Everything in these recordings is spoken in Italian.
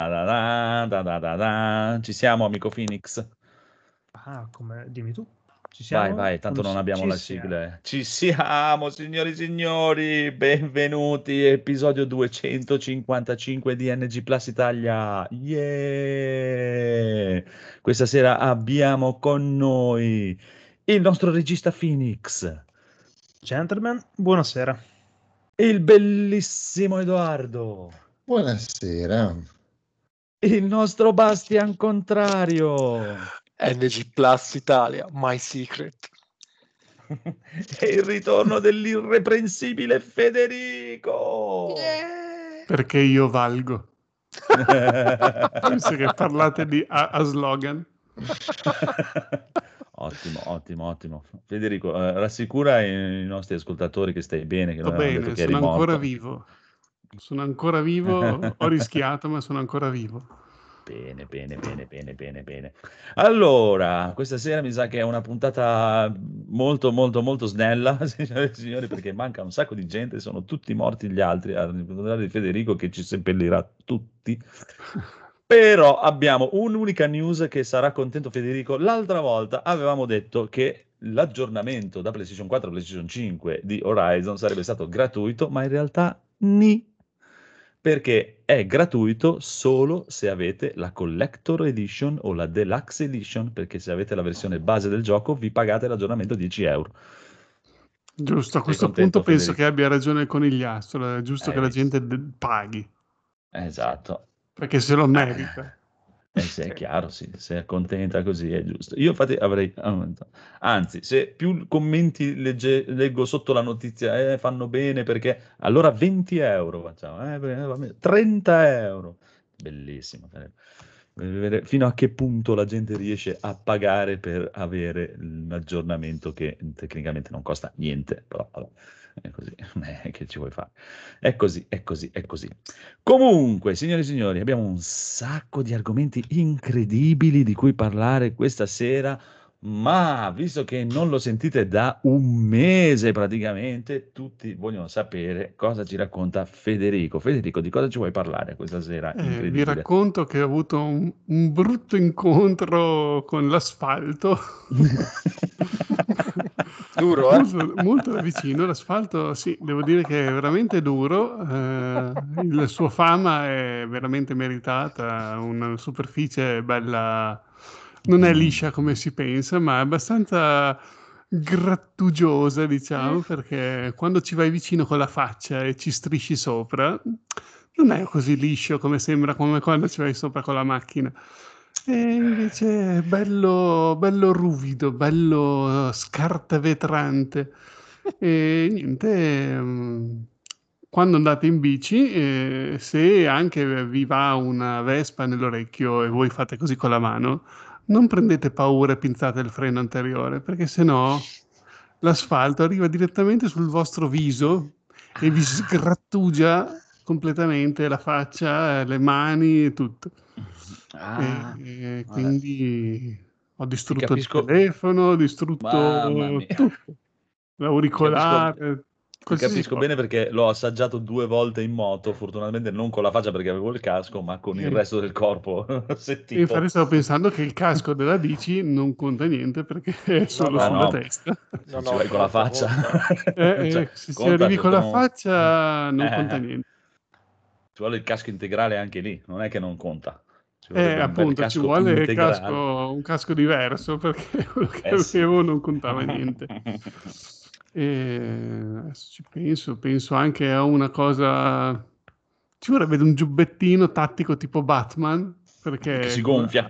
Da da da da da. Ci siamo, amico Phoenix? Ah, come dimmi tu. Ci Vai, siamo? vai, tanto Non non abbiamo ci la sigla. Ci siamo, signori e signori, benvenuti, episodio 255 di NG Plus Italia. Yeah! Questa sera abbiamo con noi il nostro regista Phoenix, Gentlemen, buonasera. il bellissimo Edoardo, Buonasera. Il nostro Bastian Contrario. NG Plus Italia, My Secret. E il ritorno dell'irreprensibile Federico. Perché io valgo. Penso che parlate di a, a slogan. ottimo, ottimo, ottimo. Federico, eh, rassicura i, i nostri ascoltatori che stai bene, che detto bene, sono ancora vivo. Sono ancora vivo, ho rischiato, ma sono ancora vivo. Bene, bene, bene, bene, bene, bene. Allora, questa sera mi sa che è una puntata molto, molto, molto snella, signore e signori, perché manca un sacco di gente, sono tutti morti gli altri, al contrario di Federico che ci seppellirà tutti. Però abbiamo un'unica news che sarà contento Federico. L'altra volta avevamo detto che l'aggiornamento da PlayStation 4 a PlayStation 5 di Horizon sarebbe stato gratuito, ma in realtà ni perché è gratuito solo se avete la Collector Edition o la Deluxe Edition, perché se avete la versione base del gioco vi pagate l'aggiornamento 10 euro. Giusto, a questo contento, punto penso Federico? che abbia ragione il conigliastro, è giusto Hai che la gente paghi, Esatto. perché se lo merita. Eh, se è chiaro, sì, se è contenta così è giusto. Io infatti avrei, anzi, se più commenti legge- leggo sotto la notizia, eh, fanno bene perché allora 20 euro facciamo, eh, beh, va bene, 30 euro. Bellissimo. Fino a che punto la gente riesce a pagare per avere l'aggiornamento che tecnicamente non costa niente, però vabbè, è così, eh, che ci vuoi fare? È così, è così, è così. Comunque, signori e signori, abbiamo un sacco di argomenti incredibili di cui parlare questa sera, ma visto che non lo sentite da un mese praticamente, tutti vogliono sapere cosa ci racconta Federico. Federico, di cosa ci vuoi parlare questa sera? Eh, vi racconto che ho avuto un, un brutto incontro con l'asfalto. Duro, eh? molto, molto vicino. L'asfalto, sì, devo dire che è veramente duro. eh, la sua fama è veramente meritata. Una superficie bella, non è liscia come si pensa, ma è abbastanza grattugiosa, diciamo, perché quando ci vai vicino con la faccia e ci strisci sopra, non è così liscio come sembra come quando ci vai sopra con la macchina. E invece è bello, bello ruvido, bello scartavetrante. E niente, mm, quando andate in bici, eh, se anche vi va una vespa nell'orecchio e voi fate così con la mano, non prendete paura e pinzate il freno anteriore, perché sennò l'asfalto arriva direttamente sul vostro viso e vi sgrattugia completamente la faccia, le mani e tutto. Ah, E, e quindi ho distrutto capisco- il telefono, ho distrutto tutto, l'auricolare, capisco bene perché l'ho assaggiato due volte in moto, fortunatamente non con la faccia perché avevo il casco, ma con il resto del corpo sentito. infatti stavo pensando che il casco della bici non conta niente perché è solo no, sulla no. testa. No, Ci no, vai con la faccia. conta. Eh, Cioè, eh, se, arrivi con la faccia non Eh. conta niente. Ci vuole il casco integrale anche lì, non è che non conta. Ci vuole Eh, appunto, ci vuole casco, un casco diverso perché quello che Eh, sì. avevo non contava niente. E adesso ci penso, penso anche a una cosa. Ci vorrebbe un giubbettino tattico tipo Batman perché Che si gonfia.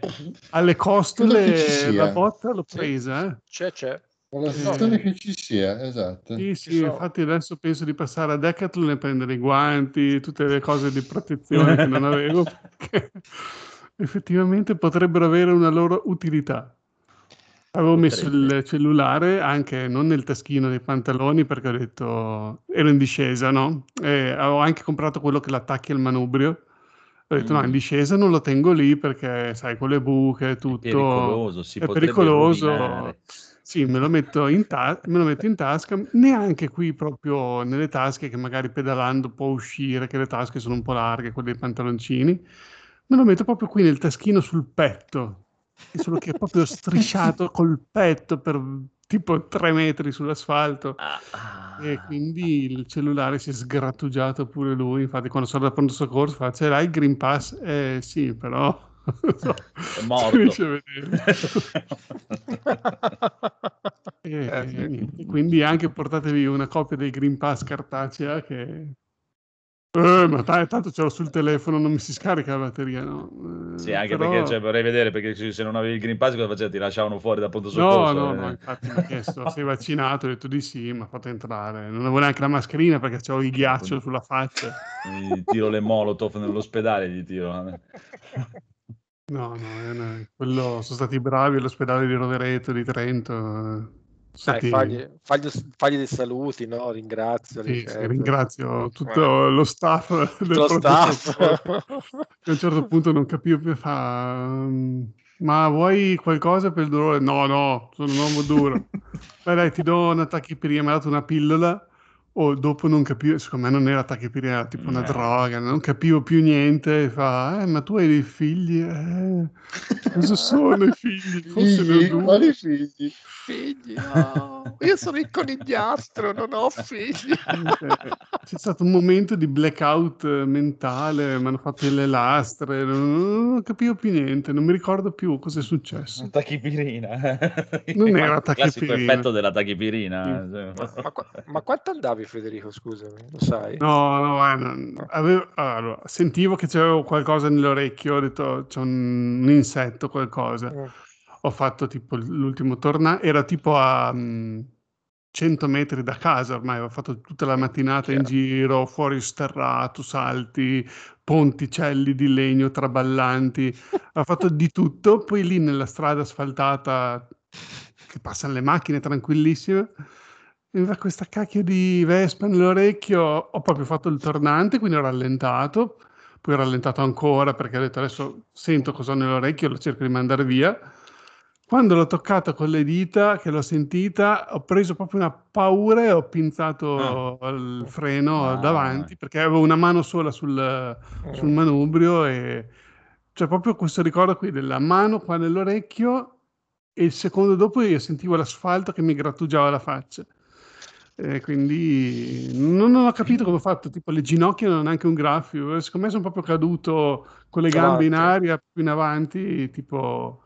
alle costole ci la botta l'ho Sì. presa. eh. C'è, c'è. Ho la Eh. sensazione che ci sia, esatto. Sì, Ci sì, sono. infatti adesso penso di passare a Decathlon e prendere i guanti, tutte le cose di protezione che non avevo, perché effettivamente potrebbero avere una loro utilità. Avevo messo il cellulare anche non nel taschino dei pantaloni perché ho detto ero in discesa, no? E avevo anche comprato quello che l'attacchi al manubrio. Ho detto no, in Mm. discesa non lo tengo lì perché sai, con le buche, È tutto. pericoloso, si è pericoloso. rovinare. Sì, me lo metto in, ta- me lo metto in tasca, neanche qui proprio nelle tasche che magari pedalando può uscire, che le tasche sono un po' larghe, quelle dei pantaloncini, me lo metto proprio qui nel taschino sul petto, solo che è proprio strisciato col petto per tipo tre metri sull'asfalto Ah, e ah. quindi il cellulare si è sgrattugiato pure lui. Infatti, quando sono da pronto soccorso, fa: Ce l'hai il Green Pass? Eh sì, però. so, È morto. E, Eh, sì. e quindi anche portatevi una copia del Green Pass cartacea che... Eh, ma dai, tanto ce l'ho sul telefono, non mi si scarica la batteria, no? Eh, Sì, anche però- perché cioè, vorrei vedere perché se non avevi il Green Pass cosa facevi? Ti lasciavano fuori da pronto No, soccorso? no, eh? no, infatti mi ha chiesto, sei vaccinato? Ho detto di sì, mi ha fatto entrare. Non avevo neanche la mascherina perché c'avevo il ghiaccio sulla faccia. Gli tiro le molotov nell'ospedale, gli tiro. eh. No, no, è una- quello, sono stati bravi all'ospedale di Rovereto, di Trento. Eh, Dai, fagli, fagli, fagli dei saluti, no? Ringraziali. Sì, sì, certo. ringrazio tutto lo staff del Lo staff. Che a un certo punto non capivo più fa "Mm, ma vuoi qualcosa per il dolore? No, no, sono un uomo duro. Beh, dai, ti do una tachipirina, mi ha dato una pillola. O dopo non capivo, secondo me non era tachipirina, era tipo una No. droga, non capivo più niente. e Fa, eh, ma tu hai dei figli? Eh, cosa sono i figli? Forse ne ho Figli? Quali figli? Figli, no. Io sono il conigliastro, non ho figli. C'è stato un momento di blackout eh, mentale, mi hanno fatto le lastre, non, non capivo più niente, non mi ricordo più cosa è successo. Tachipirina. Non era Il classico tachipirina. effetto della tachipirina. cioè. Ma, ma ma quanto andavi, Federico? Scusami, lo sai? No, no, eh, avevo- allora, sentivo che c'avevo qualcosa nell'orecchio, ho detto c'è un, un insetto, qualcosa. Mm. Ho fatto tipo l'ultimo torneo, era tipo a mm, 100 metri da casa ormai, avevo fatto tutta la mattinata in Chiaro. giro, fuori sterrato, salti, ponticelli di legno traballanti, ho fatto di tutto, poi lì nella strada asfaltata che passano le macchine tranquillissime, mi va questa cacchio di vespa nell'orecchio, ho proprio fatto il tornante, quindi ho rallentato, poi ho rallentato ancora perché ho detto adesso sento cosa ho nell'orecchio, lo cerco di mandare via. Quando l'ho toccata con le dita, che l'ho sentita, ho preso proprio una paura e ho pinzato il freno Ah. davanti perché avevo una mano sola sul, sul Mm. manubrio e c'è proprio questo ricordo qui della mano qua nell'orecchio e il secondo dopo io sentivo l'asfalto che mi grattugiava la faccia. E quindi non, non ho capito come ho fatto, tipo le ginocchia non ho neanche un graffio, secondo me sono proprio caduto con le gambe in aria, più in avanti, tipo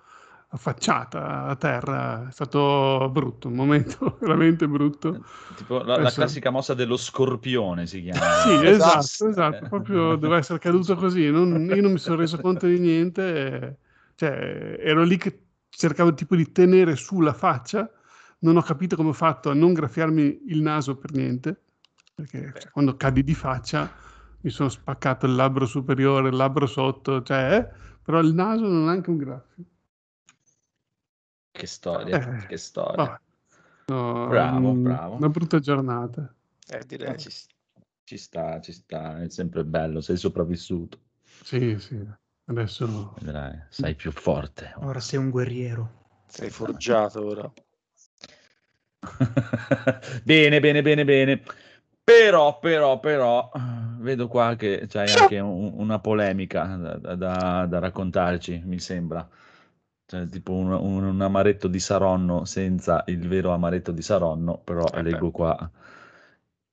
affacciata a terra, è stato brutto, un momento veramente brutto. Tipo la, la classica mossa dello scorpione si chiama. Sì, Esatto. esatto, esatto, proprio deve essere caduto così, non- io non mi sono reso conto di niente, cioè ero lì che cercavo tipo di tenere su la faccia, non ho capito come ho fatto a non graffiarmi il naso per niente, perché cioè, quando cadi di faccia mi sono spaccato il labbro superiore, il labbro sotto, cioè, eh, però il naso non ha anche un graffio. Che storia, Eh, che storia. Vabbè. No, Bravo, mm, bravo. Una brutta giornata. Eh, direi. Eh, ci, ci sta, ci sta, è sempre bello, sei sopravvissuto. Sì, sì, adesso... Vedrai, sei più forte. Ora sei un guerriero. Sei forgiato ora. bene, bene, bene, bene. Però, però, però, vedo qua che c'hai anche un- una polemica da, da- da raccontarci, mi sembra. Cioè, tipo un, un- un amaretto di Saronno senza il vero amaretto di Saronno, però Eh leggo qua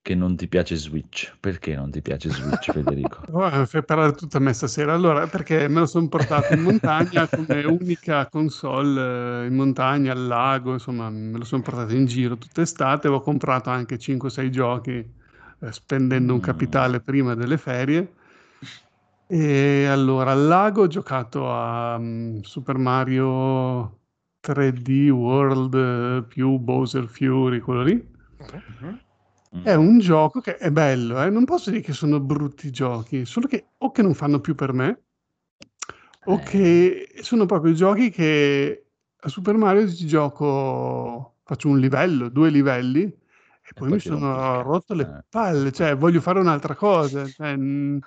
che non ti piace Switch. Perché non ti piace Switch, Federico? Oh, fai parlare tutta me stasera. Allora, perché me lo sono portato in montagna come unica console eh, in montagna, al lago, insomma, me lo sono portato in giro tutta estate. Avevo comprato anche 5-6 giochi eh, spendendo un Mm. capitale prima delle ferie. E allora, al lago ho giocato a mm, Super Mario 3D World eh, più Bowser Fury, quello lì. Mm. È un gioco che è bello, eh, Non posso dire che sono brutti giochi, solo che o che non fanno più per me, o Eh. che sono proprio giochi che a Super Mario ci gioco, faccio un livello, due livelli, e poi poi mi sono rotto le eh. palle, cioè voglio fare un'altra cosa. cioè, mm,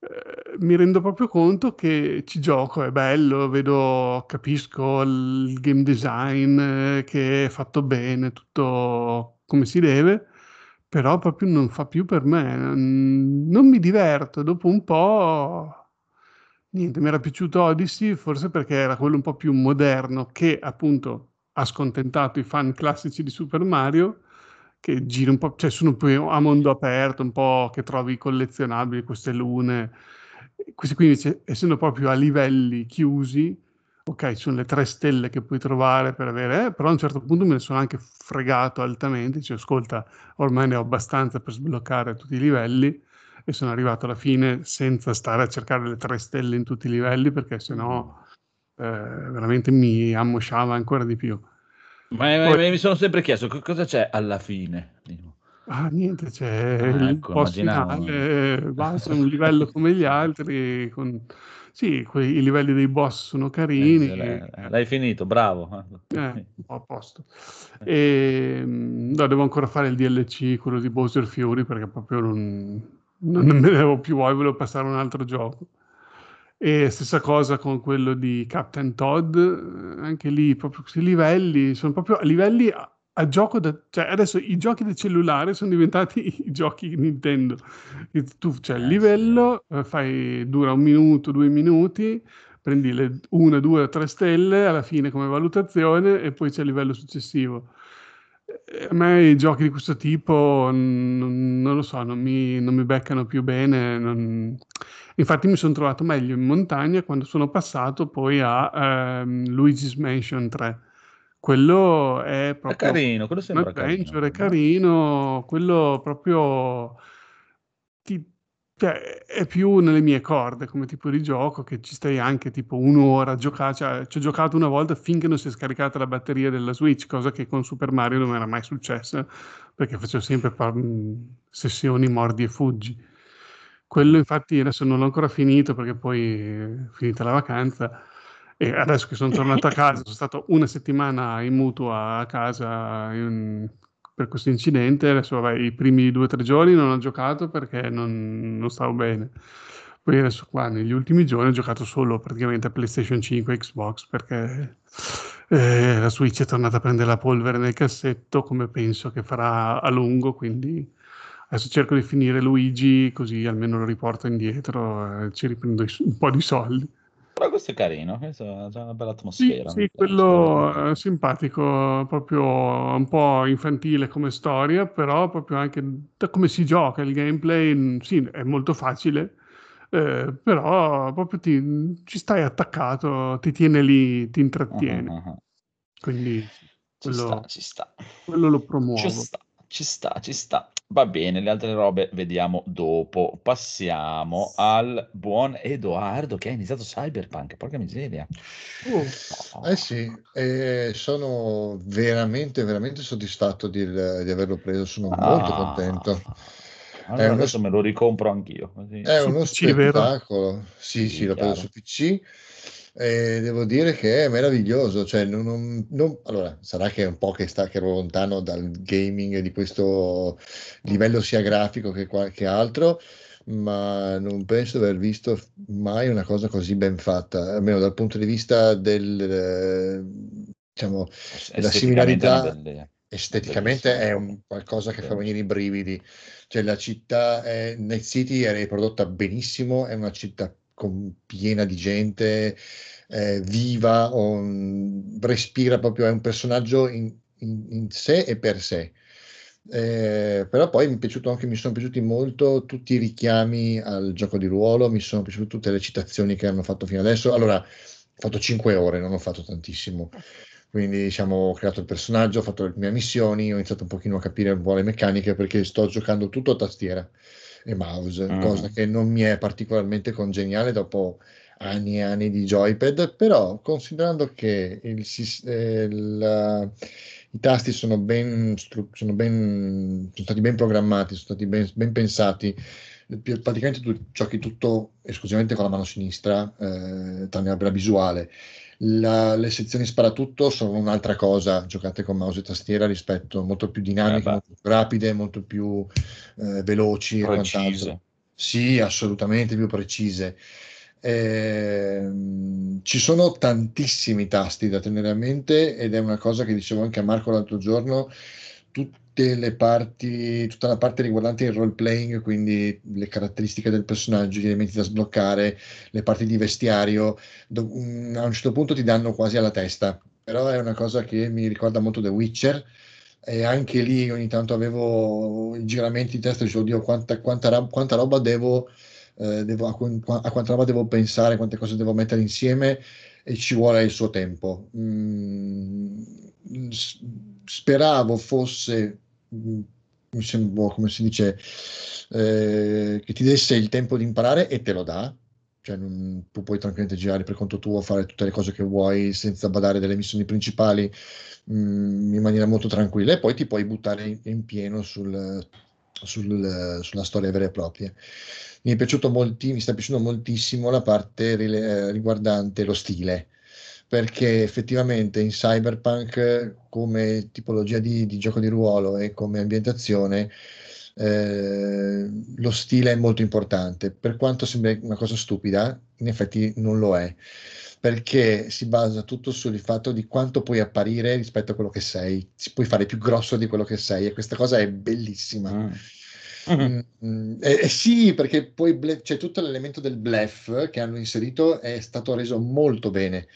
eh, mi rendo proprio conto che ci gioco, è bello, vedo, capisco il game design eh, che è fatto bene, tutto come si deve, però proprio non fa più per me, non, mi diverto, dopo un po' Niente, mi era piaciuto Odyssey, forse perché era quello un po' più moderno che appunto ha scontentato i fan classici di Super Mario, che gira un po', cioè sono più a mondo aperto, un po' che trovi collezionabili queste lune. Questi qui invece, essendo proprio a livelli chiusi, ok, ci sono le tre stelle che puoi trovare per avere, eh, però a un certo punto me ne sono anche fregato altamente, cioè ascolta, ormai ne ho abbastanza per sbloccare tutti i livelli e sono arrivato alla fine senza stare a cercare le tre stelle in tutti i livelli perché sennò eh, veramente mi ammosciava ancora di più. Ma, Poi- ma mi sono sempre chiesto co- cosa c'è alla fine. Ah, niente, c'è Ah, il ecco, boss immaginavo. finale, basta, un livello come gli altri, con... sì, quei, i livelli dei boss sono carini, eh, l'hai, l'hai finito, bravo. eh, a posto. E, mm, no, devo ancora fare il DLC, quello di Bowser Fury, perché proprio non, non ne avevo più voglia, volevo passare a un altro gioco. E stessa cosa con quello di Captain Todd, anche lì proprio questi livelli, sono proprio livelli a, a gioco da... Cioè adesso i giochi del cellulare sono diventati i giochi Nintendo. Tu c'è il Eh, livello, eh, fai, dura un minuto, due minuti, prendi le una, due o tre stelle alla fine come valutazione e poi c'è il livello successivo. Eh, A me i giochi di questo tipo non, non lo so, non mi, non mi beccano più bene. non- Infatti mi sono trovato meglio in montagna quando sono passato poi a ehm, Luigi's Mansion 3. Quello è È proprio carino, quello sembra adventure, è carino. carino, quello proprio ti- cioè, è più nelle mie corde come tipo di gioco che ci stai anche tipo un'ora a giocare. Cioè, ci ho giocato una volta finché non si è scaricata la batteria della Switch, cosa che con Super Mario non era mai successa perché facevo sempre par- mh, sessioni mordi e fuggi. Quello infatti adesso non l'ho ancora finito perché poi è finita la vacanza e adesso che sono tornato a casa, sono stato una settimana in mutuo a casa in- per questo incidente. Adesso, vabbè, i primi due o tre giorni non ho giocato perché non, non stavo bene. Poi adesso qua, negli ultimi giorni, ho giocato solo praticamente a PlayStation 5 e Xbox perché eh, la Switch è tornata a prendere la polvere nel cassetto, come penso che farà a lungo, quindi adesso cerco di finire Luigi così almeno lo riporto indietro e ci riprendo un po' di soldi. Però questo è carino, questo già una bella Sì, atmosfera. sì, piace. quello è simpatico, proprio un po' infantile come storia, però proprio anche da come si gioca il gameplay, mh, sì, è molto facile, eh, però proprio ti- ci stai attaccato, ti tiene lì, ti intrattiene, ah. quindi Ci sta, quello, ci sta. quello lo Ci promuovo. sta, ci sta, ci sta. Va bene, le altre robe vediamo dopo. Passiamo al buon Edoardo che ha iniziato Cyberpunk. Porca miseria. Oh, Eh sì, e sono veramente, veramente soddisfatto di, di averlo preso, sono molto Ah. contento. Allora uno adesso me lo ricompro anch'io. così. È Su uno PC, vero? spettacolo. Sì, Sì, sì, l'ho preso su PC e devo dire che è meraviglioso. Cioè, non- non- non- Allora, sarà che è un po' che, sta, che ero lontano dal gaming di questo livello sia grafico che qualche altro, ma non penso di aver visto mai una cosa così ben fatta, almeno dal punto di vista del, eh, diciamo, della similarità. Esteticamente è un qualcosa che fa venire i brividi. Cioè, la città è, Night City è riprodotta benissimo, è una città con- piena di gente, eh, viva, on- respira proprio, è un personaggio in, in- in sé e per sé. Eh, però poi mi anche, mi sono piaciuti molto tutti i richiami al gioco di ruolo, mi sono piaciute tutte le citazioni che hanno fatto fino adesso. Allora, ho fatto 5 ore, non ho fatto tantissimo. Quindi diciamo, ho creato il personaggio, ho fatto le mie missioni, ho iniziato un pochino a capire un po' le meccaniche perché sto giocando tutto a tastiera e mouse, Mm. cosa che non mi è particolarmente congeniale dopo anni e anni di joypad, però considerando che il eh, il- i tasti sono ben, sono ben, sono stati ben programmati, sono stati ben, ben pensati, praticamente tu giochi tutto esclusivamente con la mano sinistra, eh, tranne la visuale. La- le sezioni sparatutto sono un'altra cosa, giocate con mouse e tastiera rispetto molto più dinamiche, Eh molto più rapide, molto più eh, veloci e Precise. quant'altro. Sì, assolutamente più precise. Ehm, ci sono tantissimi tasti da tenere a mente ed è una cosa che dicevo anche a Marco l'altro giorno. Tu- tutte le parti, tutta la parte riguardante il role playing, quindi le caratteristiche del personaggio, gli elementi da sbloccare, le parti di vestiario, do- mm, a un certo punto ti danno quasi alla testa, però è una cosa che mi ricorda molto The Witcher e anche lì ogni tanto avevo i giramenti in testa e dicevo, oddio, quanta, quanta, quanta roba devo, eh, devo a, a quanta roba devo pensare, quante cose devo mettere insieme e ci vuole il suo tempo. Mm, speravo fosse, come si dice, eh, che ti desse il tempo di imparare e te lo dà. Cioè, non- tu puoi tranquillamente girare per conto tuo, fare tutte le cose che vuoi senza badare delle missioni principali mm, in maniera molto tranquilla e poi ti puoi buttare in, in pieno sul, sul- sulla storia vera e propria. Mi molti, mi sta piacendo moltissimo la parte riguardante lo stile, perché effettivamente in Cyberpunk, come tipologia di, di gioco di ruolo e come ambientazione, eh, lo stile è molto importante. Per quanto sembra una cosa stupida, in effetti non lo è, perché si basa tutto sul fatto di quanto puoi apparire rispetto a quello che sei. Si puoi fare più grosso di quello che sei e questa cosa è bellissima. Mm. Mm, mm, eh, sì, perché poi ble- c'è tutto l'elemento del bluff che hanno inserito, è stato reso molto bene.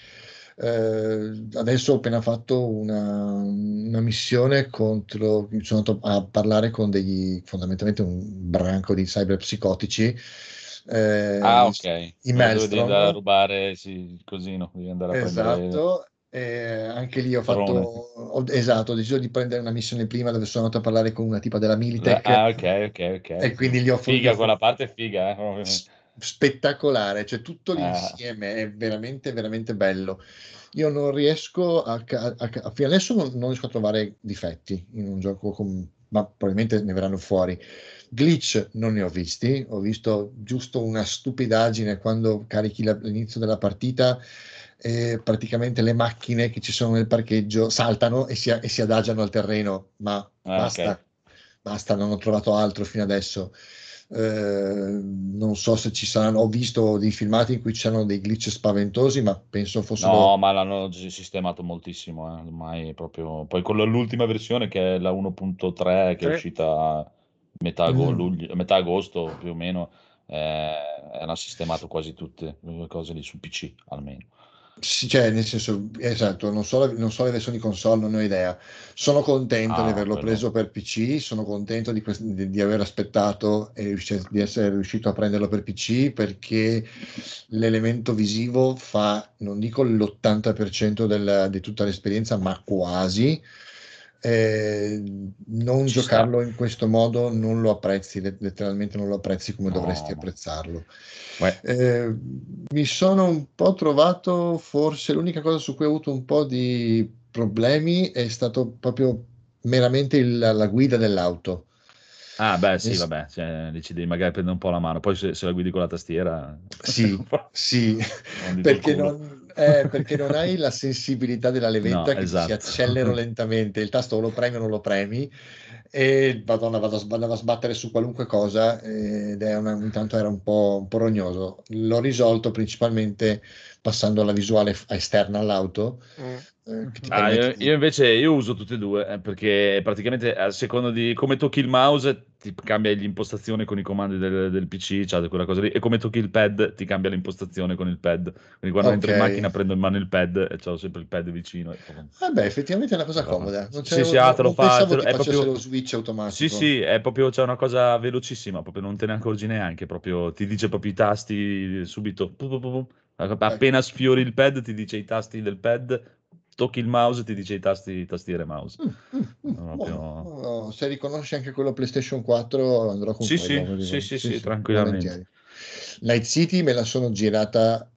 Eh, adesso ho appena fatto una, una missione contro, sono andato a parlare con degli, fondamentalmente un branco di cyberpsicotici. eh, Ah, ok. i Dove devi Maelstrom. andare a rubare sì, il cosino, devi andare a prendere Esatto, e anche lì ho fatto, ho- esatto, ho deciso di prendere una missione prima dove sono andato a parlare con una tipa della La- Militech Ah, ok, ok, ok. e quindi gli ho Figa, gli ho- quella parte è figa, eh, spettacolare, cioè tutto Ah. l'insieme è veramente, veramente bello. Io non riesco a, a ca- fino adesso non, non riesco a trovare difetti in un gioco, com- ma probabilmente ne verranno fuori. Glitch non ne ho visti, ho visto giusto una stupidaggine quando carichi la- l'inizio della partita e praticamente le macchine che ci sono nel parcheggio saltano e si, e si adagiano al terreno, ma Ah, basta, ok. basta, non ho trovato altro fino adesso. Eh, non so se ci saranno, ho visto dei filmati in cui c'erano dei glitch spaventosi, ma penso fossero No, ma l'hanno sistemato moltissimo, eh, ormai proprio... Poi con l'ultima versione che è la 1.3 che è Sì. uscita metà, Mm. luglio- metà agosto più o meno, eh, hanno sistemato quasi tutte le cose lì su PC almeno. Sì, cioè, nel senso, esatto, non so, non so le versioni console, non ho idea. Sono contento di Ah, averlo quello. preso per PC, sono contento di, di- di aver aspettato e di essere riuscito a prenderlo per PC perché l'elemento visivo fa, non dico l'80% del- di tutta l'esperienza, ma quasi. Eh, non Ci sta. giocarlo in questo modo non lo apprezzi, let- letteralmente non lo apprezzi come No, dovresti no. apprezzarlo. Eh, mi sono un po' trovato, forse l'unica cosa su cui ho avuto un po' di problemi è stato proprio meramente il- la guida dell'auto. Ah, beh, sì, vabbè, cioè, lì ci devi magari prendere un po' la mano, poi se, se la guidi con la tastiera... Sì, sì, Non perché non, eh, perché non hai la sensibilità della levetta No, che esatto. si accelera lentamente, il tasto o lo premi o non lo premi e madonna, vado andavo a sbattere su qualunque cosa ed è una, intanto era un po', un po' rognoso. L'ho risolto principalmente passando alla visuale esterna all'auto. Mm. eh, Ah, io, io invece io uso tutte e due eh, perché praticamente a seconda di come tocchi il mouse ti cambia l'impostazione con i comandi del, del PC, cioè quella cosa lì, e come tocchi il pad ti cambia l'impostazione con il pad. Quindi quando entro in macchina prendo in mano il pad e ho sempre il pad vicino. e- Vabbè, effettivamente è una cosa comoda. Non Sì, sì, ah, te lo fa, te lo- è proprio- lo switch automatico. Sì, sì, è proprio c'è una cosa velocissima, proprio non te ne accorgi neanche, proprio ti dice proprio i tasti subito. pu- pu- pu- pu. Appena sfiori il pad ti dice i tasti del pad, tocchi il mouse ti dice i tasti tastiere mouse. Mm, mm, mm, Proprio- buono. No, se riconosci anche quello PlayStation 4 andrò con Sì, quello. sì, sì, dire. sì, sì, tranquillamente. Night City me la sono girata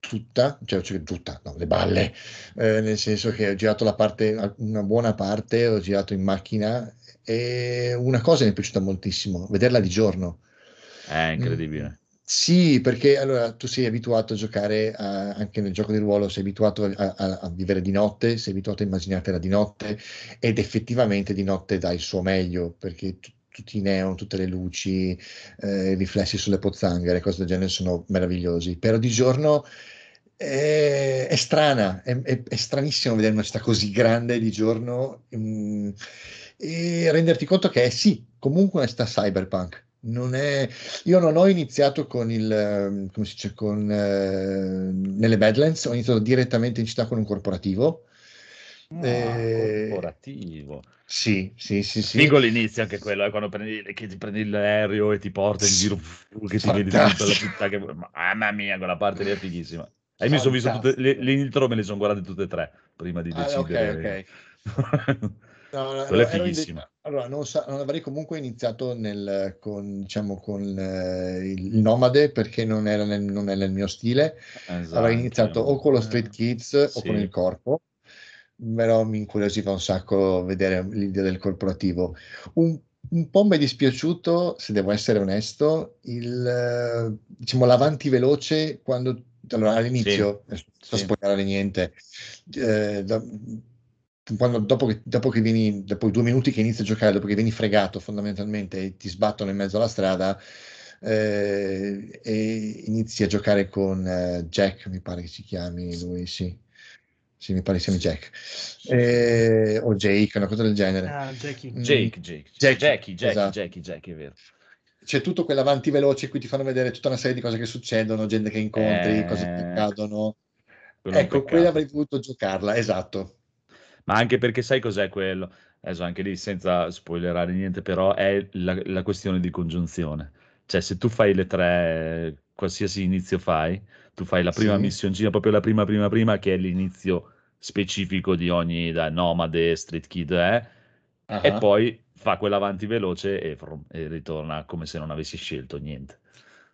tutta, cioè, cioè, tutta, no, le balle, eh, nel senso che ho girato la parte, una buona parte, ho girato in macchina e una cosa mi è piaciuta moltissimo, vederla di giorno. È incredibile. Mm, Sì, perché allora tu sei abituato a giocare a- anche nel gioco di ruolo, sei abituato a, a- a vivere di notte, sei abituato a immaginartela di notte ed effettivamente di notte dà il suo meglio perché tu- tutti i neon, tutte le luci, eh, i riflessi sulle pozzanghere, cose del genere sono meravigliosi. Però di giorno è, è strana, è, è- è stranissimo vedere una città così grande di giorno. mm, e renderti conto che è sì, comunque sta cyberpunk. Non è... Io non ho iniziato con il, ehm, come si dice, con, eh, nelle Badlands, ho iniziato direttamente in città con un corporativo. Ah, Eh, corporativo. Sì, sì, sì, sì. Figo l'inizio anche quello, eh, quando prendi, che ti prendi l'aereo e ti porta in giro, che ti vedi tutta la città. Che... Mamma mia, quella parte lì è fighissima. E mi sono visto tutte le, le intro, me le sono guardate tutte e tre prima di Ah, ok, decidere. No, no, Quella è ero in fighissima. allora, non, sa- non avrei comunque iniziato nel, con, diciamo, con eh, il nomade perché non era nel, non è nel mio stile. Esatto. Avrei iniziato o con lo Eh, Street Kids o sì. con il corpo, però mi incuriosiva un sacco vedere l'idea del corporativo. Un, un po' mi è dispiaciuto, se devo essere onesto, il, eh, diciamo, l'avanti veloce quando, allora, all'inizio, non sto sì. spoilerare niente, eh, da- quando- dopo, che, dopo che vieni, dopo i due minuti che inizi a giocare, dopo che vieni fregato fondamentalmente e ti sbattono in mezzo alla strada, eh, e inizi a giocare con eh, Jack, mi pare che si chiami lui, sì. Sì, mi pare si chiami Jack. Eh, o Jake, una cosa del genere. Ah, Jackie. Mm. Jake, Jake, Jackie, Jackie, Jackie, esatto. Jackie, Jackie, è vero. C'è tutto quell'avanti veloce in cui ti fanno vedere tutta una serie di cose che succedono, gente che incontri, Eh, cose che accadono. È un Ecco, quella avrei voluto giocarla, esatto. Ma anche perché sai cos'è quello? Adesso anche lì senza spoilerare niente, però è la, la questione di congiunzione. Cioè, se tu fai le tre, qualsiasi inizio fai, tu fai la prima Sì. missioncina, proprio la prima, prima, prima, che è l'inizio specifico di ogni da nomade, street kid, eh, Ah, e poi fa quell'avanti veloce e, frum, e ritorna come se non avessi scelto niente.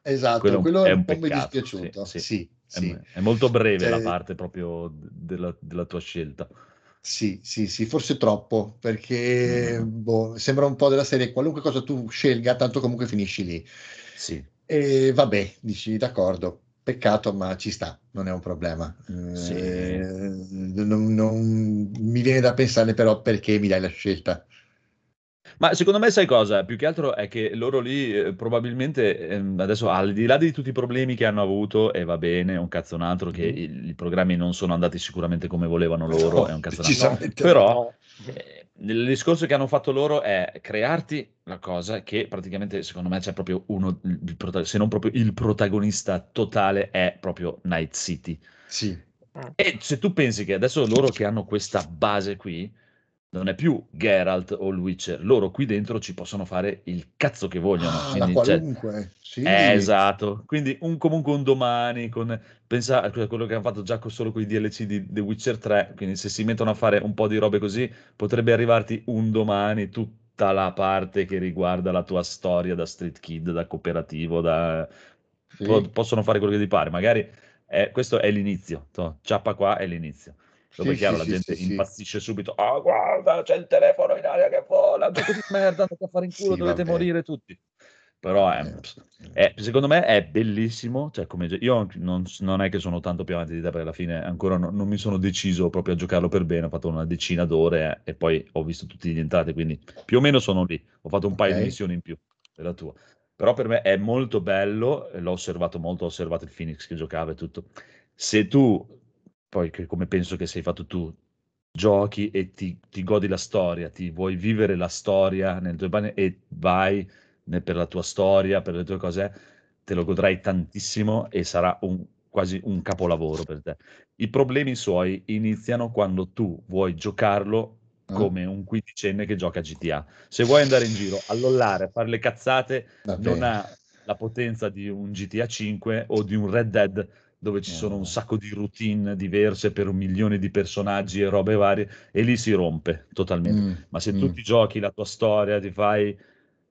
Esatto, quello quello, è un po' mi dispiaciuto. sì, Sì, È, sì. è molto breve la Cioè- parte proprio della, della tua scelta. Sì, sì, sì, forse troppo, perché Mm. boh, sembra un po' della serie, qualunque cosa tu scelga, tanto comunque finisci lì. Sì. E vabbè, dici d'accordo, peccato, ma ci sta, non è un problema. Sì. Eh, non- non- mi viene da pensare però perché mi dai la scelta. Ma secondo me sai cosa? Più che altro è che loro lì eh, probabilmente ehm, adesso al di là di tutti i problemi che hanno avuto, e va bene, un cazzo un altro che Mhm. i, i programmi non sono andati sicuramente come volevano loro, No, è un cazzo un altro. Però eh, il discorso che hanno fatto loro è crearti la cosa che praticamente secondo me c'è proprio uno, prota- se non proprio il protagonista totale è proprio Night City. Sì, E se tu pensi che adesso loro che hanno questa base qui, non è più Geralt o il Witcher, loro qui dentro ci possono fare il cazzo che vogliono. Ah, quindi, cioè, qualunque, sì. eh, esatto, quindi un, comunque un domani, con, pensa a quello che hanno fatto già solo con i DLC di The Witcher 3, quindi se si mettono a fare un po' di robe così, potrebbe arrivarti un domani tutta la parte che riguarda la tua storia da street kid, da cooperativo, da... Sì. po- possono fare quello che ti pare, magari è- questo è l'inizio, ciappa qua è l'inizio. Dopo Sì, chiaro, sì, la gente sì, impazzisce subito. Ah, guarda, c'è il telefono in aria che vola, gioco di merda, andate a fare in culo, dovete vabbè. morire tutti. Però è, è- secondo me è bellissimo. Cioè, come, io non, non è che sono tanto più avanti di te, perché alla fine ancora no- non mi sono deciso proprio a giocarlo per bene. Ho fatto una decina d'ore eh, e poi ho visto tutti gli entrate, quindi più o meno sono lì. Ho fatto un paio di missioni in più della tua. Però per me è molto bello, l'ho osservato molto, ho osservato il Phoenix che giocava e tutto. Se tu, poi che come penso che sei fatto tu, giochi e ti, ti godi la storia, ti vuoi vivere la storia nel tuo pane e vai ne- per la tua storia, per le tue cose, te lo godrai tantissimo e sarà un- quasi un capolavoro per te. I problemi suoi iniziano quando tu vuoi giocarlo Ah. come un quindicenne che gioca a GTA. Se vuoi andare in giro a lollare, a fare le cazzate, Vabbè. non ha la potenza di un GTA 5 o di un Red Dead dove ci sono un sacco di routine diverse per un milione di personaggi e robe varie e lì si rompe totalmente. Mm, Ma se mm. tu ti giochi la tua storia, ti fai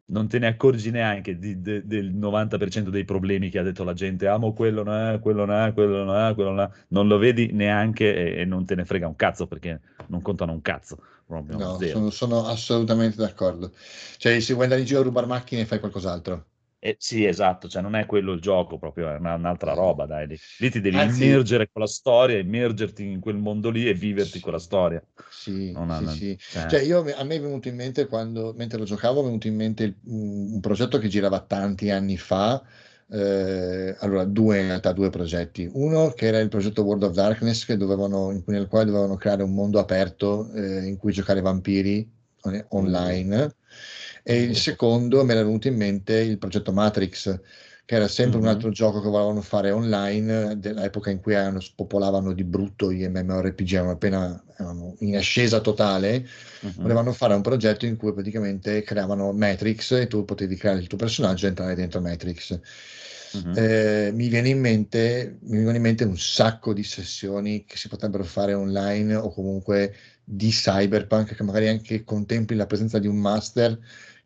non te ne accorgi neanche di- de- del 90% dei problemi che ha detto la gente, amo quello, no, quello, no, quello, no, quello, no. non lo vedi neanche e, e non te ne frega un cazzo perché non contano un cazzo, proprio No, sono, sono assolutamente d'accordo. Cioè, se vuoi andare in giro a rubare macchine, fai qualcos'altro. Eh, sì, esatto, cioè non è quello il gioco, proprio è una- un'altra roba, dai. Lì, Lì ti devi Anzi- immergere con la storia, immergerti in quel mondo lì e viverti quella storia. Sì, Non sì, non- sì. cioè, Cioè, io, a me è venuto in mente quando, mentre lo giocavo, è venuto in mente il- un, un progetto che girava tanti anni fa. eh, allora, due in realtà, due progetti. Uno che era il progetto World of Darkness, che dovevano, in cui- nel quale dovevano creare un mondo aperto eh, in cui giocare vampiri on- online. E il secondo mi era venuto in mente il progetto Matrix, che era sempre un Mhm. altro gioco che volevano fare online, dell'epoca in cui erano- spopolavano di brutto gli MMORPG, erano appena erano in ascesa totale, Mhm. volevano fare un progetto in cui praticamente creavano Matrix e tu potevi creare il tuo personaggio e entrare dentro Matrix. Mhm. Eh, mi viene in mente, mi vengono in mente un sacco di sessioni che si potrebbero fare online o comunque di cyberpunk che magari anche contempli la presenza di un master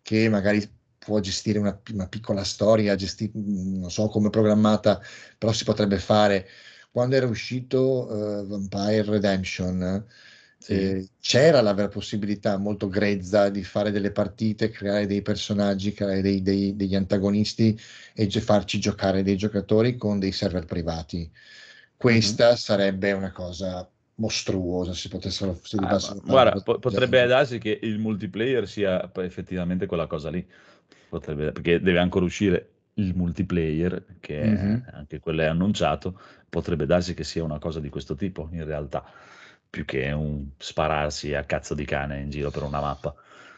che magari può gestire una, una piccola storia, gesti- non so come programmata, però si potrebbe fare. Quando era uscito eh, Vampire Redemption, Sì. eh, c'era la vera possibilità molto grezza di fare delle partite, creare dei personaggi, creare dei- dei- degli antagonisti e gi- farci giocare dei giocatori con dei server privati. Questa sarebbe una cosa mostruosa se potessero se Ah, ma guarda, po- potrebbe darsi che il multiplayer sia effettivamente quella cosa lì. Potrebbe, perché deve ancora uscire il multiplayer, che è- Mhm. anche quello è annunciato. Potrebbe darsi che sia una cosa di questo tipo, in realtà, più che un spararsi a cazzo di cane in giro per una mappa.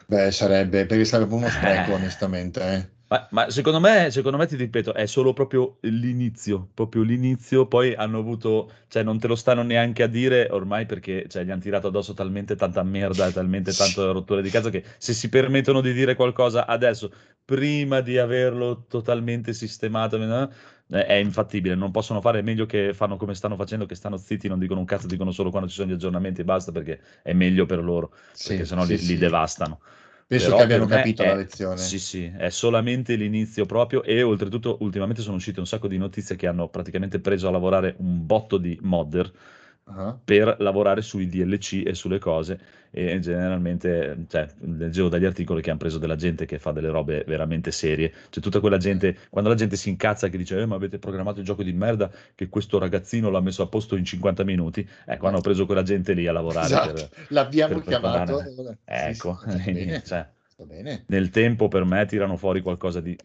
Beh, sarebbe perché sarebbe uno spreco, onestamente. eh. Ma, ma secondo me, secondo me, ti ripeto, è solo proprio l'inizio, proprio l'inizio, poi hanno avuto, cioè non te lo stanno neanche a dire ormai perché cioè, gli hanno tirato addosso talmente tanta merda e talmente tanta rottura di casa che se si permettono di dire qualcosa adesso, prima di averlo totalmente sistemato, eh, è infattibile, non possono fare meglio che fanno come stanno facendo, che stanno zitti, non dicono un cazzo, dicono solo quando ci sono gli aggiornamenti e basta perché è meglio per loro, Sì, perché sennò sì, li, sì. li devastano. Penso Però che abbiano capito è- la lezione. Sì, sì, è solamente l'inizio proprio e oltretutto ultimamente sono uscite un sacco di notizie che hanno praticamente preso a lavorare un botto di modder Ah. per lavorare sui DLC e sulle cose e generalmente, cioè, leggevo dagli articoli che hanno preso della gente che fa delle robe veramente serie, cioè tutta quella gente, quando la gente si incazza che dice eh, ma avete programmato il gioco di merda che questo ragazzino l'ha messo a posto in 50 minuti, ecco hanno preso quella gente lì a lavorare Esatto, per, l'abbiamo per chiamato. Sì, Ecco, sì, sta bene, cioè, nel tempo per me tirano fuori qualcosa di...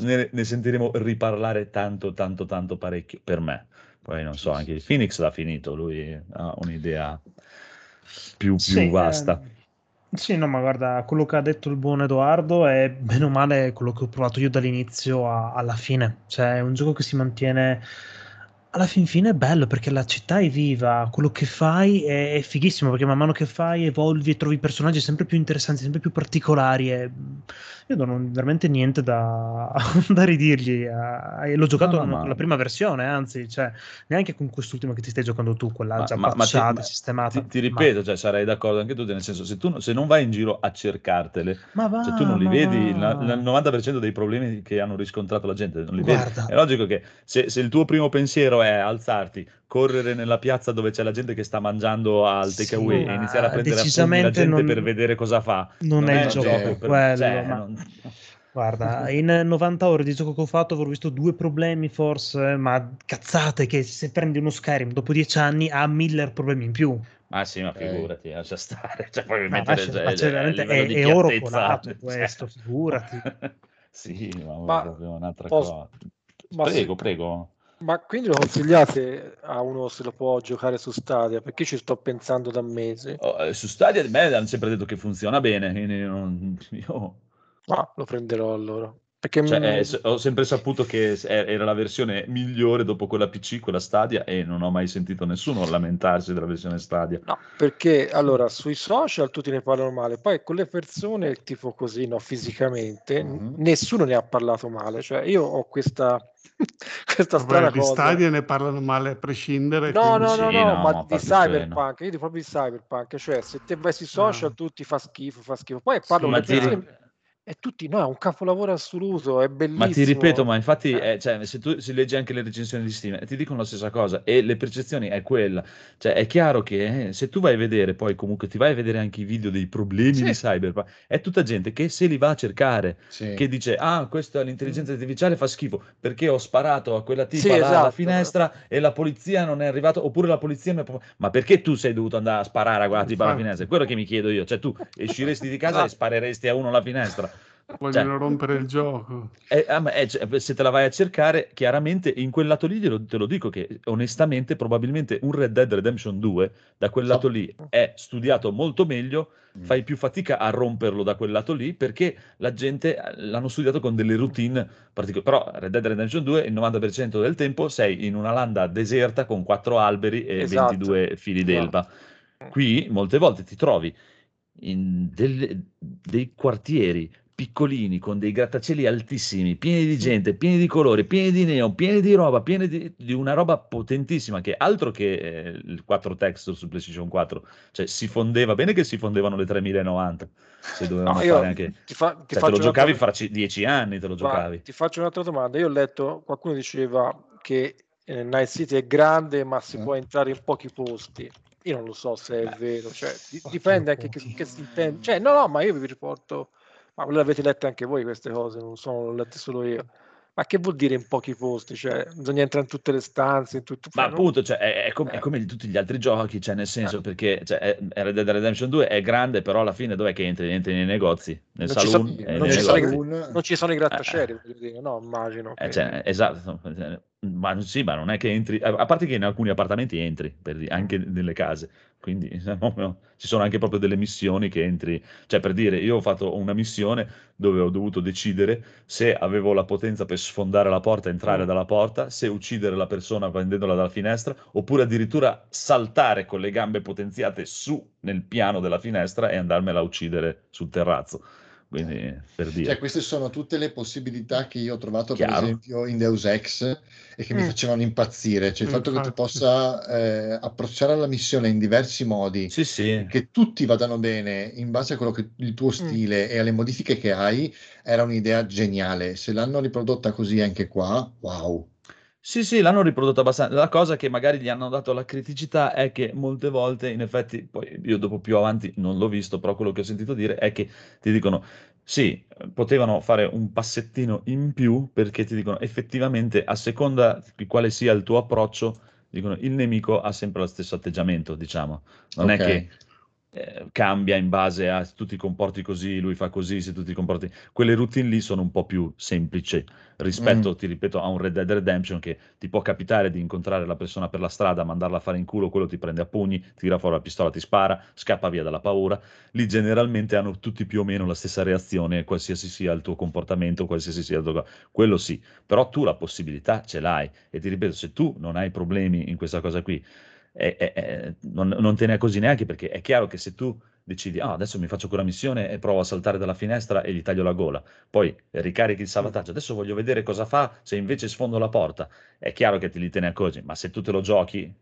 Ne, ne sentiremo riparlare tanto, tanto, tanto parecchio, per me. Poi non so, Sì, anche sì, il sì. Phoenix l'ha finito, lui ha un'idea più, più Sì, vasta. ehm, sì, no, ma guarda, quello che ha detto il buon Edoardo è bene o male quello che ho provato io dall'inizio a- alla fine. Cioè, è un gioco che si mantiene alla fin fine è bello perché la città è viva, quello che fai è, è fighissimo perché man mano che fai evolvi e trovi personaggi sempre più interessanti, sempre più particolari. E io non ho veramente niente da, da ridirgli. eh, e l'ho giocato No, no, con ma- la prima versione, anzi, cioè, neanche con quest'ultima che ti stai giocando tu, quella Ma, già ma- ma ti, patchata, ma sistemata. ti- ti ripeto, cioè, sarei d'accordo anche tu, nel senso, se, tu, se non vai in giro a cercartele, Ma, ma va, se tu non li ma vedi, la- il 90% dei problemi che hanno riscontrato la gente non li vedi. Guarda. È logico che se, se il tuo primo pensiero è alzarti, correre nella piazza dove c'è la gente che sta mangiando al Sì, takeaway e ma iniziare a prendere a pugni la gente non- per vedere cosa fa, non è il gioco per- quello, cioè, ma- non- Guarda, in 90 ore di gioco che ho fatto avrò visto due problemi forse, ma cazzate che se prendi uno Skyrim dopo dieci anni ha mille problemi in più. Ma sì, ma Ok. figurati, lascia stare. Cioè, puoi Ma lascia- cioè, ma c'è veramente- è- di è oro colato cioè. questo, figurati. sì, ma, Ma è proprio un'altra posso- cosa. ma prego, prego. Ma quindi lo consigliate a uno se lo può giocare su Stadia? Perché ci sto pensando da mesi. Oh, eh, su Stadia di me hanno sempre detto che funziona bene, quindi non- io Ma lo prenderò allora. Perché cioè, mm, eh, ho sempre saputo che era la versione migliore dopo quella PC, quella Stadia, e non ho mai sentito nessuno lamentarsi della versione Stadia. No, perché allora sui social tutti ne parlano male, poi con le persone, tipo così, no, fisicamente, Mhm. nessuno ne ha parlato male. Cioè, io ho questa, questa strana Vabbè, di cosa. Stadia ne parlano male a prescindere. No, quindi- no, Sì, no, no, no, ma di se- cyberpunk, io dico proprio di cyberpunk, cioè se te vai sui social Ah. tutti fa schifo, fa schifo. Poi parlo Sì, Ma ti, e tutti no, è un capolavoro assoluto, è bellissimo. ma ti ripeto, ma infatti, Eh. eh, cioè, se tu si leggi anche le recensioni di Steam, ti dicono la stessa cosa, e le percezioni è quella. Cioè, è chiaro che eh, se tu vai a vedere, poi comunque ti vai a vedere anche i video dei problemi Sì. di Cyberpunk, è tutta gente che se li va a cercare. Sì. che dice ah questa l'intelligenza artificiale fa schifo perché ho sparato a quella tipa Sì, là alla esatto. finestra e la polizia non è arrivata oppure la polizia mi ha ma perché tu sei dovuto andare a sparare a quella tipa alla finestra è quello che mi chiedo io cioè tu usciresti di casa e spareresti a uno alla finestra Vogliono Cioè- rompere il gioco. Eh, ah, eh, cioè, se te la vai a cercare, chiaramente in quel lato lì te lo dico che onestamente probabilmente un Red Dead Redemption 2 da quel lato lì è studiato molto meglio, Mm. fai più fatica a romperlo da quel lato lì perché la gente eh, l'hanno studiato con delle routine particolari. Però Red Dead Redemption 2 il 90% del tempo sei in una landa deserta con quattro alberi e Esatto. 22 fili Esatto. d'elba. Qui molte volte ti trovi in delle- dei quartieri piccolini con dei grattacieli altissimi, pieni di gente, pieni di colori, pieni di neon, pieni di roba, pieni di, di una roba potentissima che altro che eh, il 4 texture su PlayStation 4, cioè si fondeva bene che si fondevano le 3090, se dovevano No, fare anche ti, fa- ti cioè, te lo giocavi fra ci- 10 anni, te lo giocavi. ti faccio un'altra domanda. Io ho letto, qualcuno diceva che eh, Night City è grande, ma si Eh. può entrare in pochi posti. Io non lo so se è vero, cioè, dipende anche che, che si intende. Cioè, no, no, ma io vi riporto, ma le avete lette anche voi queste cose, non sono lette solo io. Ma che vuol dire in pochi posti? Cioè, bisogna entrare in tutte le stanze, in tutto... Ma cioè, appunto, cioè, è, è come, è Eh. come di tutti gli altri giochi, cioè, nel senso, Eh. perché cioè, Red Dead Redemption 2 è grande, però alla fine dov'è che entri? Entri nei negozi, nel Non ci saloon, sono- e non ci sono non ci sono i grattacieli, Eh. voglio dire, no, immagino. Eh, che- cioè, esatto, ma sì, ma non è che entri, a parte che in alcuni appartamenti entri, per dire, anche nelle case, quindi no, no, ci sono anche proprio delle missioni che entri, cioè per dire, io ho fatto una missione dove ho dovuto decidere se avevo la potenza per sfondare la porta, entrare dalla porta, se uccidere la persona prendendola dalla finestra, oppure addirittura saltare con le gambe potenziate su nel piano della finestra e andarmela a uccidere sul terrazzo. Quindi, per dire. Cioè, queste sono tutte le possibilità che io ho trovato, per Chiaro. esempio, in Deus Ex e che mi Mm. facevano impazzire. Cioè, il fatto che tu Infatti. possa eh, approcciare la missione in diversi modi, Sì, sì. che tutti vadano bene in base a quello che il tuo stile e alle modifiche che hai, era un'idea geniale. Se l'hanno riprodotta così anche qua, wow. Sì, sì, l'hanno riprodotto abbastanza. La cosa che magari gli hanno dato la criticità è che molte volte, in effetti, poi io dopo più avanti non l'ho visto, però quello che ho sentito dire è che ti dicono, sì, potevano fare un passettino in più perché ti dicono effettivamente a seconda di quale sia il tuo approccio, dicono il nemico ha sempre lo stesso atteggiamento, diciamo. Non Ok. è che eh, cambia in base a se tu ti comporti così, lui fa così, se tu ti comporti... Quelle routine lì sono un po' più semplici rispetto, ti ripeto, a un Red Dead Redemption che ti può capitare di incontrare la persona per la strada, mandarla a fare in culo, quello ti prende a pugni, tira fuori la pistola, ti spara, scappa via dalla paura. Lì generalmente hanno tutti più o meno la stessa reazione, qualsiasi sia il tuo comportamento, qualsiasi sia il tuo... Quello sì, però tu la possibilità ce l'hai e ti ripeto, se tu non hai problemi in questa cosa qui, eh, eh, eh, non, non te ne accorgi neanche perché è chiaro che se tu decidi, ah, adesso mi faccio quella missione e provo a saltare dalla finestra e gli taglio la gola, poi ricarichi il salvataggio, adesso voglio vedere cosa fa se invece sfondo la porta, è chiaro che te li te ne accorgi, ma se tu te lo giochi, eh,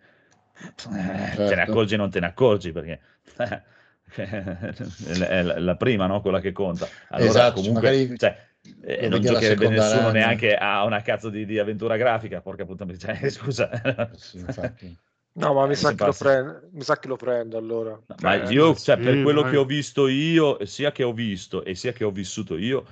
te ne Certo. accorgi o non te ne accorgi perché... è la, la prima, no? Quella che conta. Allora, Esatto, comunque, magari cioè, eh, lo non giocherebbe nessuno neanche a una cazzo di, di avventura grafica, porca puttana, cioè, scusa. Sì, infatti. No, ma mi Eh, sa, prende, mi sa che lo prendo allora. No, ma Eh, io, ma cioè, per sì, quello dai. che ho visto io, sia che ho visto e sia che ho vissuto io,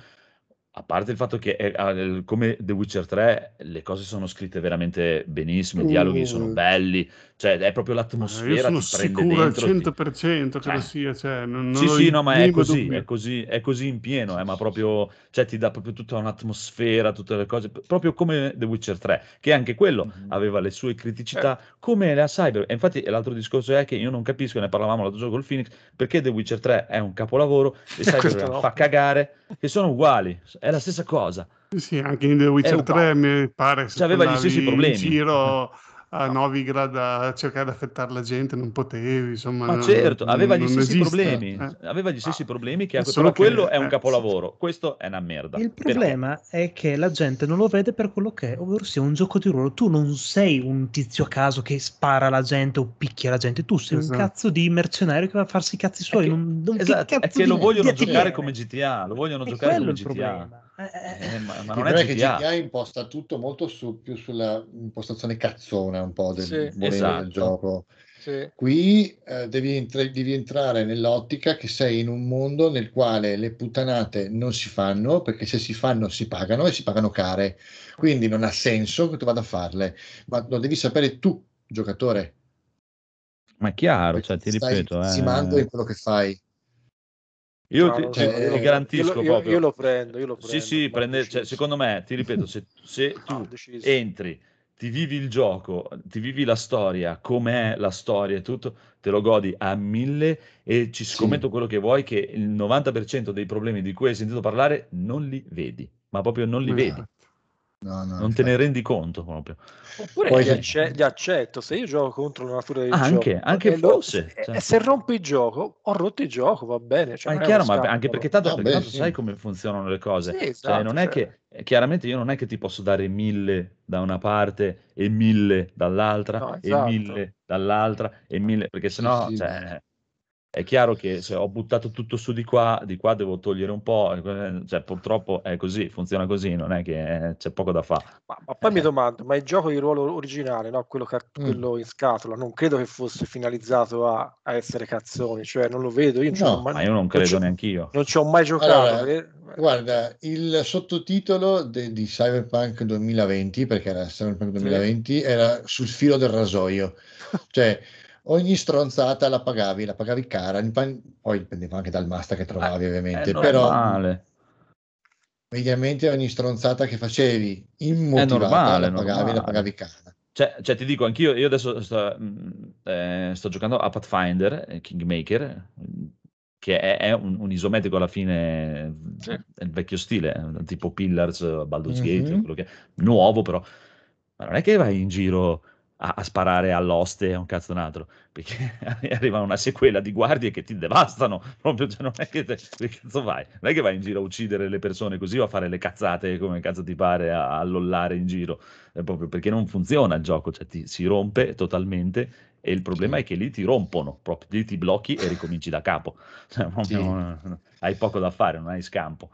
a parte il fatto che è- è- come The Witcher 3 le cose sono scritte veramente benissimo, i dialoghi sono Uh. belli, cioè è proprio Ma io l'atmosfera sono sicuro al dentro. ti- 100% che Eh. lo sia, cioè, non, non Sì, ho sì, il no, ma è così, è così, è così in pieno, eh, ma proprio, cioè ti dà proprio tutta un'atmosfera, tutte le cose, proprio come The Witcher 3, che anche quello Mhm. aveva le sue criticità, come la Cyber. E infatti l'altro discorso è che io non capisco, ne parlavamo l'altro giorno col Phoenix, perché The Witcher 3 è un capolavoro e Cyber no. fa cagare, che sono uguali, è la stessa cosa. Sì, anche in The Witcher uguale. 3 mi pare che Cioè, aveva gli stessi problemi. in giro a Novigrad a cercare di affettare la gente, non potevi, insomma, Ma non- certo, aveva gli non stessi esiste. problemi, Eh. aveva gli stessi Ah, problemi, che ha- solo però quello che- è un eh, capolavoro, questo è una merda. Il Perché? problema è che la gente non lo vede per quello che è, ovvero sia un gioco di ruolo. Tu non sei un tizio a caso che spara la gente o picchia la gente, tu sei Esatto. un cazzo di mercenario che va a farsi i cazzi suoi. che- non, non- che Esatto, è cazzo che lo vogliono giocare come GTA, lo vogliono È giocare quello come GTA. problema. Eh, eh, Eh, ma, ma Il non problema è è che GTA. Imposta tutto molto su, più sulla impostazione cazzona un po' del Sì, esatto. del gioco. Sì. Qui eh, devi, entra- devi entrare nell'ottica che sei in un mondo nel quale le puttanate non si fanno, perché se si fanno si pagano e si pagano care. Quindi non ha senso che tu vada a farle, ma lo devi sapere tu, giocatore. Ma è chiaro, perché cioè, ti stai ripeto, insimando eh, in quello che fai. Io ti, ti- so, ti garantisco io, io- proprio. io lo prendo, io lo Sì, prendo. sì, ma prende, cioè, secondo me, ti ripeto, se, se tu entri, ti vivi il gioco, ti vivi la storia, com'è la storia e tutto, te lo godi a mille e ci Sì. scommetto quello che vuoi che il 90% dei problemi di cui hai sentito parlare non li vedi, ma proprio non li vedi, Esatto. No, no, non te ne rendi conto proprio. Oppure Poi li, acce- li accetto, se io gioco contro la natura del Anche, gioco anche e, lo- fosse, e- cioè. e se rompi il gioco, ho rotto il gioco, va bene. Cioè, Ma è non chiaro, ma anche perché tanto, Ah, perché beh, tanto sì. sai come funzionano le cose. Sì, Cioè, esatto, non è cioè. che, eh, chiaramente io non è che ti posso dare mille da una parte e mille dall'altra No, e esatto. mille dall'altra e mille, perché sennò, sì, cioè, no. È chiaro che se ho buttato tutto su di qua, di qua devo togliere un po', cioè, purtroppo è così, funziona così, non è che c'è poco da fare. Ma, ma poi mi Eh. domando, ma il gioco di ruolo originale, no? quello, car- Mm. quello in scatola, non credo che fosse finalizzato a, a essere cazzoni, cioè non lo vedo, io No, mai, Ma io non credo ci ho- neanch'io. non ci ho mai giocato. Allora, eh. Guarda, il sottotitolo de- di Cyberpunk 2020, perché era Cyberpunk 2020, era sul filo del rasoio. Cioè, ogni stronzata la pagavi, la pagavi cara, poi dipendeva anche dal master che trovavi È ovviamente, però normale. mediamente ogni stronzata che facevi immotivata normale, la pagavi, la normale. pagavi cara. Cioè, cioè, ti dico, anch'io, io adesso sto, eh, sto giocando a Pathfinder, eh, Kingmaker, che è, è un, un isometrico alla fine, Sì. è il vecchio stile, eh, tipo Pillars, Baldur's Gate, Mhm. quello che è, nuovo però, ma non è che vai in giro a, a sparare all'oste a un cazzo un altro, perché arriva una sequela di guardie che ti devastano, proprio, cioè, non è che, te, che cazzo vai? Non è che vai in giro a uccidere le persone così o a fare le cazzate come cazzo ti pare, a, a lollare in giro, è proprio perché non funziona il gioco, cioè ti, si rompe totalmente e il problema Sì. è che lì ti rompono, proprio, lì ti blocchi e ricominci da capo, cioè, proprio, Sì. non- hai poco da fare, non hai scampo.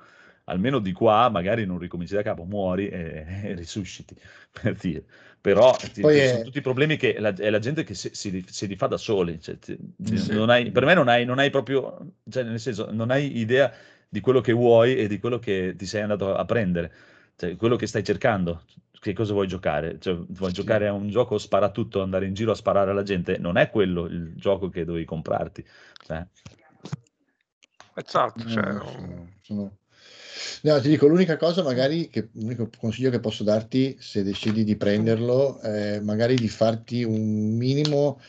Almeno di qua magari non ricominci da capo, muori e, e risusciti, per dire. Però ti- è- sono tutti problemi che la, è la gente che si, si, si rifà da soli. cioè, ti- Sì. non hai- per me non hai, non hai proprio, cioè, nel senso, non hai idea di quello che vuoi e di quello che ti sei andato a prendere, cioè, quello che stai cercando. Che cosa vuoi giocare? Cioè, vuoi Sì. giocare a un gioco sparatutto, andare in giro a sparare alla gente? Non è quello il gioco che dovevi comprarti. Cioè, Esatto, cioè, No, sono- No, ti dico, l'unica cosa magari, che, l'unico consiglio che posso darti se decidi di prenderlo, è magari di farti un minimo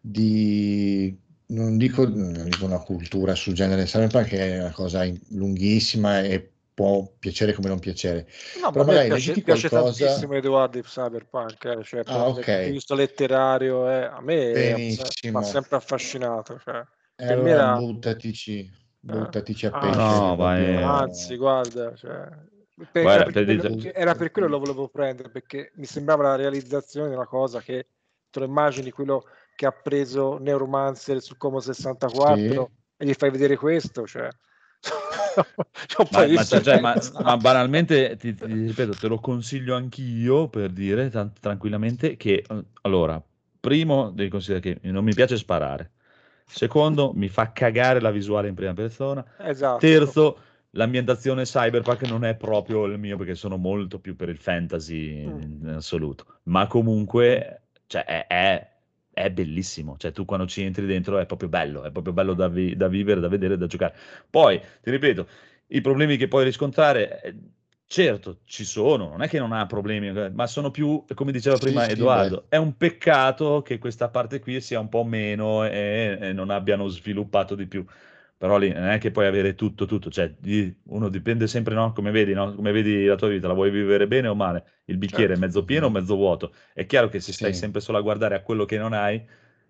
di, non dico, non dico una cultura sul genere cyberpunk, che è una cosa in- lunghissima e può piacere come non piacere. No, Però magari piace, leggiti piace qualcosa- tantissimo Edoardo di Cyberpunk, eh, cioè, Ah, proprio dal ok. punto di vista letterario, eh, a me Benissimo. mi ha sempre affascinato. Cioè. E Per me allora era- buttatici, buttatici a Ah, pesce. no, ma è- proprio- Anzi, guarda, cioè, per- Guarda, era, per per quello, era per quello che lo volevo prendere, perché mi sembrava la realizzazione di una cosa che te lo immagini quello che ha preso Neuromancer su Como 64 e gli fai vedere questo, cioè... Cioè, Ma, ma, visto- cioè, ma- ma banalmente ti, ti ripeto, te lo consiglio anch'io per dire tan- tranquillamente che allora, primo devi considerare che non mi piace sparare. Secondo, mi fa cagare la visuale in prima persona. Esatto. Terzo, l'ambientazione cyberpunk non è proprio il mio perché sono molto più per il fantasy Mm. in assoluto. Ma comunque, cioè, è, è- è bellissimo. Cioè, tu quando ci entri dentro è proprio bello, è proprio bello da, vi- da vivere, da vedere, da giocare. Poi, ti ripeto, i problemi che puoi riscontrare, eh, certo, ci sono, non è che non ha problemi, ma sono più, come diceva Sì, prima sì, Edoardo, è un peccato che questa parte qui sia un po' meno e, e non abbiano sviluppato di più. Però lì non è che puoi avere tutto, tutto, cioè uno dipende sempre, no? Come vedi, no? Come vedi la tua vita, la vuoi vivere bene o male? Il bicchiere Certo. è mezzo pieno o mezzo vuoto? È chiaro che se stai Sì. sempre solo a guardare a quello che non hai,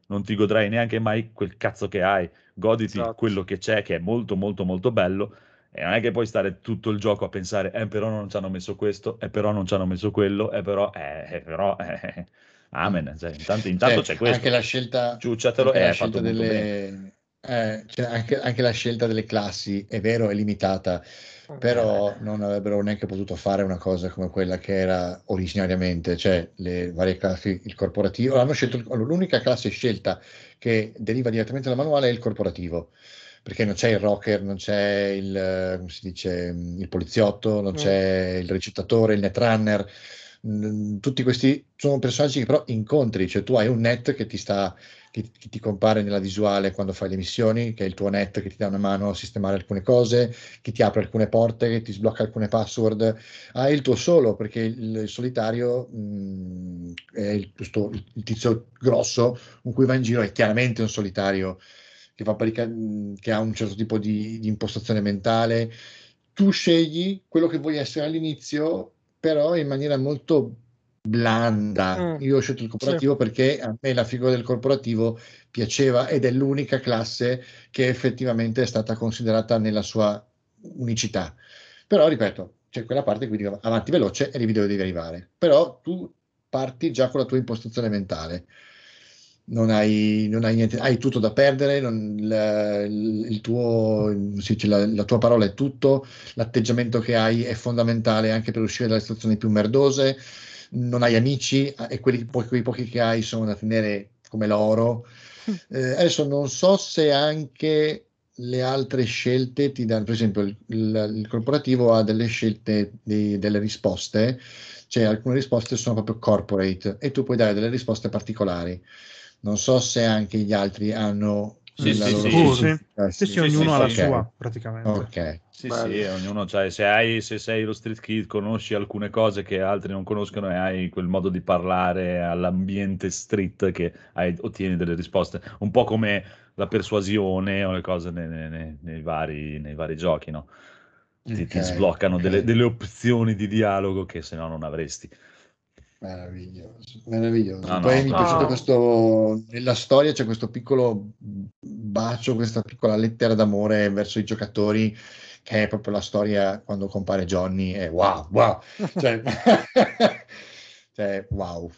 non ti godrai neanche mai quel cazzo che hai. Goditi Esatto. quello che c'è, che è molto, molto, molto bello. E non è che puoi stare tutto il gioco a pensare, eh, però non ci hanno messo questo, e però non ci hanno messo quello, e però, eh, eh, però, eh, amen. Cioè, intanto intanto Cioè, c'è questo. Anche la scelta, anche la scelta delle, eh, cioè, anche, anche la scelta delle classi, è vero, è limitata, Eh. però non avrebbero neanche potuto fare una cosa come quella che era originariamente, cioè le varie classi, il corporativo. Hanno scelto, l'unica classe scelta che deriva direttamente dal manuale è il corporativo, perché non c'è il rocker, non c'è il, eh, come si dice, il poliziotto, non Mm. c'è il ricettatore, il netrunner. mh, tutti questi sono personaggi che però incontri, cioè tu hai un net che ti sta che, che, ti compare nella visuale quando fai le missioni, che è il tuo net che ti dà una mano a sistemare alcune cose, che ti apre alcune porte, che ti sblocca alcune password. Hai il tuo solo, perché il, il solitario mh, è il, questo, il, tizio grosso con cui va in giro, è chiaramente un solitario che, fa parica, che ha un certo tipo di, di impostazione mentale. Tu scegli quello che vuoi essere all'inizio, però in maniera molto blanda. Mm. Io ho scelto il corporativo sì. perché a me la figura del corporativo piaceva ed è l'unica classe che effettivamente è stata considerata nella sua unicità. Però, ripeto, c'è quella parte dico avanti veloce e devi dove devi arrivare. Però tu parti già con la tua impostazione mentale. Non hai, non hai niente, hai tutto da perdere, non, la, il tuo, sì, la, la tua parola è tutto, l'atteggiamento che hai è fondamentale anche per uscire dalle situazioni più merdose non hai amici e quelli, quei pochi che hai sono da tenere come l'oro. Eh, adesso non so se anche le altre scelte ti danno, per esempio il, il, il corporativo ha delle scelte, di, delle risposte, cioè alcune risposte sono proprio corporate e tu puoi dare delle risposte particolari. Non so se anche gli altri hanno sì, sì, sì, sì, sì, sì, sì, ognuno ha la okay. sua praticamente. Ok. Sì, sì, ognuno, cioè, se, hai, se sei lo street kid, conosci alcune cose che altri non conoscono e hai quel modo di parlare all'ambiente street che hai, ottieni delle risposte, un po' come la persuasione o le cose nei, nei, nei, vari, nei vari, giochi, no? Ti, okay, ti sbloccano okay. delle, delle opzioni di dialogo che se no non avresti. Meraviglioso, meraviglioso. No, Poi no, mi è piaciuto questo, nella storia c'è questo piccolo bacio, questa piccola lettera d'amore verso i giocatori, che è proprio la storia quando compare Johnny, è wow, wow, cioè, cioè wow.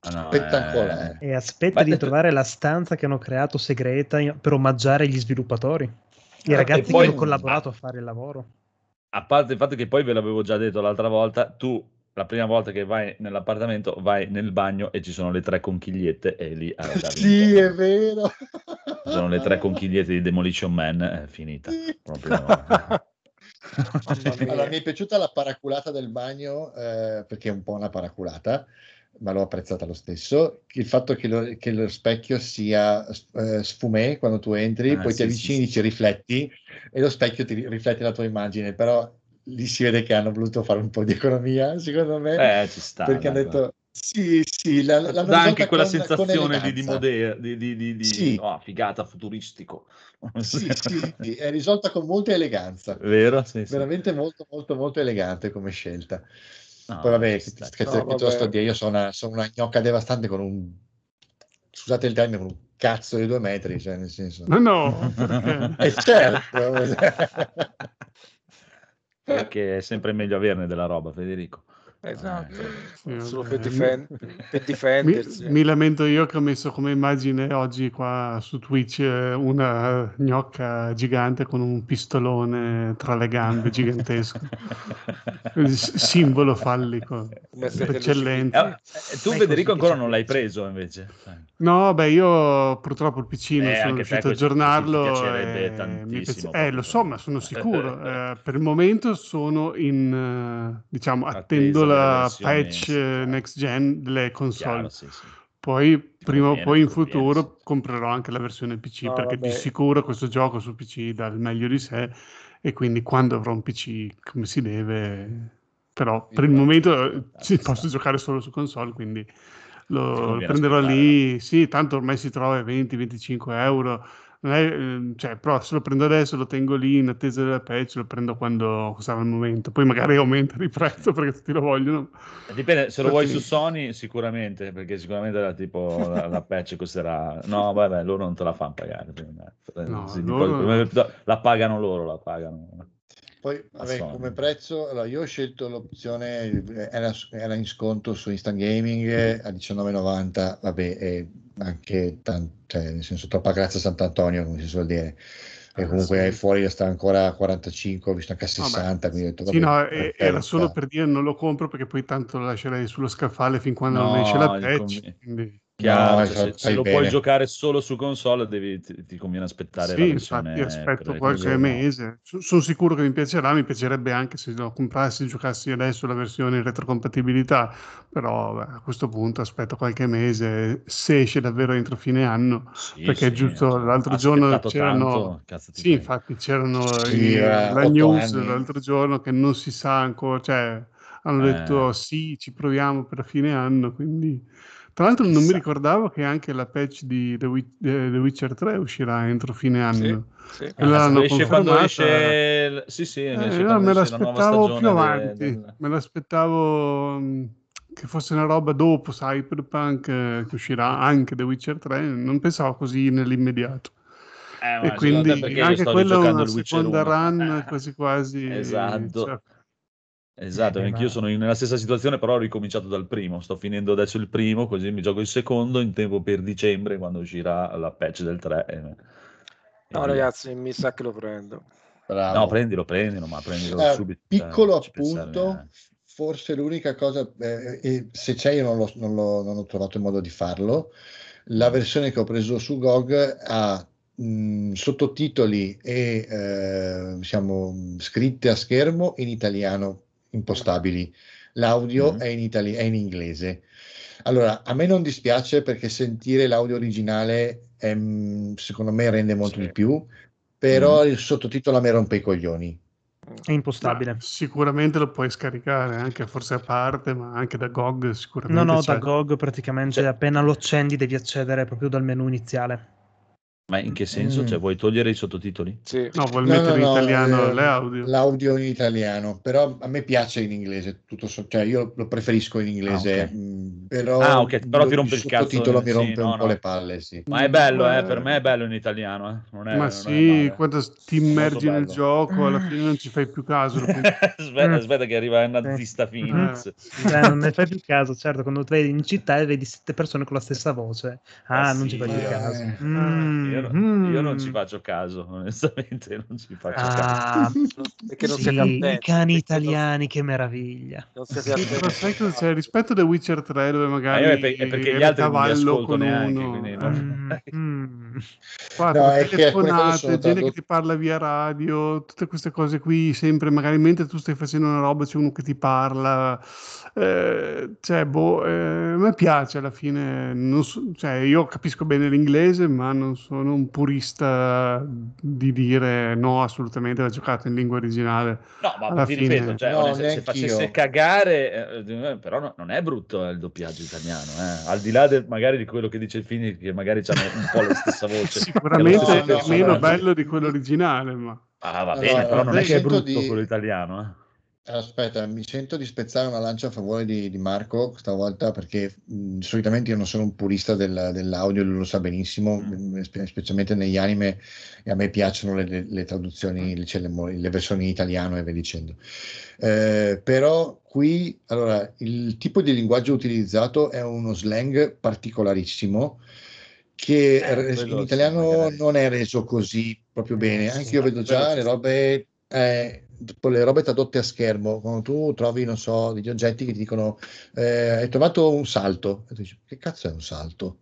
Ah, no, Spettacolare. Eh... E aspetta di trovare la stanza che hanno creato segreta per omaggiare gli sviluppatori, i ah, ragazzi poi... che hanno collaborato a fare il lavoro. A parte il fatto che poi ve l'avevo già detto l'altra volta, tu la prima volta che vai nell'appartamento vai nel bagno e ci sono le tre conchigliette e lì sì è vero. Ci sono le tre conchigliette di Demolition Man è finita. Proprio allora, mi è piaciuta la paraculata del bagno eh, perché è un po' una paraculata ma l'ho apprezzata lo stesso. Il fatto che lo, che lo specchio sia eh, sfumé quando tu entri ah, poi sì, ti avvicini sì, ci rifletti e lo specchio ti riflette la tua immagine però lì si vede che hanno voluto fare un po' di economia, secondo me. Eh, ci sta. Perché hanno detto, sì, sì, la, la dà anche quella con, sensazione con di, di, modea, di, di, di sì. oh, figata futuristico. Sì, sì, sì, è risolta con molta eleganza. Vero? Sì, Veramente molto, molto, molto elegante come scelta. No, Poi vabbè, scherzo no, piuttosto dire, io sono una, sono una gnocca devastante con un, scusate il termine, con un cazzo di due metri, cioè nel senso... No, no, è certo perché è sempre meglio averne della roba, Federico. Esatto, eh, solo per, difend- per difendersi. Mi, mi, lamento io che ho messo come immagine oggi qua su Twitch eh, una gnocca gigante con un pistolone tra le gambe gigantesco, simbolo fallico, eccellente. Eh, eh, tu Federico ancora non l'hai preso invece? No, beh, io purtroppo il PC non eh, sono riuscito a aggiornarlo. Mi piacerebbe tantissimo. Piace... Eh, lo so, ma sono sicuro. eh, per il momento sono in, diciamo, attendo la patch next gen delle console. Chiaro, sì, sì. Poi prima o poi in futuro sì. comprerò anche la versione PC no, perché vabbè. di sicuro questo gioco su PC dà il meglio di sé e quindi quando avrò un PC come si deve però per il momento sì, posso giocare solo su console quindi lo, lo prenderò lì, sì, tanto ormai si trova a 20-25 euro, è, ehm, cioè, però se lo prendo adesso lo tengo lì in attesa della patch, lo prendo quando sarà il momento, poi magari aumenta di prezzo perché tutti lo vogliono. Eh, dipende, se lo vuoi su Sony sicuramente, perché sicuramente la, tipo, la, la, patch costerà, no vabbè, loro non te la fanno pagare, no, sì, loro... la pagano loro, la pagano. Poi, vabbè, come prezzo, allora, io ho scelto l'opzione, era, era in sconto su Instant Gaming a 19,90, vabbè, è anche tan- cioè, nel senso troppa grazia a Sant'Antonio, come si suol dire. E ah, comunque sì. fuori sta ancora a 45, ho visto anche a 60. Vabbè. Detto, sì, no, era solo per dire non lo compro perché poi tanto lo lascerei sullo scaffale fin quando no, non esce la patch. Quindi... Chiaro, No, cioè, esatto, se, se lo bene. puoi giocare solo su console, devi, ti, ti conviene aspettare la Sì, versione infatti aspetto qualche per- mese. Sono sicuro che mi piacerà, mi piacerebbe anche se lo comprassi e giocassi adesso la versione in retrocompatibilità, però beh, a questo punto aspetto qualche mese se esce davvero entro fine anno, Sì, perché sì, giusto cioè, l'altro giorno c'erano... tanto, Sì, infatti c'erano Sì, i- eh, la news anni. l'altro giorno che non si sa ancora, cioè hanno Eh. detto sì, ci proviamo per fine anno, quindi... Tra l'altro non mi ricordavo che anche la patch di The, Wi- eh, The Witcher 3 uscirà entro fine anno. Sì, sì. E Ah, esce quando confermata. esce sì sì Eh, esce no, me esce la l'aspettavo più avanti, del- me l'aspettavo mh, che fosse una roba dopo Cyberpunk eh, che uscirà anche The Witcher 3, non pensavo così nell'immediato. Eh, E quindi anche sto quella è una seconda 1? run quasi quasi. Esatto. cioè, Esatto, Eh, anch'io ma- sono in- nella stessa situazione, però ho ricominciato dal primo. Sto finendo adesso il primo, così mi gioco il secondo in tempo per dicembre, quando uscirà la patch del 3. e- e No, via. ragazzi, mi sa che lo prendo. Bravo. No, prendilo, prendilo, ma prendilo Eh, subito. piccolo cioè, ci penserei, appunto, eh. forse l'unica cosa, eh, e se c'è io non, l'ho- non l'ho- non ho trovato il modo di farlo, la versione che ho preso su GOG ha mh, sottotitoli e eh, diciamo, scritte a schermo in italiano impostabili, l'audio Mhm. è, in itali- è in inglese. Allora, a me non dispiace perché sentire l'audio originale è, mh, secondo me rende molto Sì. di più, però Mhm. il sottotitolo a me rompe i coglioni. È impostabile. ma sicuramente lo puoi scaricare anche forse a parte, ma anche da GOG sicuramente. No, no, c'è. da GOG praticamente Cioè- appena lo accendi devi accedere proprio dal menu iniziale. Ma in che senso? Mm. Cioè, vuoi togliere i sottotitoli? Sì. No, vuol No, mettere no, in no, italiano eh, le audio. L'audio in italiano, però a me piace in inglese, tutto so- cioè io lo preferisco in inglese, Ah, ok. mh, però, Ah, ok, però ti lo- rompe il cazzo, sottotitolo mi sì, rompe no, un po' no. le palle, sì. Ma è bello, eh, per me è bello in italiano, eh. non è, Ma non sì, quando ti immergi nel gioco, alla fine non ci fai più caso. aspetta, Mm. aspetta che arriva il nazista Phoenix. Eh, Cioè, non ne fai più caso, certo, quando vai in città e vedi sette persone con la stessa voce. Ah, Eh non sì, ci fai più eh. caso. Eh, Mm, Io, non- io non ci faccio caso, onestamente non ci faccio caso. Ah, Perché non sì, siete attenti, i cani perché non- italiani, che meraviglia. Non siete Sì, attenti. sai cosa c'è? Rispetto a The Witcher 3, dove Ma magari io è, per- è perché gli altri non li cavallo con neanche, uno, quindi eh. Mm, mm. Guarda, No, è che telefonate, gente che tradotte- ti parla via radio, tutte queste cose qui, sempre magari mentre tu stai facendo una roba c'è uno che ti parla. Eh, cioè, boh, eh, a me piace alla fine. non so- cioè, io capisco bene l'inglese, ma non sono un purista di dire no, assolutamente va giocato in lingua originale. No, ma Alla ti fine- ripeto, cioè, No, onest- se facesse cagare, eh, però no- non è brutto eh, il doppiaggio italiano, eh. al di là del- magari di quello che dice il Fini, che magari hanno un po' la stessa voce. Sicuramente è no, meno no. bello di quello originale, ma Ah, va No, bene, però non è che è brutto di- quello italiano. Eh. Aspetta, mi sento di spezzare una lancia a favore di, di Marco stavolta perché mh, solitamente io non sono un purista del- dell'audio, lui lo sa benissimo, Mm. spe- specialmente negli anime e a me piacciono le, le- le traduzioni, cioè le, mo- le versioni in italiano e via dicendo. Eh, però qui, allora, il tipo di linguaggio utilizzato è uno slang particolarissimo che Eh, in italiano magari. non è reso così proprio bene. Anche io vedo già le robe, eh, tipo le robe tradotte a schermo. Quando tu trovi, non so, degli oggetti che ti dicono eh, hai trovato un salto, e tu dici, che cazzo è un salto?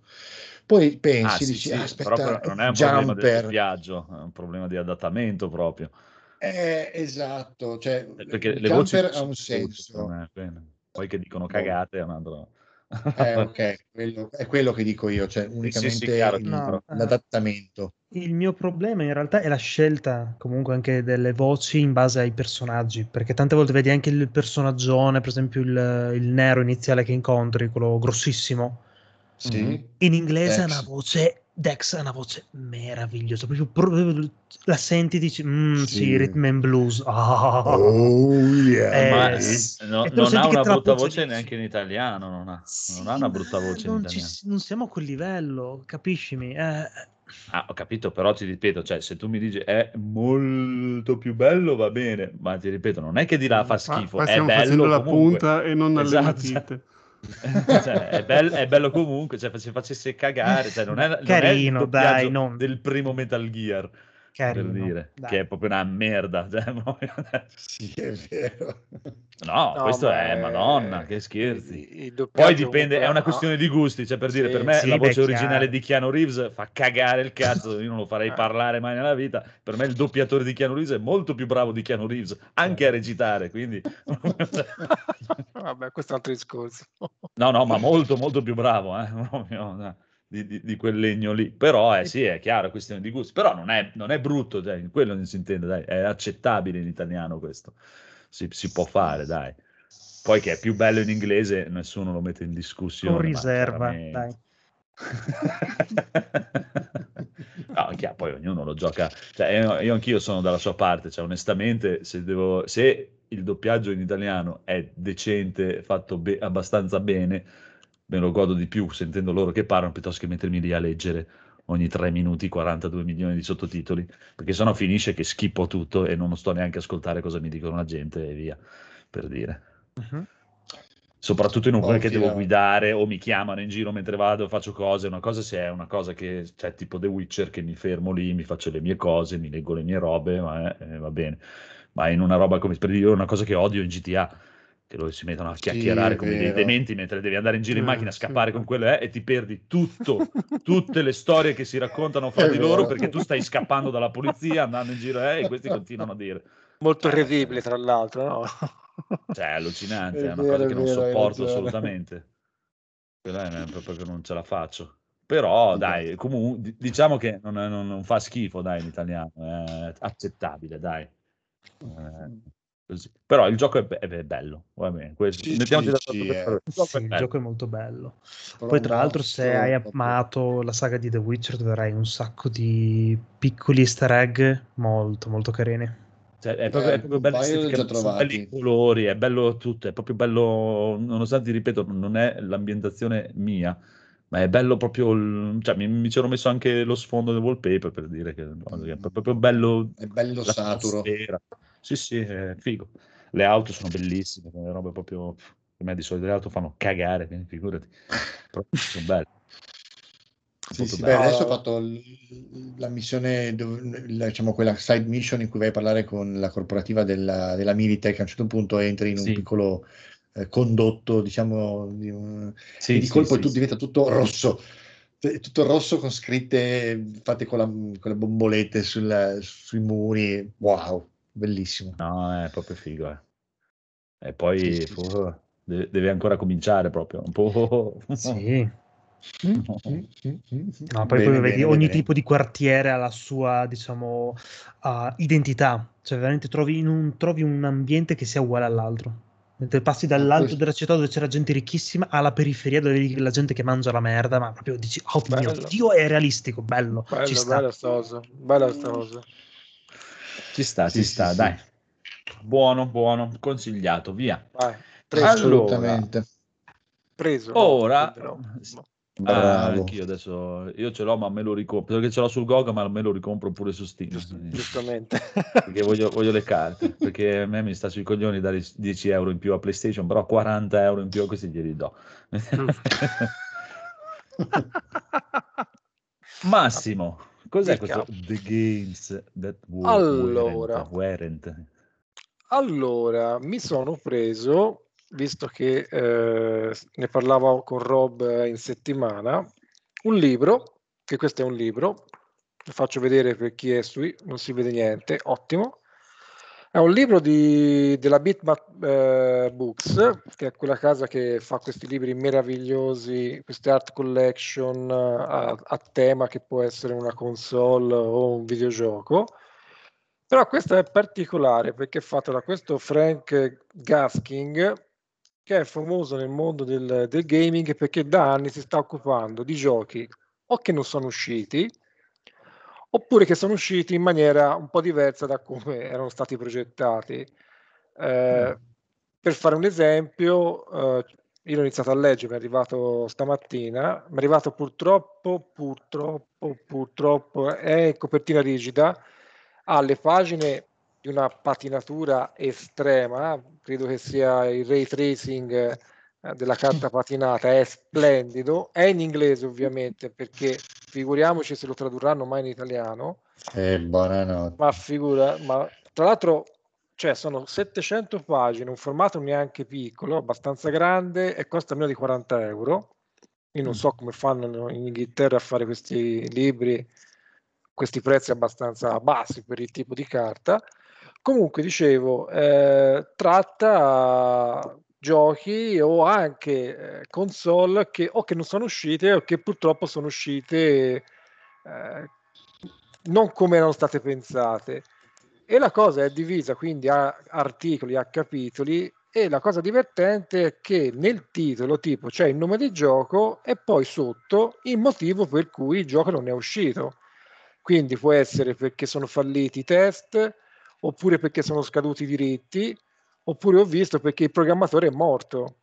Poi pensi, Ah, sì, dici, sì, "Ah, aspetta, non è un problema del jumper. doppiaggio, è un problema di adattamento proprio. Eh, esatto, cioè, Perché il le voci jumper ha un senso. Poi che dicono Boh. cagate è un altro... Eh, ok, quello- è quello che dico io, cioè unicamente chiaro, il- No, eh. l'adattamento. Il mio problema in realtà è la scelta comunque anche delle voci in base ai personaggi, perché tante volte vedi anche il personaggione, per esempio il, il nero iniziale che incontri, quello grossissimo, Sì. In inglese ha una voce, Dex ha una voce meravigliosa, proprio, proprio la senti e dici, "Mm, sì. Sì. rhythm and blues, ah". Oh yeah. Eh, Ma sì. no- non ha una brutta voce dici, neanche in italiano, non ha, "Sì, non ha una brutta ma voce in non, ci- italiano. non siamo a quel livello, capiscimi? Eh, Ah, ho capito, però ti ripeto, cioè, se tu mi dici è molto più bello va bene, ma ti ripeto, non è che di là fa qua, schifo, qua è stiamo bello facendo la comunque. punta e non alle Esatto. matite. Cioè, è, bel- è bello comunque, cioè, se facesse cagare, cioè, non è, non è il Carino, dai, non- del primo Metal Gear. Carino, per dire, dai. che è proprio una merda. Cioè, sì, è vero. No, no questo è, madonna, che scherzi. Poi dipende, è una questione di gusti, cioè per dire, per me sì, la voce originale di Keanu Reeves fa cagare il cazzo, io non lo farei eh. parlare mai nella vita, per me il doppiatore di Keanu Reeves è molto più bravo di Keanu Reeves, anche a recitare, quindi... Vabbè, questo è un altro discorso. no, no, ma molto, molto più bravo, eh. Di, di, di, quel legno lì. Però eh, sì, è chiaro, è questione di gusti. Però non è, non è brutto, dai, quello non si intende, dai, è accettabile in italiano questo. Si, si, può fare, dai. Poi che è più bello in inglese, nessuno lo mette in discussione. Con riserva, dai. no, chiaro, poi ognuno lo gioca. Cioè, io, io anch'io sono dalla sua parte, cioè, onestamente, se, devo, se il doppiaggio in italiano è decente, fatto be- abbastanza bene, me lo godo di più sentendo loro che parlano piuttosto che mettermi lì a leggere ogni 3 minuti 42 milioni di sottotitoli, perché sennò finisce che schippo tutto e non sto neanche a ascoltare cosa mi dicono la gente e via, per dire. Uh-huh. Soprattutto in un quel che devo guidare o mi chiamano in giro mentre vado, faccio cose, una cosa se è una cosa che, cioè tipo The Witcher, che mi fermo lì, mi faccio le mie cose, mi leggo le mie robe, ma eh, va bene. Ma in una roba come, per dire, una cosa che odio in GTA, che loro si mettono a chiacchierare sì, come dei dementi mentre devi andare in giro in macchina, scappare sì. con quello eh, e ti perdi tutto, tutte le storie che si raccontano fra di loro perché tu stai scappando dalla polizia, andando in giro eh, e questi continuano a dire. Molto credibile, tra l'altro, no? Cioè, è allucinante, è, è una vero, cosa che non sopporto assolutamente. Quella è proprio che non ce la faccio. Però, dai, comunque, diciamo che non, non, non, fa schifo, dai, in italiano, è accettabile, dai. Eh, Così. Però il gioco è, be- è bello, va bene. Questo, sì, sì, sì, il, gioco il gioco è molto bello. Però Poi, tra l'altro, se hai amato la saga di The Witcher, troverai un sacco di piccoli easter egg molto, molto carini. Cioè, è proprio, eh, è proprio bello i colori, è bello tutto, è proprio bello, nonostante, ripeto, non è l'ambientazione mia, ma è bello proprio, il, cioè mi, mi c'ero messo anche lo sfondo del wallpaper per dire che, è proprio bello. È bello saturo. Sì, sì, è figo. Le auto sono bellissime, le robe proprio, per me di solito le auto fanno cagare, quindi figurati, però sono belle. Sì, sì, beh, adesso ho fatto la missione, diciamo quella side mission in cui vai a parlare con la corporativa della, della Militech, a un certo punto entri in un sì. piccolo eh, condotto, diciamo, di, un, sì, di colpo e tu diventa tutto rosso, tutto rosso con scritte fatte con, la, con le bombolette sul, sui muri, wow, bellissimo. No, è proprio figo, eh. E poi oh, deve, deve ancora cominciare proprio, un po'... Sì. No, poi, bene, vedi, bene, ogni bene. tipo di quartiere ha la sua, diciamo, uh, identità. Cioè, veramente trovi, un, trovi un ambiente che sia uguale all'altro. Mentre passi dall'alto questo... della città dove c'era gente ricchissima alla periferia dove vedi la gente che mangia la merda, ma proprio dici, oh bello. mio Dio, è realistico, bello. Bello, ci sta. bella sta cosa, bella sta cosa. Ci sta, sì, ci sta, sì, dai. Buono, buono, consigliato, via. Vai, preso. Assolutamente. Preso. Ora, no. Ah, anch'io adesso io ce l'ho, ma me lo ricompro perché ce l'ho sul GOG, ma me lo ricompro pure su Steam. Giustamente, perché voglio, voglio, le carte. Perché a me mi sta sui coglioni dare 10 euro in più a PlayStation, però 40 euro in più a questi glieli do. Massimo, cos'è questo The Games That were, allora, weren't? Allora, mi sono preso visto che eh, ne parlavo con Rob in settimana, un libro, che questo è un libro, lo faccio vedere per chi è su, non si vede niente, ottimo. È un libro di, della Bitmap eh, Books, che è quella casa che fa questi libri meravigliosi, queste art collection a, a tema che può essere una console o un videogioco. Però questo è particolare perché è fatto da questo Frank Gasking, che è famoso nel mondo del, del gaming perché da anni si sta occupando di giochi o che non sono usciti oppure che sono usciti in maniera un po' diversa da come erano stati progettati. Eh, mm. Per fare un esempio, eh, io ho iniziato a leggere, mi è arrivato stamattina, mi è arrivato purtroppo, purtroppo, purtroppo, è copertina rigida, ha le pagine di una patinatura estrema, credo che sia il ray tracing eh, della carta patinata, è splendido, è in inglese ovviamente perché figuriamoci se lo tradurranno mai in italiano. Eh, buonanotte. Ma figura, ma tra l'altro cioè sono 700 pagine, un formato neanche piccolo, abbastanza grande e costa meno di 40 euro. Io non so come fanno in Inghilterra a fare questi libri, questi prezzi abbastanza bassi per il tipo di carta. Comunque, dicevo, eh, tratta giochi o anche eh, console che o che non sono uscite o che purtroppo sono uscite eh, non come erano state pensate. E la cosa è divisa quindi a articoli, a capitoli e la cosa divertente è che nel titolo tipo c'è il nome del gioco e poi sotto il motivo per cui il gioco non è uscito. Quindi può essere perché sono falliti i test, oppure perché sono scaduti i diritti, oppure ho visto perché il programmatore è morto.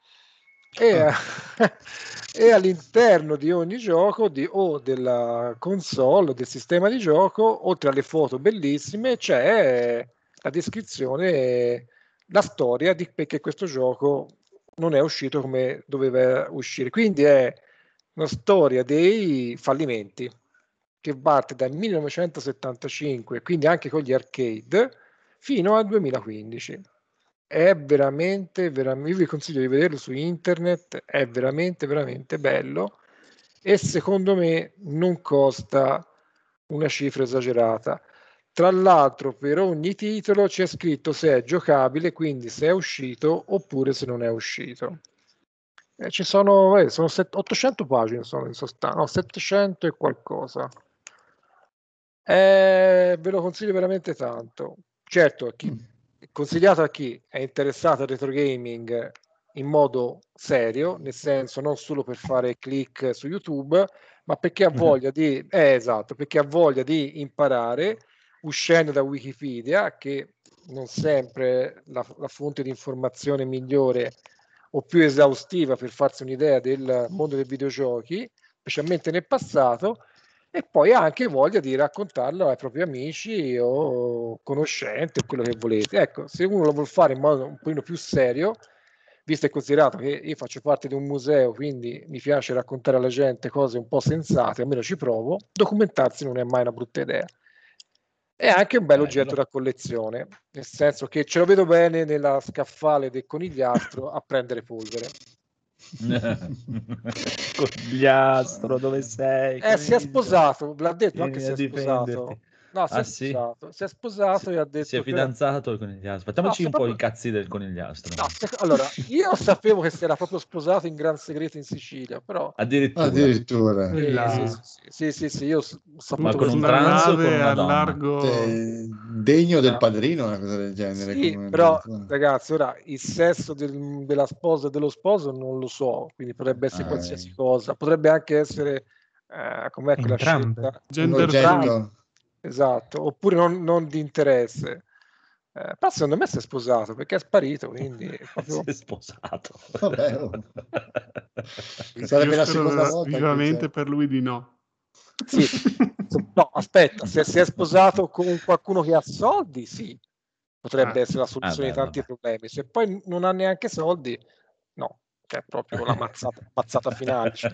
E, ah. e all'interno di ogni gioco di, o della console del sistema di gioco, oltre alle foto bellissime, c'è la descrizione, la storia di perché questo gioco non è uscito come doveva uscire. Quindi è una storia dei fallimenti che parte dal 1975, quindi anche con gli arcade, fino al 2015. È veramente, veramente, vi consiglio di vederlo su internet, è veramente, veramente bello e secondo me non costa una cifra esagerata. Tra l'altro, per ogni titolo c'è scritto se è giocabile, quindi se è uscito oppure se non è uscito. Eh, ci sono, eh, sono set, 800 pagine sono in sostanza, no, 700 e qualcosa. Eh, ve lo consiglio veramente tanto. Certo, chi, mm. Consigliato a chi è interessato al retro gaming in modo serio, nel senso non solo per fare click su YouTube, ma perché ha mm-hmm. voglia di, eh, esatto, perché ha voglia di imparare uscendo da Wikipedia, che non sempre la, la fonte di informazione migliore o più esaustiva per farsi un'idea del mondo dei videogiochi, specialmente nel passato, e poi anche voglia di raccontarlo ai propri amici o conoscenti o quello che volete. Ecco, se uno lo vuole fare in modo un pochino più serio, visto e considerato che io faccio parte di un museo, quindi mi piace raccontare alla gente cose un po' sensate, almeno ci provo, documentarsi non è mai una brutta idea. È anche un bel oggetto da collezione, nel senso che ce lo vedo bene nella scaffale del conigliastro a prendere polvere. Conigliastro, dove sei? Eh, si è sposato, l'ha detto anche se è sposato. No, si, ah, è sì? sposato. si è sposato e ha detto... Si è fidanzato che... il conigliastro. Facciamoci no, un proprio... po' i cazzi del conigliastro. No, se... Allora, io sapevo che si era proprio sposato in gran segreto in Sicilia, però... Addirittura. Addirittura. Eh, La... sì, sì, sì, sì, io ho saputo... Ma con un pranzo con una largo... Eh, degno del padrino, una cosa del genere. Sì, però, ragazzi, ora, il sesso del, della sposa e dello sposo non lo so, quindi potrebbe essere ah, qualsiasi eh. cosa. Potrebbe anche essere... Eh, com'è quella scelta? Gender Esatto, oppure non, non di interesse. Eh, però secondo me si è sposato perché è sparito, quindi è proprio... si è sposato. Vabbè, oh. Sarebbe la seconda volta. Vivamente per lui di no. Sì, no, aspetta, se si è sposato con qualcuno che ha soldi, sì, potrebbe ah, essere la soluzione ah, di tanti vabbè. problemi. Se poi non ha neanche soldi, no che è proprio la mazzata, mazzata finale. Cioè.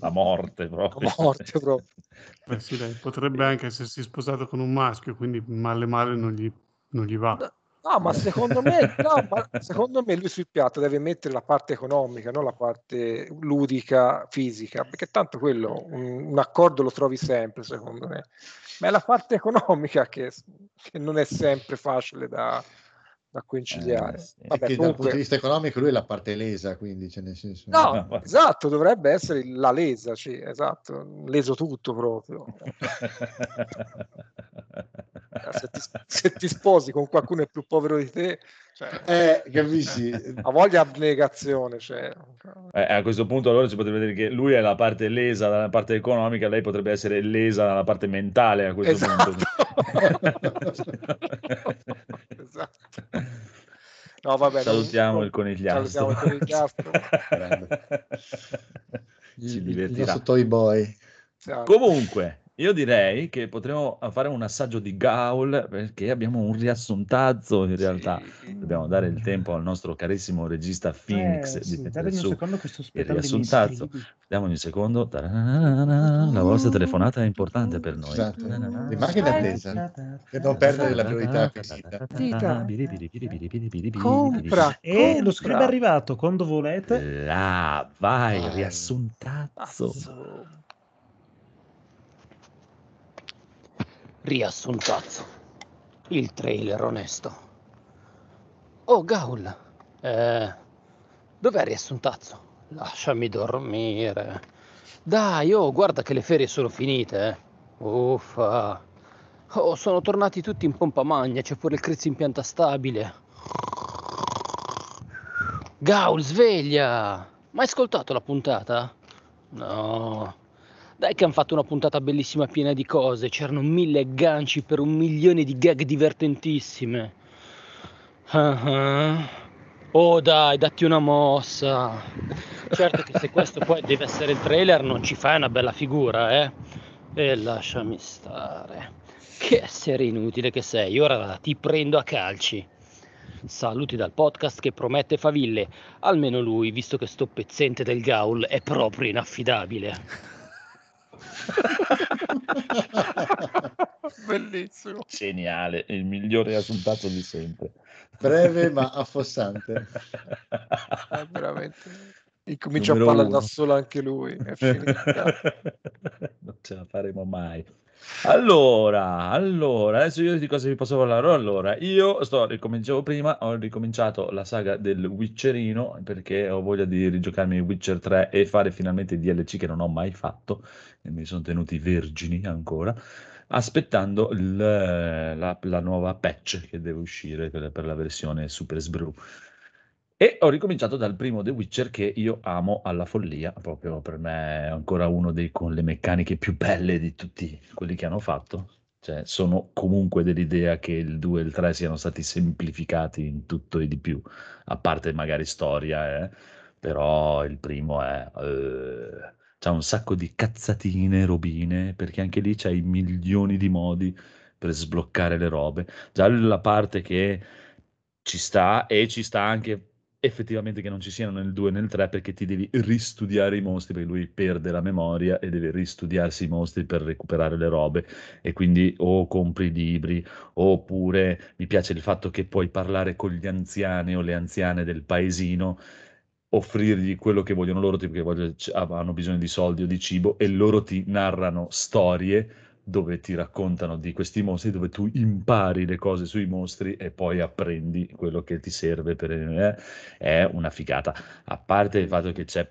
La morte proprio. La morte proprio. Beh, sì, dai, potrebbe anche essersi sposato con un maschio, quindi male male non gli, non gli va. No, ma secondo me, no, ma secondo me lui sul piatto deve mettere la parte economica, non la parte ludica, fisica, perché tanto quello, un, un accordo lo trovi sempre, secondo me. Ma è la parte economica che, che non è sempre facile da, da conciliare. Eh, sì. Vabbè, comunque... Dal punto di vista economico lui è la parte lesa, quindi cioè nel senso... No, esatto, dovrebbe essere la lesa, sì, esatto, leso tutto proprio. se, ti, se, ti, sposi con qualcuno che è più povero di te, cioè, eh, capisci? ha voglia abnegazione. Cioè. Eh, a questo punto allora si potrebbe dire che lui è la parte lesa dalla parte economica, lei potrebbe essere lesa dalla parte mentale a questo esatto. punto. esatto. No, vabbè, salutiamo non... il conigliastro. Salutiamo il conigliastro. Ci divertirà. Il Toy Boy. Comunque, io direi che potremmo fare un assaggio di Gaul perché abbiamo un riassuntazzo in realtà. Sì. Dobbiamo dare il tempo al nostro carissimo regista Phoenix Eh, di sì, un su secondo che sto il riassuntazzo. scrivi. Diamo un secondo. La vostra telefonata è importante per noi. Esatto. Ta-ra-ra-ra. Rimanga in attesa. Per non perdere la priorità. Compra. E lo compra. scrivo è arrivato quando volete. Là, vai, Vai. riassuntazzo. Riassuntazzo. Il trailer onesto. Oh, Gaul. Eh, dov'è riassuntazzo? Lasciami dormire. Dai, oh, guarda che le ferie sono finite, eh. Uffa. Oh, sono tornati tutti in pompa magna, c'è pure il Criz in pianta stabile. Gaul, sveglia! Ma hai ascoltato la puntata? No. Dai che hanno fatto una puntata bellissima piena di cose, c'erano mille agganci per un milione di gag divertentissime. Ah. Oh dai, datti una mossa. Certo che se questo poi deve essere il trailer non ci fai una bella figura, eh? E lasciami stare. Che essere inutile che sei, ora ti prendo a calci. Saluti dal podcast che promette faville, almeno lui, visto che sto pezzente del Gaul è proprio inaffidabile. Bellissimo. Geniale, il migliore riassuntazzo di sempre. Breve ma affossante. È veramente. Incomincia Numero a parlare uno. da solo anche lui. Non ce la faremo mai. Allora, allora, adesso io di cosa vi posso parlare? Allora, io sto, ricominciavo prima, ho ricominciato la saga del Witcherino perché ho voglia di rigiocarmi Witcher 3 e fare finalmente i DLC che non ho mai fatto e mi sono tenuti vergini ancora, aspettando il- la, la nuova patch che deve uscire per la versione Super Sbrew. E ho ricominciato dal primo The Witcher che io amo alla follia, proprio per me è ancora uno dei con le meccaniche più belle di tutti quelli che hanno fatto. Cioè, sono comunque dell'idea che il 2 e il 3 siano stati semplificati in tutto e di più, a parte magari storia, eh, però il primo è... eh, c'ha un sacco di cazzatine, robine, perché anche lì c'hai milioni di modi per sbloccare le robe. Già la parte che ci sta e ci sta anche effettivamente che non ci siano nel 2 e nel 3 perché ti devi ristudiare i mostri perché lui perde la memoria e deve ristudiarsi i mostri per recuperare le robe. E quindi o compri i libri oppure mi piace il fatto che puoi parlare con gli anziani o le anziane del paesino offrirgli quello che vogliono loro, tipo che voglio- c- hanno bisogno di soldi o di cibo, e loro ti narrano storie dove ti raccontano di questi mostri, dove tu impari le cose sui mostri e poi apprendi quello che ti serve per... eh, è una figata. A parte il fatto che c'è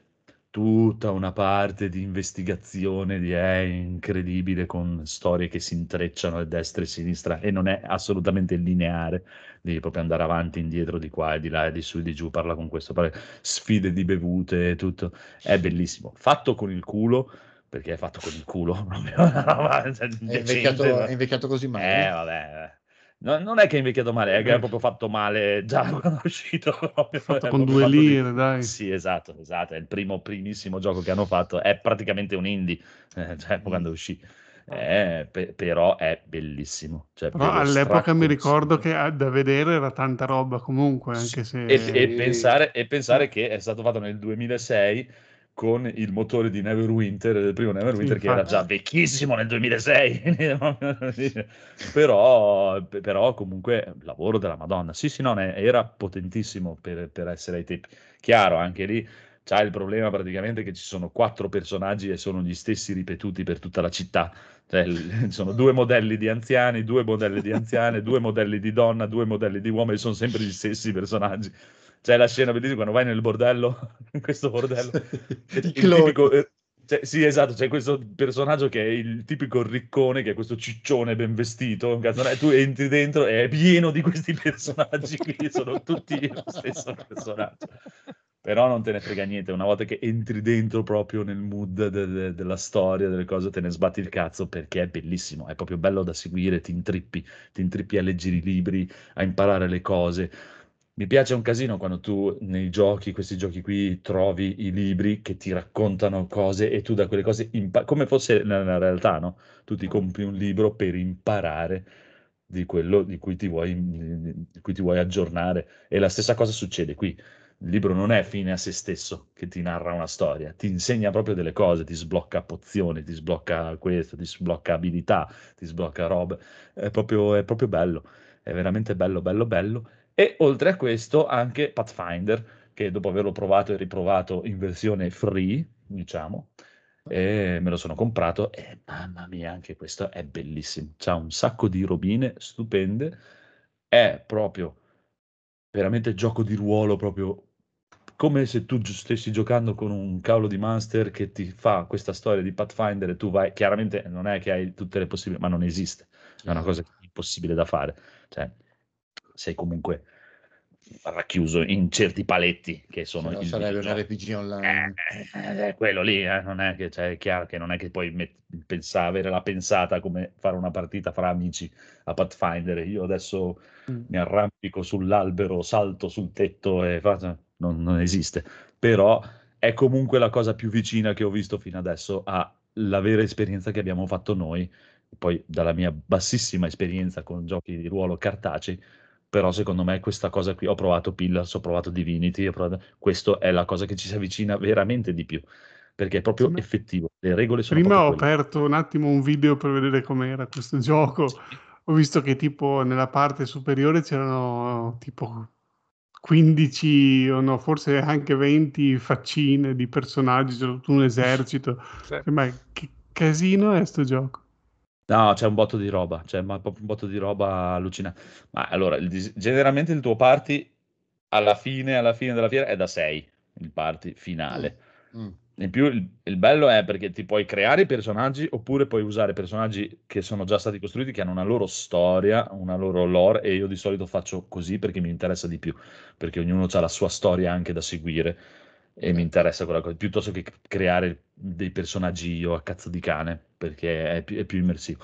tutta una parte di investigazione di è incredibile con storie che si intrecciano a destra e a sinistra e non è assolutamente lineare, devi proprio andare avanti, indietro, di qua e di là di su e di giù, parla con questo, parla- sfide di bevute e tutto, è bellissimo, fatto con il culo, perché è fatto con il culo, proprio una roba, cioè, È invecchiato, ma- è invecchiato così male. eh, vabbè. eh. No- non è che è invecchiato male, è che è proprio fatto male già quando è uscito. proprio, Fatto è con due fatto di- lire, dai. Sì, esatto, esatto. È il primo, primissimo gioco che hanno fatto. È praticamente un indie, eh, cioè Mm. quando uscì. Eh, pe- però è bellissimo. Cioè, Però all'epoca mi ricordo che ah, da vedere era tanta roba comunque, anche se... E, e pensare, e pensare che è stato fatto nel 2006 con il motore di Neverwinter, del primo Neverwinter, Sì, che era infatti. già vecchissimo nel 2006. però, però comunque lavoro della Madonna. Sì, sì, no, era potentissimo per, per essere ai tempi. Chiaro, anche lì c'è il problema praticamente che ci sono quattro personaggi e sono gli stessi ripetuti per tutta la città. Cioè, ci sono due modelli di anziani, due modelli di anziane, due modelli di donna, due modelli di uomo e sono sempre gli stessi personaggi. C'è la scena bellissima quando vai nel bordello, in questo bordello, il tipico, eh, cioè, sì, esatto, c'è questo personaggio che è il tipico riccone, che è questo ciccione ben vestito, un cazzo, e tu entri dentro e è pieno di questi personaggi qui, sono tutti lo stesso personaggio. Però non te ne frega niente, una volta che entri dentro proprio nel mood de- de- della storia, delle cose, te ne sbatti il cazzo perché è bellissimo, è proprio bello da seguire, ti intrippi, ti intrippi a leggere i libri, a imparare le cose. Mi piace un casino quando tu nei giochi, questi giochi qui, trovi i libri che ti raccontano cose e tu da quelle cose, impa- come fosse nella realtà, no? Tu ti compri un libro per imparare di quello di cui ti vuoi, di cui ti vuoi aggiornare. E la stessa cosa succede qui. Il libro non è fine a se stesso che ti narra una storia, ti insegna proprio delle cose, ti sblocca pozioni, ti sblocca questo, ti sblocca abilità, ti sblocca robe. È proprio, è proprio bello, è veramente bello, bello, bello. E oltre a questo anche Pathfinder, che dopo averlo provato e riprovato in versione free, diciamo, e me lo sono comprato e mamma mia, anche questo è bellissimo. C'ha un sacco di robine stupende, è proprio veramente gioco di ruolo, proprio come se tu stessi giocando con un cavolo di master che ti fa questa storia di Pathfinder e tu vai, chiaramente non è che hai tutte le possibilità, ma non esiste, è una cosa impossibile da fare. Cioè, sei comunque racchiuso in certi paletti che sono no sarebbe un videogioco. RPG online. Eh, eh, quello lì, eh, non è che cioè, è chiaro che non è che puoi met- pensa- avere la pensata come fare una partita fra amici a Pathfinder. Io adesso Mm. mi arrampico sull'albero, salto sul tetto e faccio... Non, non esiste. Però è comunque la cosa più vicina che ho visto fino adesso alla vera esperienza che abbiamo fatto noi. Poi dalla mia bassissima esperienza con giochi di ruolo cartacei, però secondo me questa cosa qui, ho provato Pillars, ho provato Divinity, ho provato, questo è la cosa che ci si avvicina veramente di più, perché è proprio Sì, effettivo, le regole sono Prima ho quelle. aperto un attimo un video per vedere com'era questo gioco. Ho visto che tipo nella parte superiore c'erano tipo 15 o no, forse anche 20 faccine di personaggi, c'era tutto un esercito. Sì. Ma che casino è sto gioco? No, c'è un botto di roba, c'è ma proprio un botto di roba allucinante. Ma allora, il generalmente il tuo party alla fine, alla fine della fiera è da 6, il party finale. Mm. In più il, il bello è perché ti puoi creare i personaggi oppure puoi usare personaggi che sono già stati costruiti, che hanno una loro storia, una loro lore e io di solito faccio così perché mi interessa di più, perché ognuno ha la sua storia anche da seguire e mi interessa quella cosa, piuttosto che creare dei personaggi io a cazzo di cane, perché è più, è più immersivo.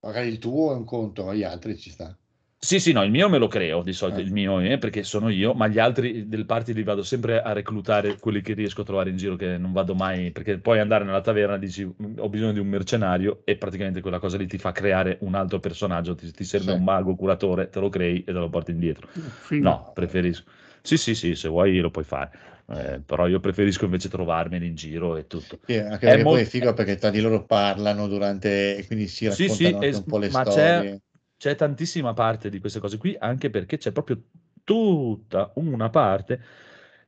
Magari il tuo è un conto, gli altri ci sta. Sì, sì, no, il mio me lo creo di solito, Eh. il mio è perché sono io, ma gli altri del party li vado sempre a reclutare, quelli che riesco a trovare in giro, che non vado mai, perché puoi andare nella taverna e dici "Mm, ho bisogno di un mercenario e praticamente quella cosa lì ti fa creare un altro personaggio, ti, ti serve Sì. un mago, curatore, te lo crei e te lo porti indietro. Figo. No, preferisco. Sì, sì, sì, se vuoi lo puoi fare, Eh, però io preferisco invece trovarmeli in giro e tutto. Sì, anche È molto- è figo perché tra di loro parlano durante e quindi si Sì, raccontano sì, anche es- un po' le ma storie. c'è, c'è tantissima parte di queste cose qui, anche perché c'è proprio tutta una parte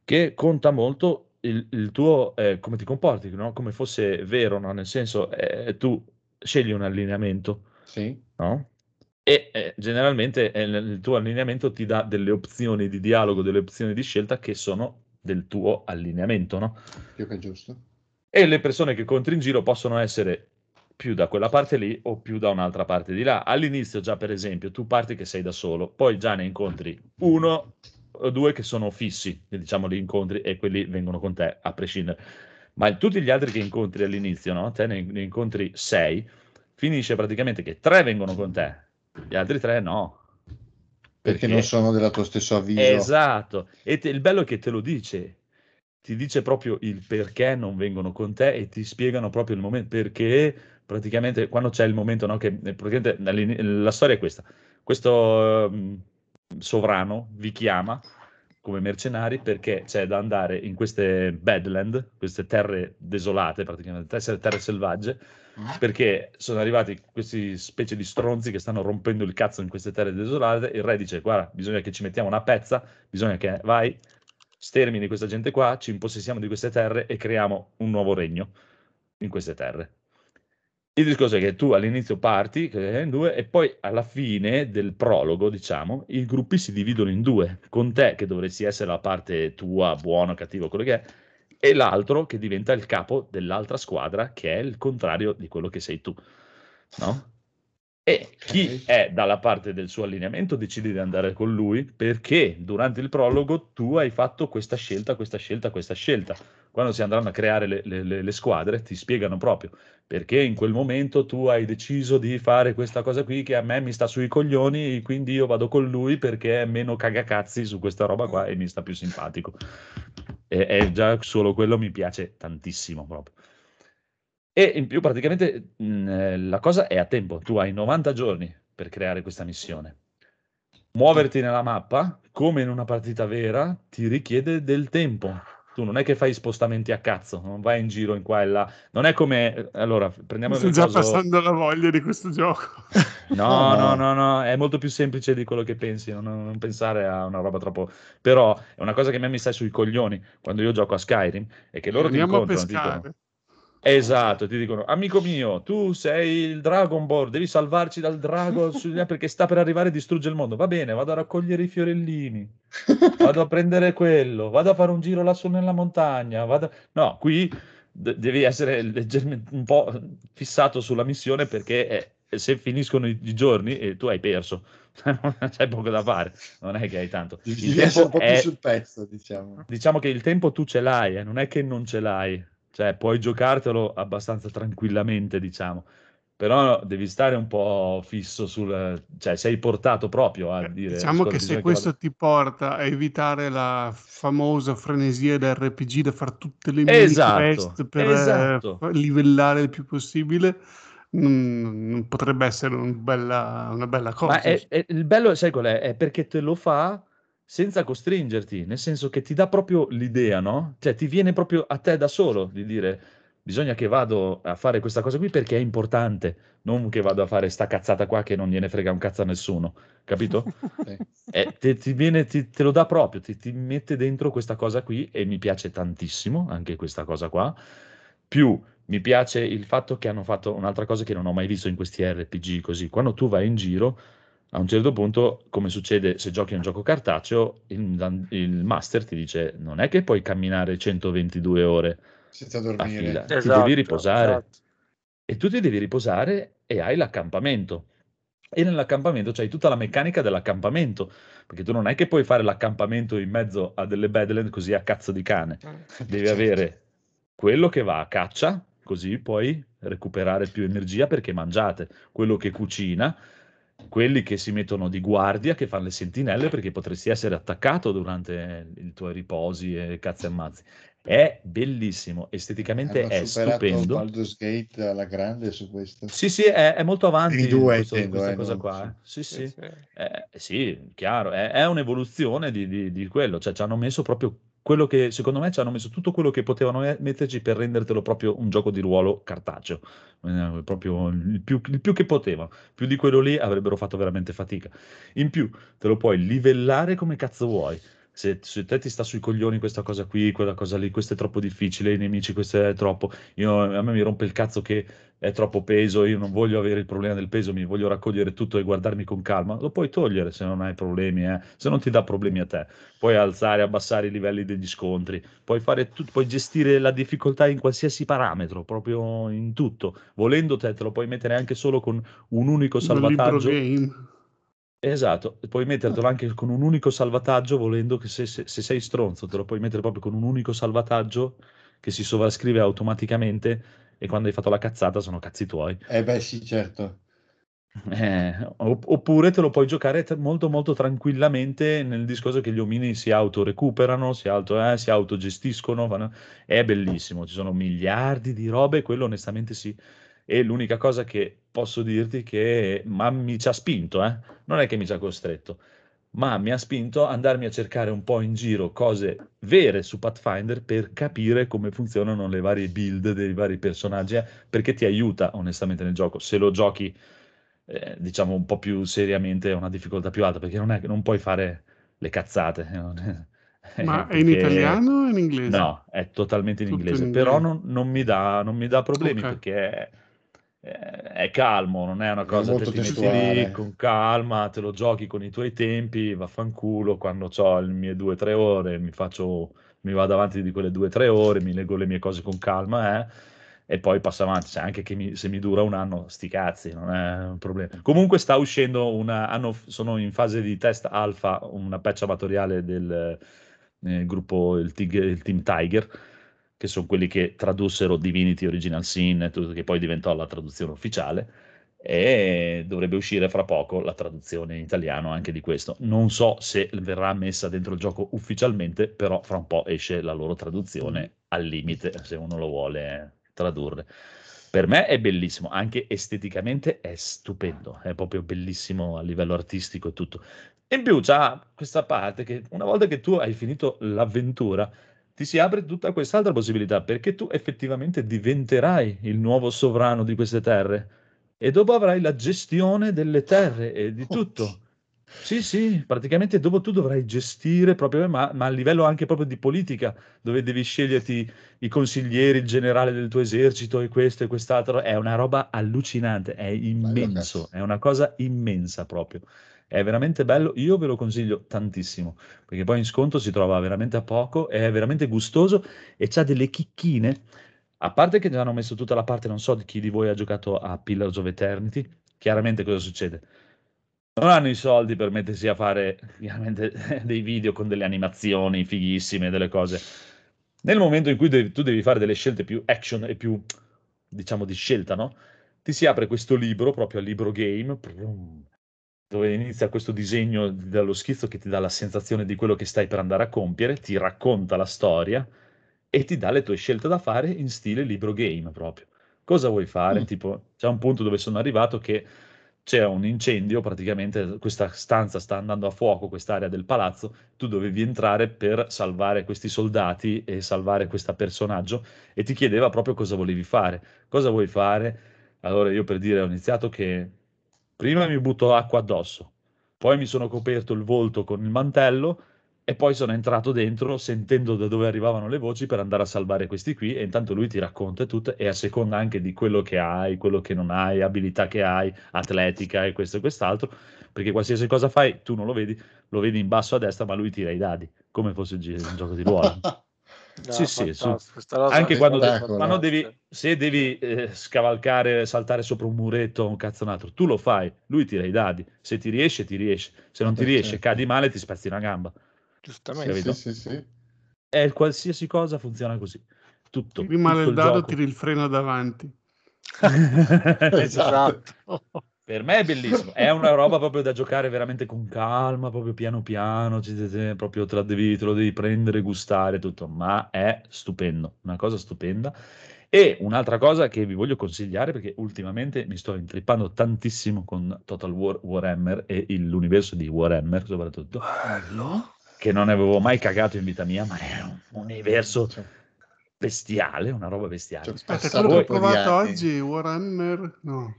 che conta molto il, il tuo eh, come ti comporti, no? Come fosse vero, no? Nel senso, eh, tu scegli un allineamento, Sì, no? E eh, generalmente eh, il tuo allineamento ti dà delle opzioni di dialogo, delle opzioni di scelta che sono del tuo allineamento, no? più che giusto. E le persone che incontri in giro possono essere più da quella parte lì o più da un'altra parte di là. All'inizio già, per esempio, tu parti che sei da solo, poi già ne incontri uno o due che sono fissi, diciamo li incontri e quelli vengono con te a prescindere. Ma tutti gli altri che incontri all'inizio, no? Te ne, ne incontri sei, finisce praticamente che tre vengono con te, gli altri tre no. Perché non sono della tuo stesso avviso. Esatto, e te- il bello è che te lo dice, ti dice proprio il perché non vengono con te e ti spiegano proprio il momento, perché praticamente quando c'è il momento, no, che eh, la storia è questa, questo ehm, sovrano vi chiama come mercenari perché c'è da andare in queste Badland, queste terre desolate praticamente, terre, terre selvagge. Perché sono arrivati questi specie di stronzi che stanno rompendo il cazzo in queste terre desolate. Il re dice: Guarda, bisogna che ci mettiamo una pezza, bisogna che vai, stermini questa gente qua, ci impossessiamo di queste terre e creiamo un nuovo regno in queste terre. Il discorso è che tu all'inizio parti in due e poi alla fine del prologo, diciamo, i gruppi si dividono in due, con te che dovresti essere la parte tua, buono, cattivo, quello che è, e l'altro che diventa il capo dell'altra squadra, che è il contrario di quello che sei tu, no? E chi è dalla parte del suo allineamento decide di andare con lui perché durante il prologo tu hai fatto questa scelta, questa scelta, questa scelta. Quando si andranno a creare le, le, le squadre ti spiegano proprio perché in quel momento tu hai deciso di fare questa cosa qui che a me mi sta sui coglioni, quindi io vado con lui perché è meno cagacazzi su questa roba qua e mi sta più simpatico. E, e già solo quello mi piace tantissimo proprio. E in più praticamente mh, eh, la cosa è a tempo, tu hai 90 giorni per creare questa missione. Muoverti nella mappa, come in una partita vera, ti richiede del tempo. Tu non è che fai spostamenti a cazzo, non vai in giro in qua e là. Non è come... Allora, prendiamo... Sto già caso... passando la voglia di questo gioco. No, no, no, no, è molto più semplice di quello che pensi, non, non, pensare a una roba troppo... Però è una cosa che a me mi sta sui coglioni quando io gioco a Skyrim, è che loro Andiamo ti incontrano a dicono Esatto, ti dicono, amico mio, tu sei il Dragon Ball, devi salvarci dal drago perché sta per arrivare e distrugge il mondo. Va bene, vado a raccogliere i fiorellini, vado a prendere quello, vado a fare un giro lassù nella montagna. Vado... No, qui d- devi essere leggermente un po' fissato sulla missione perché eh, se finiscono i, i giorni eh, tu hai perso. C'è poco da fare, non è che hai tanto. Il devi essere un po' è... più sul pezzo, diciamo. Diciamo che il tempo tu ce l'hai, eh, non è che non ce l'hai cioè puoi giocartelo abbastanza tranquillamente, diciamo. Però devi stare un po' fisso sul... cioè sei portato proprio a eh, dire... Diciamo che se questo vada... ti porta a evitare la famosa frenesia dell'RPG da fare tutte le esatto, mini quest per esatto. eh, livellare il più possibile, non, potrebbe essere un bella, una bella cosa. Ma è, è, il bello, sai qual è? È perché te lo fa senza costringerti, nel senso che ti dà proprio l'idea, no? Cioè ti viene proprio a te da solo di dire bisogna che vado a fare questa cosa qui perché è importante, non che vado a fare sta cazzata qua che non gliene frega un cazzo a nessuno, capito? eh, te, ti viene, ti, te, lo dà proprio, ti, ti, mette dentro questa cosa qui e mi piace tantissimo anche questa cosa qua. Più mi piace il fatto che hanno fatto un'altra cosa che non ho mai visto in questi RPG così, quando tu vai in giro a un certo punto, come succede se giochi un gioco cartaceo, il, il, master ti dice non è che puoi camminare 122 ore senza dormire, esatto, ti devi riposare. Esatto. E tu ti devi riposare e hai l'accampamento. E nell'accampamento c'hai tutta la meccanica dell'accampamento, perché tu non è che puoi fare l'accampamento in mezzo a delle Badland così a cazzo di cane. Eh, devi certo. avere quello che va a caccia, così puoi recuperare più energia perché mangiate, quello che cucina, quelli che si mettono di guardia, che fanno le sentinelle perché potresti essere attaccato durante i tuoi riposi e cazzi e ammazzi. È bellissimo, esteticamente Hanno è stupendo. Baldur's Gate alla grande su questo. Sì, sì, è, è molto avanti due, questo, intendo, questa eh, cosa non... qua. Eh. Sì, sì, sì. Eh, sì chiaro, è, è un'evoluzione di, di, di, quello, cioè ci hanno messo proprio quello che secondo me ci hanno messo tutto quello che potevano metterci per rendertelo proprio un gioco di ruolo cartaceo, eh, proprio il più, il più, che potevano, più di quello lì avrebbero fatto veramente fatica. In più te lo puoi livellare come cazzo vuoi. Se, se te ti sta sui coglioni questa cosa qui, quella cosa lì, questo è troppo difficile, i nemici questo è troppo, io, a me mi rompe il cazzo che è troppo peso, io non voglio avere il problema del peso, mi voglio raccogliere tutto e guardarmi con calma, lo puoi togliere se non hai problemi, eh? se non ti dà problemi a te. Puoi alzare, abbassare i livelli degli scontri, puoi, fare tut- puoi gestire la difficoltà in qualsiasi parametro, proprio in tutto. Volendo te, te lo puoi mettere anche solo con un unico salvataggio. Esatto, puoi mettertelo anche con un unico salvataggio, volendo che se, se, se sei stronzo te lo puoi mettere proprio con un unico salvataggio che si sovrascrive automaticamente e quando hai fatto la cazzata sono cazzi tuoi. Eh beh sì, certo. Eh, oppure te lo puoi giocare molto molto tranquillamente nel discorso che gli omini si autorecuperano, si, auto, eh, si autogestiscono, vanno... è bellissimo, ci sono miliardi di robe, quello onestamente sì. E l'unica cosa che posso dirti è che mi ci ha spinto, eh? non è che mi ci ha costretto ma mi ha spinto ad andarmi a cercare un po' in giro cose vere su Pathfinder per capire come funzionano le varie build dei vari personaggi, eh, perché ti aiuta onestamente nel gioco. Se lo giochi, eh, diciamo, un po' più seriamente a una difficoltà più alta, perché non, è, non puoi fare le cazzate. Eh, ma è in italiano o in inglese? No, è totalmente in inglese, in però non, non, mi dà, non, mi dà, problemi okay. perché è calmo, non è una cosa che ti metti lì con calma, te lo giochi con i tuoi tempi, vaffanculo, quando ho le mie due o tre ore mi faccio, mi vado avanti di quelle due o tre ore, mi leggo le mie cose con calma, eh. e poi passa avanti, cioè anche che mi, se mi dura un anno, sti cazzi, non è un problema. Comunque sta uscendo una, hanno, sono in fase di test alfa una patch amatoriale del eh, gruppo, il, Tig, il, Team Tiger, che sono quelli che tradussero Divinity Original Sin, che poi diventò la traduzione ufficiale, e dovrebbe uscire fra poco la traduzione in italiano anche di questo. Non so se verrà messa dentro il gioco ufficialmente, però fra un po' esce la loro traduzione mm. al limite, se uno lo vuole tradurre. Per me è bellissimo, anche esteticamente è stupendo, è proprio bellissimo a livello artistico e tutto. In più c'ha questa parte che una volta che tu hai finito l'avventura, ti si apre tutta quest'altra possibilità, perché tu effettivamente diventerai il nuovo sovrano di queste terre e dopo avrai la gestione delle terre e di tutto. Sì, sì, praticamente dopo tu dovrai gestire proprio, ma, ma, a livello anche proprio di politica, dove devi sceglierti i consiglieri, il generale del tuo esercito e questo e quest'altro. È una roba allucinante, è immenso, è una cosa immensa proprio. È veramente bello, io ve lo consiglio tantissimo, perché poi in sconto si trova veramente a poco, è veramente gustoso e c'ha delle chicchine. A parte che hanno messo tutta la parte, non so di chi di voi ha giocato a Pillars of Eternity, chiaramente cosa succede? non hanno i soldi per mettersi a fare dei video con delle animazioni fighissime, delle cose. Nel momento in cui devi, tu devi fare delle scelte più action e più, diciamo, di scelta, no? Ti si apre questo libro, proprio al libro game, dove inizia questo disegno dello schizzo che ti dà la sensazione di quello che stai per andare a compiere, ti racconta la storia e ti dà le tue scelte da fare in stile libro game proprio. Cosa vuoi fare? Mm. Tipo, c'è un punto dove sono arrivato che c'è un incendio, praticamente questa stanza sta andando a fuoco, quest'area del palazzo, tu dovevi entrare per salvare questi soldati e salvare questo personaggio e ti chiedeva proprio cosa volevi fare. Cosa vuoi fare? Allora io per dire ho iniziato che prima mi butto acqua addosso, poi mi sono coperto il volto con il mantello e poi sono entrato dentro sentendo da dove arrivavano le voci per andare a salvare questi qui e intanto lui ti racconta tutto e a seconda anche di quello che hai, quello che non hai, abilità che hai, atletica e questo e quest'altro, perché qualsiasi cosa fai tu non lo vedi, lo vedi in basso a destra ma lui tira i dadi, come fosse un gioco di ruolo. No, sì, sì, su. anche quando, de- devi, se devi eh, scavalcare, saltare sopra un muretto o un cazzo un altro, tu lo fai, lui tira i dadi, se ti riesce, ti riesce, se non ti riesce, certo. cadi male, ti spezzi una gamba. Giustamente. Sì, sì, sì. E qualsiasi cosa funziona così. Tutto. Prima tutto il dado tiri il freno davanti. esatto. Per me è bellissimo, è una roba proprio da giocare veramente con calma, proprio piano piano, proprio te, devi, te lo devi prendere, gustare tutto, ma è stupendo, una cosa stupenda. E un'altra cosa che vi voglio consigliare, perché ultimamente mi sto intrippando tantissimo con Total War Warhammer e l'universo di Warhammer soprattutto. Bello che non avevo mai cagato in vita mia, ma è un universo bestiale, una roba bestiale. Aspetta, quello che ho provato oggi, Warhammer, no,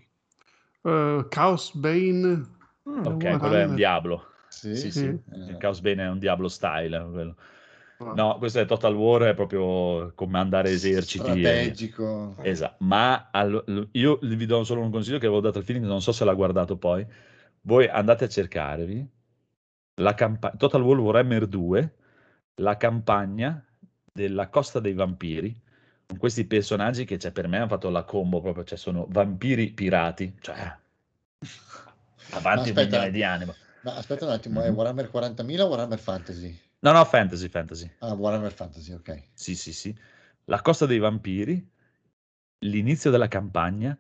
uh, Chaos Bane. Mm, ok, quello è un diablo. Sì, sì, sì. sì. Il Chaos Bane è un diablo style. Quello. No, questo è Total War, è proprio comandare eserciti. Strategico. E... Esatto, ma all... io vi do solo un consiglio che avevo dato al film, non so se l'ha guardato poi. Voi andate a cercarvi la campa- Total War Warhammer 2, la campagna della Costa dei Vampiri, questi personaggi che cioè, per me hanno fatto la combo proprio, cioè sono vampiri pirati, cioè avanti un milione di anima. Ma aspetta un attimo, mm-hmm. è Warhammer 40.000 o Warhammer Fantasy? No, no, Fantasy, Fantasy. Ah, Warhammer Fantasy, ok. Sì, sì, sì. La Costa dei Vampiri, l'inizio della campagna,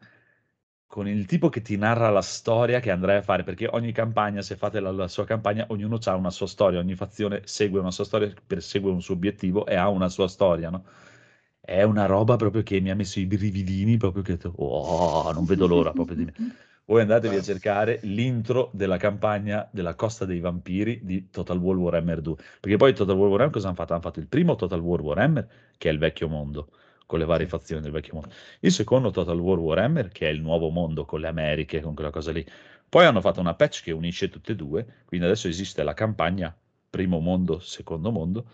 con il tipo che ti narra la storia che andrai a fare, perché ogni campagna, se fate la, la sua campagna, ognuno ha una sua storia, ogni fazione segue una sua storia, persegue un suo obiettivo e ha una sua storia, no? È una roba proprio che mi ha messo i brividini, proprio che oh, non vedo l'ora proprio di me. Voi andatevi a cercare l'intro della campagna della Costa dei Vampiri di Total War Warhammer 2, perché poi Total War Warhammer cosa hanno fatto? Hanno fatto il primo Total War Warhammer, che è il vecchio mondo, con le varie fazioni del vecchio mondo. Il secondo Total War Warhammer, che è il nuovo mondo con le Americhe, con quella cosa lì. Poi hanno fatto una patch che unisce tutte e due, quindi adesso esiste la campagna primo mondo, secondo mondo.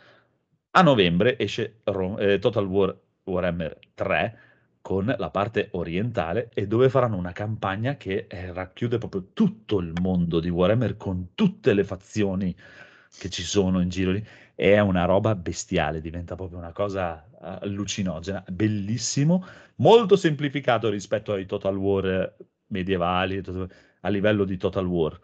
A novembre esce eh, Total War Warhammer 3 con la parte orientale e dove faranno una campagna che eh, racchiude proprio tutto il mondo di Warhammer con tutte le fazioni che ci sono in giro lì è una roba bestiale, diventa proprio una cosa allucinogena, bellissimo, molto semplificato rispetto ai Total War medievali, a livello di Total War,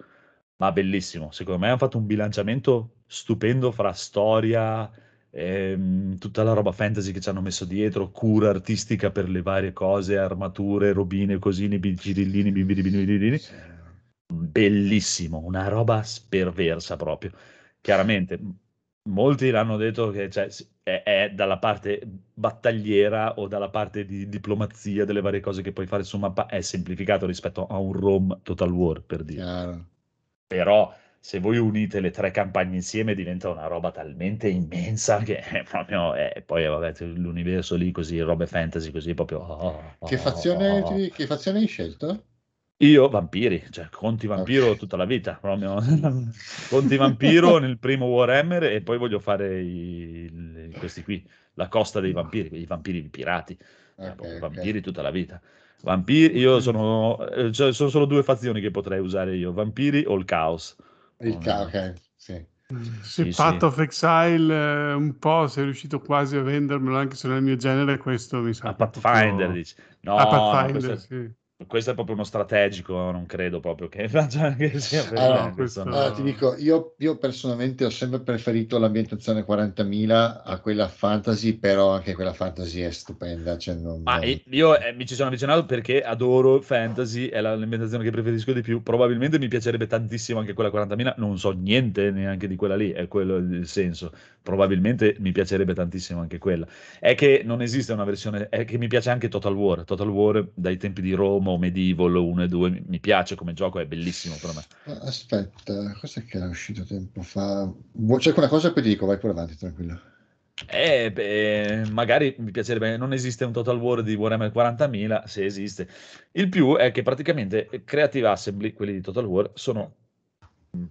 ma bellissimo. Secondo me hanno fatto un bilanciamento stupendo fra storia, ehm, tutta la roba fantasy che ci hanno messo dietro, cura artistica per le varie cose, armature, robine, cosini, girillini, bimbini, bellissimo, una roba sperversa proprio. Chiaramente molti l'hanno detto che cioè, è, è, dalla parte battagliera o dalla parte di diplomazia delle varie cose che puoi fare su mappa è semplificato rispetto a un Rome Total War per dire. Chiaro. Però se voi unite le tre campagne insieme diventa una roba talmente immensa che è proprio è, poi vabbè l'universo lì così robe fantasy così proprio oh, oh, che, fazione, oh, che fazione hai scelto? Io vampiri, cioè conti vampiro okay. tutta la vita, proprio. conti vampiro nel primo Warhammer e poi voglio fare i, questi qui, la costa dei vampiri, i vampiri pirati, okay, okay. vampiri tutta la vita. Vampiri, io sono, eh, cioè, sono solo due fazioni che potrei usare io, vampiri o il caos. Il caos, ok, sì. Se sì, Path sì. of Exile eh, un po' sei riuscito quasi a vendermelo anche se non è il mio genere, questo mi sa. A Pathfinder proprio... dici. No, a Pathfinder, no, sì questo è proprio uno strategico, non credo proprio che, che sia per allora, questo, allora, ti dico, io, io, personalmente ho sempre preferito l'ambientazione 40.000 a quella fantasy, però anche quella fantasy è stupenda. Cioè non, Ma io eh, mi ci sono avvicinato perché adoro fantasy, è la, l'ambientazione che preferisco di più. Probabilmente mi piacerebbe tantissimo anche quella 40.000, non so niente neanche di quella lì, è quello il senso. Probabilmente mi piacerebbe tantissimo anche quella. È che non esiste una versione, è che mi piace anche Total War. Total War dai tempi di Roma Roma Medieval 1 e 2 mi piace come gioco, è bellissimo per me. Aspetta, cos'è che era uscito tempo fa? C'è quella cosa e poi ti dico, vai pure avanti, tranquillo. Eh, beh, magari mi piacerebbe, non esiste un Total War di Warhammer 40.000, se esiste. Il più è che praticamente Creative Assembly, quelli di Total War, sono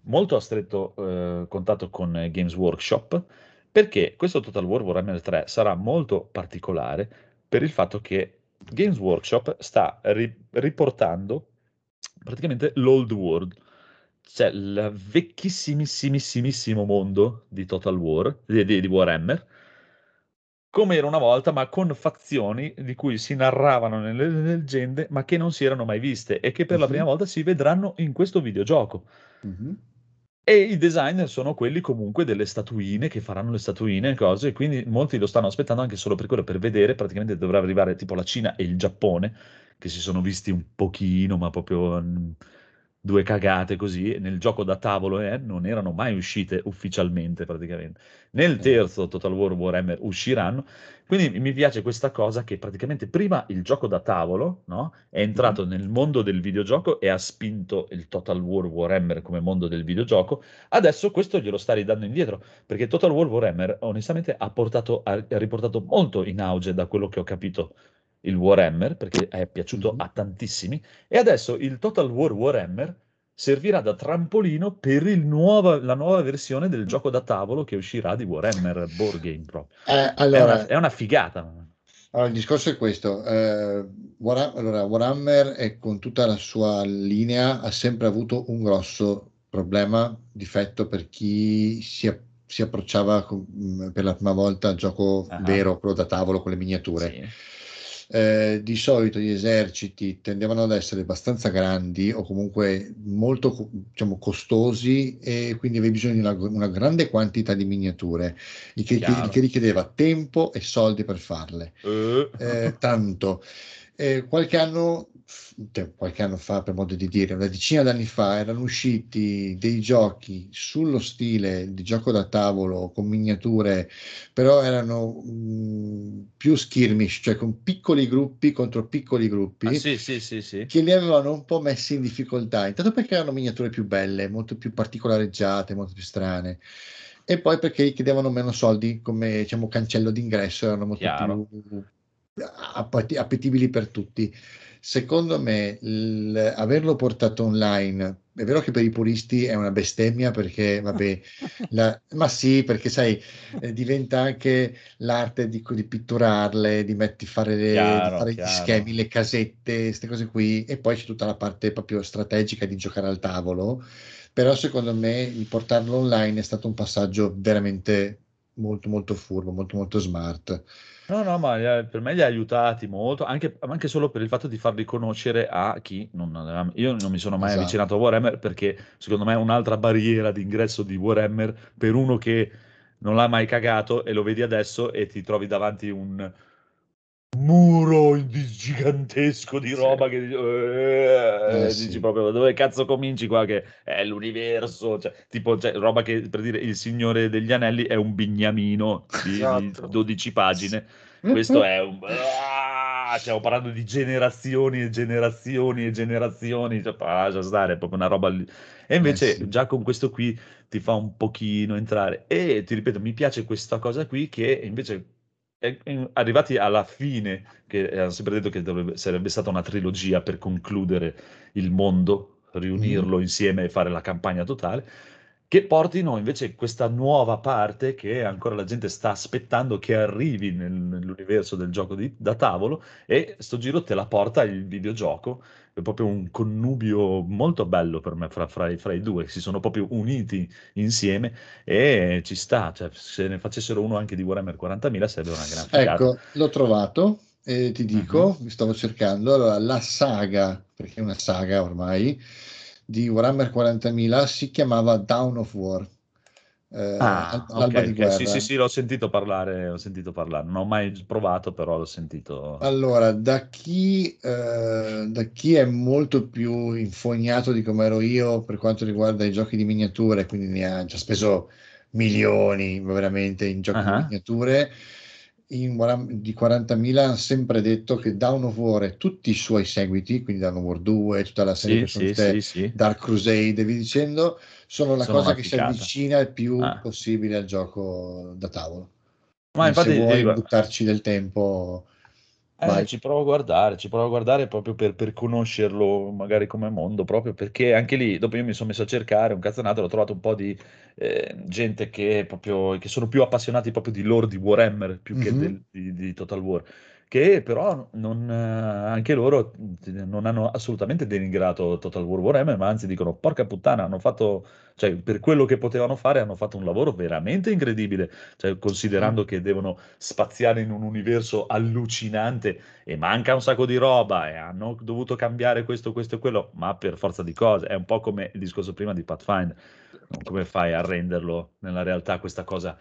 molto a stretto eh, contatto con Games Workshop, perché questo Total War Warhammer 3 sarà molto particolare per il fatto che Games Workshop sta ri- riportando praticamente l'old world, cioè il vecchissimissimissimo mondo di Total War, di, di, di Warhammer, come era una volta, ma con fazioni di cui si narravano nelle leggende, ma che non si erano mai viste e che per uh-huh. la prima volta si vedranno in questo videogioco. Uh-huh. E i designer sono quelli comunque delle statuine che faranno le statuine e cose, quindi molti lo stanno aspettando anche solo per quello, per vedere, praticamente dovrà arrivare tipo la Cina e il Giappone, che si sono visti un pochino, ma proprio due cagate così, nel gioco da tavolo eh, non erano mai uscite ufficialmente praticamente. Nel terzo Total War Warhammer usciranno, quindi mi piace questa cosa che praticamente prima il gioco da tavolo no, è entrato mm-hmm. nel mondo del videogioco e ha spinto il Total War Warhammer come mondo del videogioco, adesso questo glielo sta ridando indietro, perché Total War Warhammer onestamente ha, portato, ha riportato molto in auge da quello che ho capito il Warhammer, perché è piaciuto mm-hmm. a tantissimi, e adesso il Total War Warhammer servirà da trampolino per nuova, la nuova versione del gioco da tavolo che uscirà di Warhammer Board Game proprio. Eh, allora, è, una, è, una, figata. Allora, il discorso è questo. Eh, Warhammer, allora, Warhammer è, con tutta la sua linea ha sempre avuto un grosso problema, difetto per chi si, si approcciava con, per la prima volta al gioco uh-huh. vero, quello da tavolo con le miniature. Sì eh, di solito gli eserciti tendevano ad essere abbastanza grandi o comunque molto diciamo, costosi e quindi avevi bisogno di una, una grande quantità di miniature, il che, il che, richiedeva tempo e soldi per farle. Uh. Eh, tanto. Eh, qualche anno qualche anno fa, per modo di dire, una decina d'anni fa, erano usciti dei giochi sullo stile di gioco da tavolo con miniature, però erano mh, più skirmish, cioè con piccoli gruppi contro piccoli gruppi, ah, sì, sì, sì, che li avevano un po' messi in difficoltà. Intanto perché erano miniature più belle, molto più particolareggiate, molto più strane. E poi perché chiedevano meno soldi come diciamo, cancello d'ingresso, erano molto Chiaro. più appetibili per tutti secondo me il, averlo portato online è vero che per i puristi è una bestemmia perché vabbè la, ma sì perché sai eh, diventa anche l'arte di, di pitturarle di, metti, fare, le, chiaro, di fare gli schemi le casette queste cose qui e poi c'è tutta la parte proprio strategica di giocare al tavolo però secondo me il portarlo online è stato un passaggio veramente molto molto furbo, molto molto smart. No, no, ma per me li ha aiutati molto, anche, anche solo per il fatto di farli conoscere a chi non Io non mi sono mai Esatto. avvicinato a Warhammer perché secondo me è un'altra barriera d'ingresso di Warhammer per uno che non l'ha mai cagato e lo vedi adesso e ti trovi davanti un muro di- gigantesco di Sì. roba che dici, "Eh", Eh, dici sì. proprio dove cazzo cominci qua che è l'universo, cioè, tipo cioè, roba che per dire il Signore degli Anelli è un bignamino di, di Esatto. 12 pagine. Questo è un... Ah, stiamo parlando di generazioni e generazioni e generazioni, cioè, lascia stare, è proprio una roba lì. E invece Eh sì. già con questo qui ti fa un pochino entrare. E ti ripeto, mi piace questa cosa qui che invece arrivati alla fine, che hanno sempre detto che dovrebbe- sarebbe stata una trilogia per concludere il mondo, riunirlo insieme e fare la campagna totale, che portino invece questa nuova parte che ancora la gente sta aspettando che arrivi nel- nell'universo del gioco di- da tavolo e sto giro te la porta il videogioco. È proprio un connubio molto bello per me fra, fra i, fra i due, si sono proprio uniti insieme e ci sta, cioè, se ne facessero uno anche di Warhammer 40.000 sarebbe una gran figata. Ecco, l'ho trovato e ti dico, Mhm. mi stavo cercando, allora la saga, perché è una saga ormai, di Warhammer 40.000 si chiamava Dawn of War, eh, Ah, al- ok, l'alba di ok, guerra. Sì, sì, sì, l'ho sentito parlare, ho sentito parlare. Non ho mai provato, però l'ho sentito. Allora, da chi, eh, da chi è molto più infognato di come ero io per quanto riguarda i giochi di miniature, quindi ne ha già speso milioni veramente in giochi Ah. di miniature, in di 40.000 ha sempre detto che Dawn of War e tutti i suoi seguiti, quindi Dawn of War 2, tutta la serie Sì, che sono sì, sì. Dark Crusade e via dicendo, sono la Sono cosa una che si avvicina il più Ah. possibile al gioco da tavolo. Ma Quindi infatti, se vuoi dico, buttarci del tempo, eh, ci provo a guardare, ci provo a guardare proprio per, per conoscerlo magari come mondo, proprio perché anche lì, dopo io mi sono messo a cercare un cazzanato, ho trovato un po' di eh, gente che, proprio, che sono più appassionati proprio di lore di Warhammer più che Mhm. del- di, di Total War, che però non, eh, anche loro non hanno assolutamente denigrato Total War Warhammer, ma anzi dicono, porca puttana, hanno fatto, cioè per quello che potevano fare, hanno fatto un lavoro veramente incredibile, cioè considerando che devono spaziare in un universo allucinante e manca un sacco di roba e hanno dovuto cambiare questo, questo e quello, ma per forza di cose. È un po' come il discorso prima di Pathfinder. Come fai a renderlo nella realtà questa cosa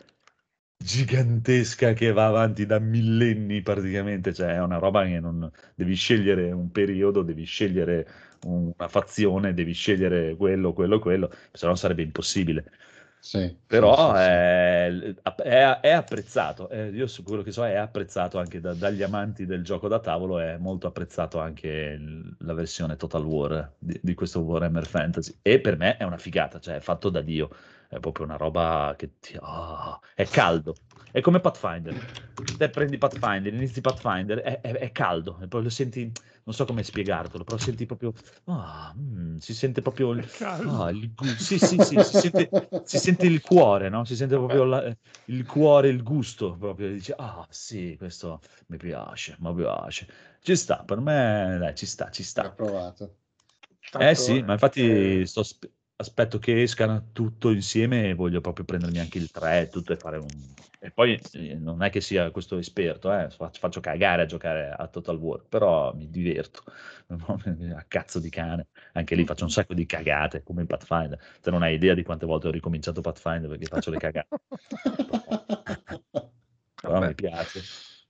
gigantesca che va avanti da millenni praticamente? Cioè, è una roba che non devi scegliere un periodo, devi scegliere una fazione, devi scegliere quello, quello, quello, se no sarebbe impossibile. Sì, Però sì, sì, sì. È, è- è apprezzato, eh, io sicuro che so, è apprezzato anche da- dagli amanti del gioco da tavolo, è molto apprezzato anche la versione Total War di, di questo Warhammer Fantasy. E per me è una figata, cioè è fatto da Dio, è proprio una roba che ti... ah, è caldo, è come Pathfinder. Te prendi Pathfinder, inizi Pathfinder, è, è- è caldo, e poi lo senti, non so come spiegartelo, però senti proprio... ah, mm, si sente proprio... il- ah, il sì, sì, sì, si sente, si sente il cuore, no? Si sente proprio la- il cuore, il gusto, proprio dici, ah sì, questo mi piace, mi piace. Ci sta, per me, dai, ci sta, ci sta. provato. Eh sì, ma eh, infatti sto aspe- aspetto che escano tutto insieme e voglio proprio prendermi anche il 3 e tutto e fare un... E poi eh, non è che sia questo esperto, eh, faccio, faccio cagare a giocare a Total War, però mi diverto, a cazzo di cane. Anche lì faccio un sacco di cagate, come in Pathfinder. Te non hai idea di quante volte ho ricominciato Pathfinder perché faccio le cagate. Però Vabbè. mi piace.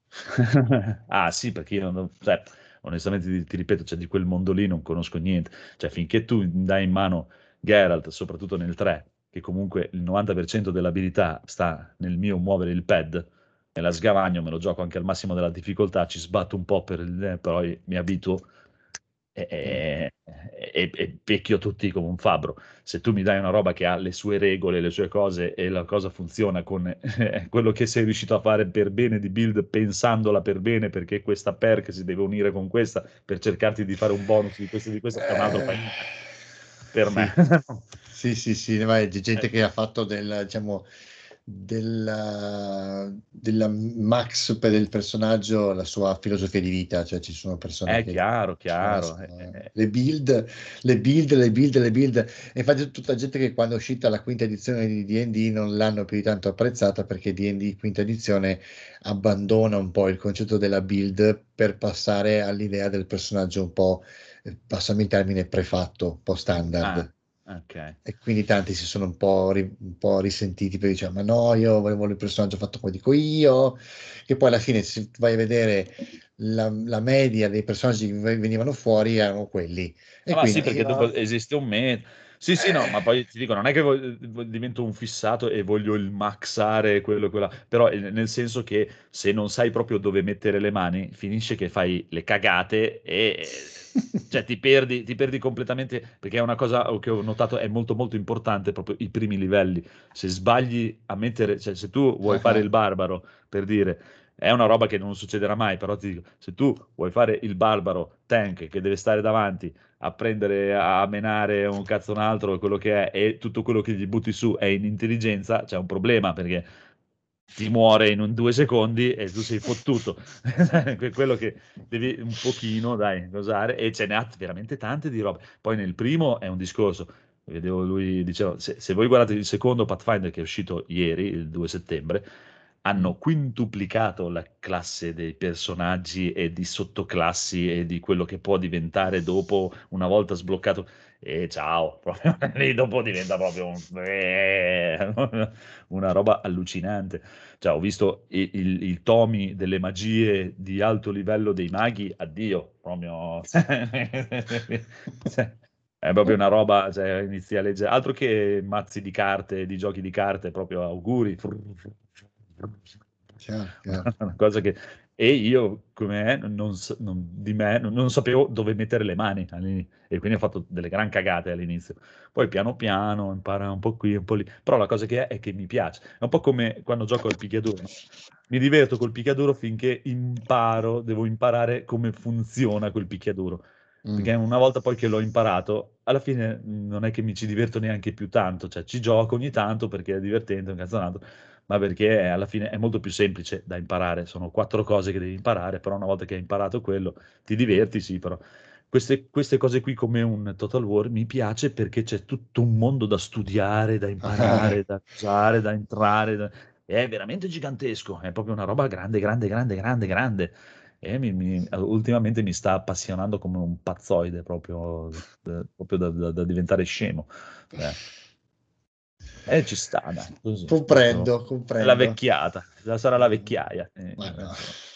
ah sì, perché io non, cioè, onestamente ti, ti ripeto, cioè, di quel mondo lì non conosco niente. Cioè, finché tu dai in mano Geralt, soprattutto nel 3, che comunque il 90% dell'abilità sta nel mio muovere il pad, me la sgavagno, me lo gioco anche al massimo della difficoltà, ci sbatto un po' per il, però mi abituo e, e, e- pecchio tutti come un fabbro. Se tu mi dai una roba che ha le sue regole, le sue cose e la cosa funziona con eh, quello che sei riuscito a fare per bene di build, pensandola per bene, perché questa perk si deve unire con questa per cercarti di fare un bonus di questo e di questo, è un altro Eh, paese per sì. me. Sì, sì, sì, ma è di gente che ha fatto del, diciamo, della, della Max per il personaggio la sua filosofia di vita, cioè ci sono persone È che chiaro, chiaro. eh, eh. le build, le build, le build, le build. E infatti tutta gente che quando è uscita la quinta edizione di D&D non l'hanno più di tanto apprezzata perché D&D quinta edizione abbandona un po' il concetto della build per passare all'idea del personaggio un po', eh, passami il termine, prefatto, un po' standard. Ah, ok. E quindi tanti si sono un po', ri- un po' risentiti perché dicevano: Ma no, io volevo il personaggio fatto come dico io. Che poi alla fine, se vai a vedere la, la media dei personaggi che ve- venivano fuori, erano quelli. E Ah, ma sì, quindi perché dopo esiste un meta. Sì, sì, no, ma poi ti dico, non è che voglio- voglio- divento un fissato e voglio il maxare quello e quella, però eh, nel senso che se non sai proprio dove mettere le mani, finisce che fai le cagate e cioè ti perdi, ti perdi completamente, perché è una cosa che ho notato è molto molto importante proprio i primi livelli. Se sbagli a mettere, cioè se tu vuoi fare il barbaro, per dire, è una roba che non succederà mai, però ti dico, se tu vuoi fare il barbaro tank che deve stare davanti a prendere, a menare un cazzo un altro, quello che è, e tutto quello che gli butti su è in intelligenza, c'è un problema perché ti muore in un due secondi e tu sei fottuto. Que- quello che devi un pochino, dai, usare, e ce ne ha veramente tante di robe. Poi nel primo è un discorso, vedevo lui diceva, se, se voi guardate il secondo Pathfinder che è uscito ieri, il 2 settembre, hanno quintuplicato la classe dei personaggi e di sottoclassi e di quello che può diventare dopo una volta sbloccato. E ciao, proprio lì dopo diventa proprio un- una roba allucinante. Cioè, ho visto i, il- i tomi delle magie di alto livello dei maghi, addio, proprio. È proprio una roba, cioè, inizi a leggere, altro che mazzi di carte, di giochi di carte, proprio auguri. Chiaro, chiaro. Una cosa che... E io, come non, non- di me, non, sapevo dove mettere le mani e quindi ho fatto delle gran cagate all'inizio. Poi piano piano impara un po' qui, un po' lì. Però la cosa che è è che mi piace. È un po' come quando gioco al picchiaduro. Mi diverto col picchiaduro finché imparo, devo imparare come funziona quel picchiaduro. Mm. Perché una volta poi che l'ho imparato, alla fine non è che mi ci diverto neanche più tanto, cioè ci gioco ogni tanto perché è divertente, un cazzonato, ma perché alla fine è molto più semplice da imparare, sono quattro cose che devi imparare, però una volta che hai imparato quello ti diverti, sì, però queste, queste cose qui come un Total War mi piace perché c'è tutto un mondo da studiare, da imparare, da usare, da entrare, da- è veramente gigantesco, è proprio una roba grande, grande, grande, grande, grande. E mi- mi- ultimamente mi sta appassionando come un pazzoide proprio, proprio da, da- da diventare scemo. Eh. E ci sta, dai, così. Comprendo, comprendo. la vecchiata, la- sarà la vecchiaia. eh, Ma no.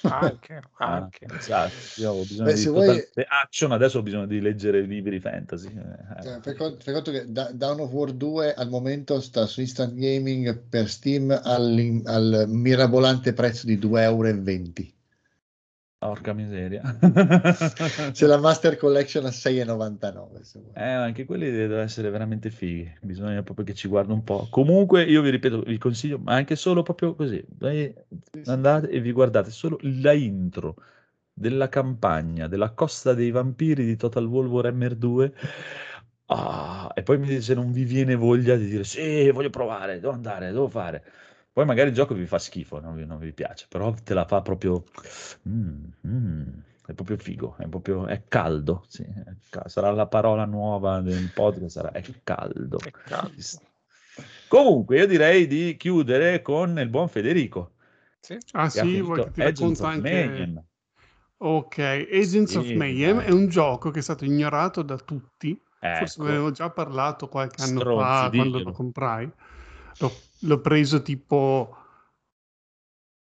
Anche, Ah, anche. esatto. Io ho bisogno Beh, di vuoi- action, adesso ho bisogno di leggere libri fantasy. eh. Cioè, fai conto, fai conto che Da- Dawn of War 2 al momento sta su Instant Gaming per Steam all'in- al mirabolante prezzo di 2,20 euro. Porca miseria. C'è la Master Collection a 6,99 se vuoi. Eh, anche quelli devono essere veramente fighi, bisogna proprio che ci guardi un po'. Comunque, io vi ripeto, vi consiglio, ma anche solo proprio così, andate e vi guardate solo la intro della campagna della Costa dei Vampiri di Total War Warhammer 2. Ah, e poi mi dite se non vi viene voglia di dire sì, voglio provare, devo andare, devo fare. Poi magari il gioco vi fa schifo, non vi, non vi piace, però te la fa proprio... mm, mm, è proprio figo, è proprio... è caldo, sì, è ca- sarà la parola nuova del podcast, sarà è caldo. Che caldo. Comunque, io direi di chiudere con il buon Federico, Sì. Ah sì, vuoi che ti Agents racconto of anche... Mayhem. Ok, Agents of Sì, Mayhem dai. è un gioco che è stato ignorato da tutti. Forse Ecco. ne avevo già parlato qualche anno Stronzi, fa quando diglielo. lo comprai. L'ho, l'ho preso tipo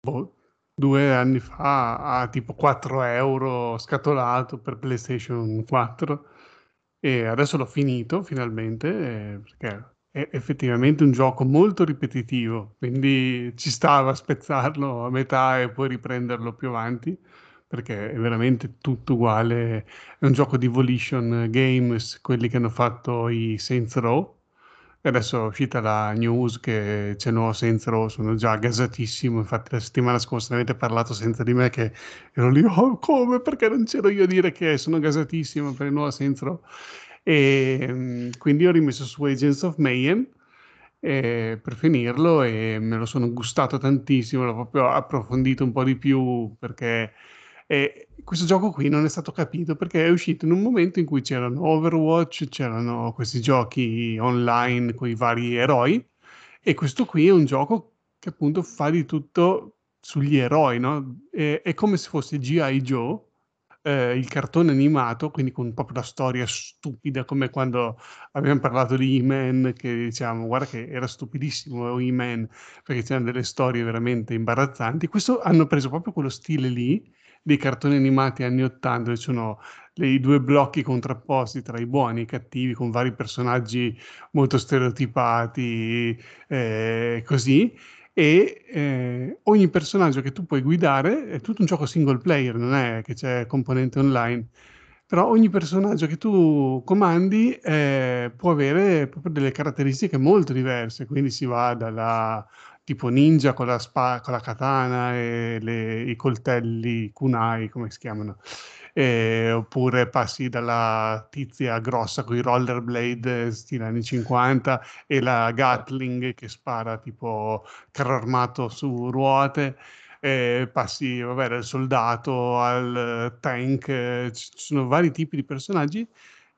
boh, due anni fa a tipo 4 euro scatolato per PlayStation 4 e adesso l'ho finito finalmente eh, perché è effettivamente un gioco molto ripetitivo, quindi ci stava a spezzarlo a metà e poi riprenderlo più avanti perché è veramente tutto uguale. È un gioco di Volition Games, quelli che hanno fatto i Saints Row. Adesso è uscita la news che c'è nuovo Row, sono già gasatissimo. Infatti, la settimana scorsa avete parlato senza di me, che ero lì, oh, come? Perché non c'ero io a dire che sono gasatissimo per il nuovo Row? E quindi ho rimesso su Agents of Mayhem eh, per finirlo e me lo sono gustato tantissimo, l'ho proprio approfondito un po' di più perché eh, questo gioco qui non è stato capito perché è uscito in un momento in cui c'erano Overwatch, c'erano questi giochi online con i vari eroi e questo qui è un gioco che appunto fa di tutto sugli eroi, no? È, è come se fosse G.I. Joe, eh, il cartone animato, quindi con proprio la storia stupida, come quando abbiamo parlato di E-Man, che diciamo, guarda che era stupidissimo E-Man, perché c'erano delle storie veramente imbarazzanti. Questo hanno preso proprio quello stile lì, dei cartoni animati anni 80, dove sono i due blocchi contrapposti tra i buoni e i cattivi, con vari personaggi molto stereotipati, eh, così. E eh, ogni personaggio che tu puoi guidare è tutto un gioco single player, non è che c'è componente online, però ogni personaggio che tu comandi eh, può avere proprio delle caratteristiche molto diverse, quindi si va dalla tipo ninja con la, spa, con la katana e le, i coltelli kunai, come si chiamano, eh, oppure passi dalla tizia grossa con i rollerblade stile anni 50 e la Gatling che spara tipo carro armato su ruote. Eh, passi vabbè, dal soldato al tank, eh, ci sono vari tipi di personaggi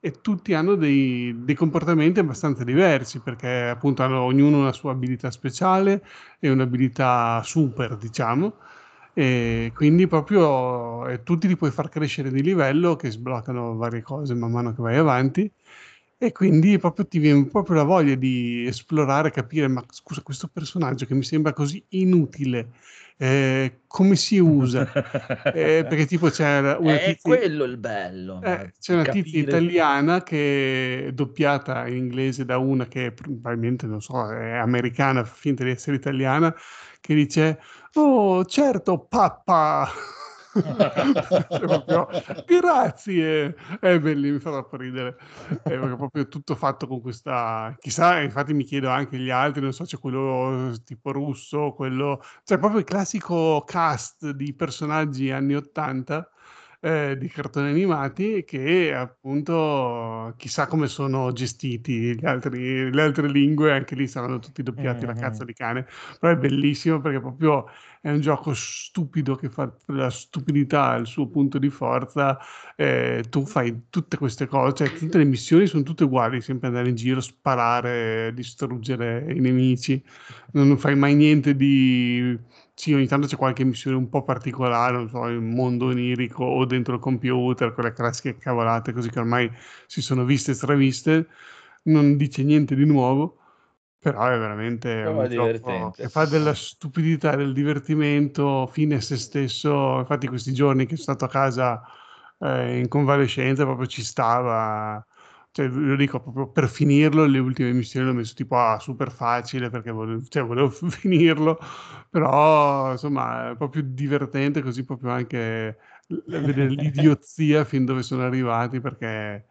e tutti hanno dei, dei, comportamenti abbastanza diversi perché appunto hanno ognuno una sua abilità speciale e un'abilità super, diciamo e quindi proprio eh, tutti li puoi far crescere di livello che sbloccano varie cose man mano che vai avanti e quindi proprio ti viene proprio la voglia di esplorare, capire ma scusa questo personaggio che mi sembra così inutile eh, come si usa eh, perché tipo c'è una è tizia, quello il bello eh, c'è una capire. tizia italiana che è doppiata in inglese da una che probabilmente non so è americana finta di essere italiana che dice Oh, certo, papà. Proprio, grazie! È bellissimo mi fa troppo ridere. È proprio tutto fatto con questa chissà infatti mi chiedo anche gli altri non so c'è quello tipo russo quello cioè proprio il classico cast di personaggi anni 80 eh, di cartoni animati che appunto chissà come sono gestiti gli altri, le altre lingue, anche lì saranno tutti doppiati mm-hmm. la cazzo di cane, però è bellissimo perché proprio è un gioco stupido che fa la stupidità il suo punto di forza, eh, tu fai tutte queste cose, cioè tutte le missioni sono tutte uguali, sempre andare in giro, sparare, distruggere i nemici, non fai mai niente di sì, ogni tanto c'è qualche missione un po' particolare, non so, il mondo onirico o dentro il computer, quelle classiche cavolate così che ormai si sono viste e straviste, non dice niente di nuovo, però è veramente Però un è divertente. che fa della stupidità, del divertimento fine a se stesso. Infatti questi giorni che sono stato a casa eh, in convalescenza proprio ci stava cioè, lo dico proprio per finirlo, le ultime missioni l'ho messo tipo a super facile perché volevo, cioè, volevo finirlo, però insomma è proprio divertente così proprio anche vedere l'idiozia fin dove sono arrivati perché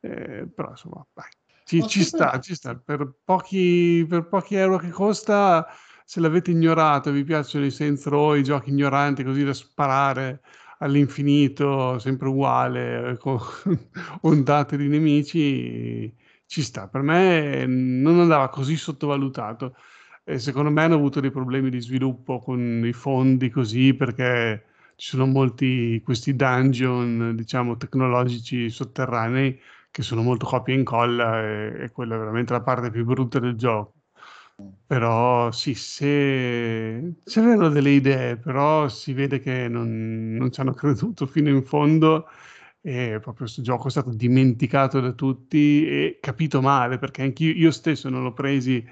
eh, però insomma dai, ci, ci sta, ci sta, per pochi, per pochi euro che costa se l'avete ignorato, vi piacciono i Saints Row, i giochi ignoranti così da sparare all'infinito, sempre uguale, con ondate di nemici, ci sta. Per me non andava così sottovalutato. E secondo me hanno avuto dei problemi di sviluppo con i fondi così, perché ci sono molti questi dungeon, diciamo, tecnologici sotterranei che sono molto copia e incolla e, e quella è veramente la parte più brutta del gioco. Però sì, se c'erano delle idee, però si vede che non, non ci hanno creduto fino in fondo e proprio questo gioco è stato dimenticato da tutti e capito male, perché anche io stesso non l'ho presi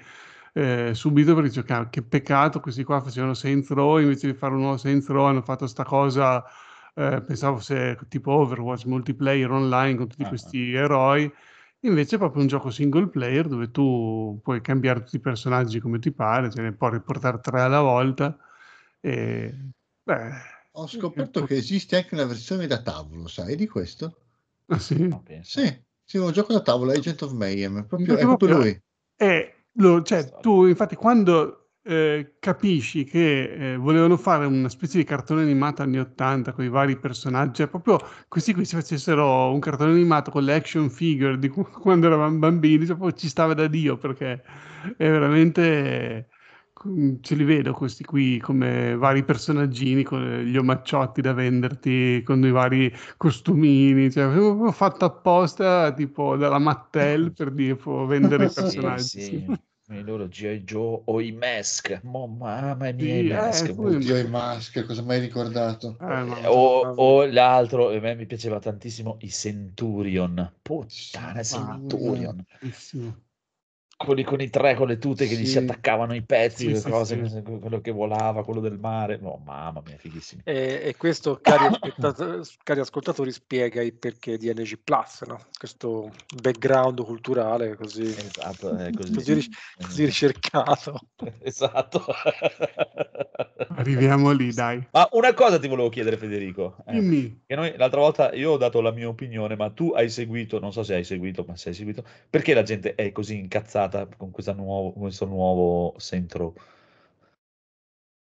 eh, subito perché dicevo, "Cavolo, che peccato, questi qua facevano Saints Row, invece di fare un nuovo Saints Row hanno fatto sta cosa, eh, pensavo fosse tipo Overwatch, multiplayer online con tutti Ah, ah. questi eroi Invece è proprio un gioco single player dove tu puoi cambiare tutti i personaggi come ti pare, ce ne puoi riportare tre alla volta. E, beh, Ho scoperto che esiste anche una versione da tavolo, sai di questo? ah, sì. No, pensa. Sì, sì, un gioco da tavolo, Agent of Mayhem, proprio, è proprio lui. è lo- cioè, tu, infatti, quando eh, capisci che eh, volevano fare una specie di cartone animato anni 80 con i vari personaggi, cioè proprio questi qui si facessero un cartone animato con le action figure di quando eravamo bambini, cioè, ci stava da Dio perché è veramente ce li vedo questi qui come vari personaggini con gli omacciotti da venderti con i vari costumini cioè fatto apposta tipo dalla Mattel per dire vendere i personaggi sì, sì. I loro G.I. Joe o i Mask, mamma mia, sì, i Mask. Eh, Oddio, i Mask, cosa mai ricordato? Eh, eh, o, o, l'altro, a me mi piaceva tantissimo, i Centurion. Puttana, Centurion. Bellissimo quelli con i tre con le tute che sì. gli si attaccavano i pezzi, sì, le cose, sì, quello che volava, quello del mare. Oh, mamma mia, fighissimo. E, e questo, cari, cari, ascoltatori, spiega il perché di NG Plus, no? questo background culturale così, esatto, è così, così, così ricercato. esatto. Arriviamo lì, dai. Ma una cosa ti volevo chiedere, Federico. Eh, Dimmi. Che noi l'altra volta io ho dato la mia opinione, ma tu hai seguito, non so se hai seguito, ma se hai seguito, perché la gente è così incazzata con, nuovo, questo nuovo centro?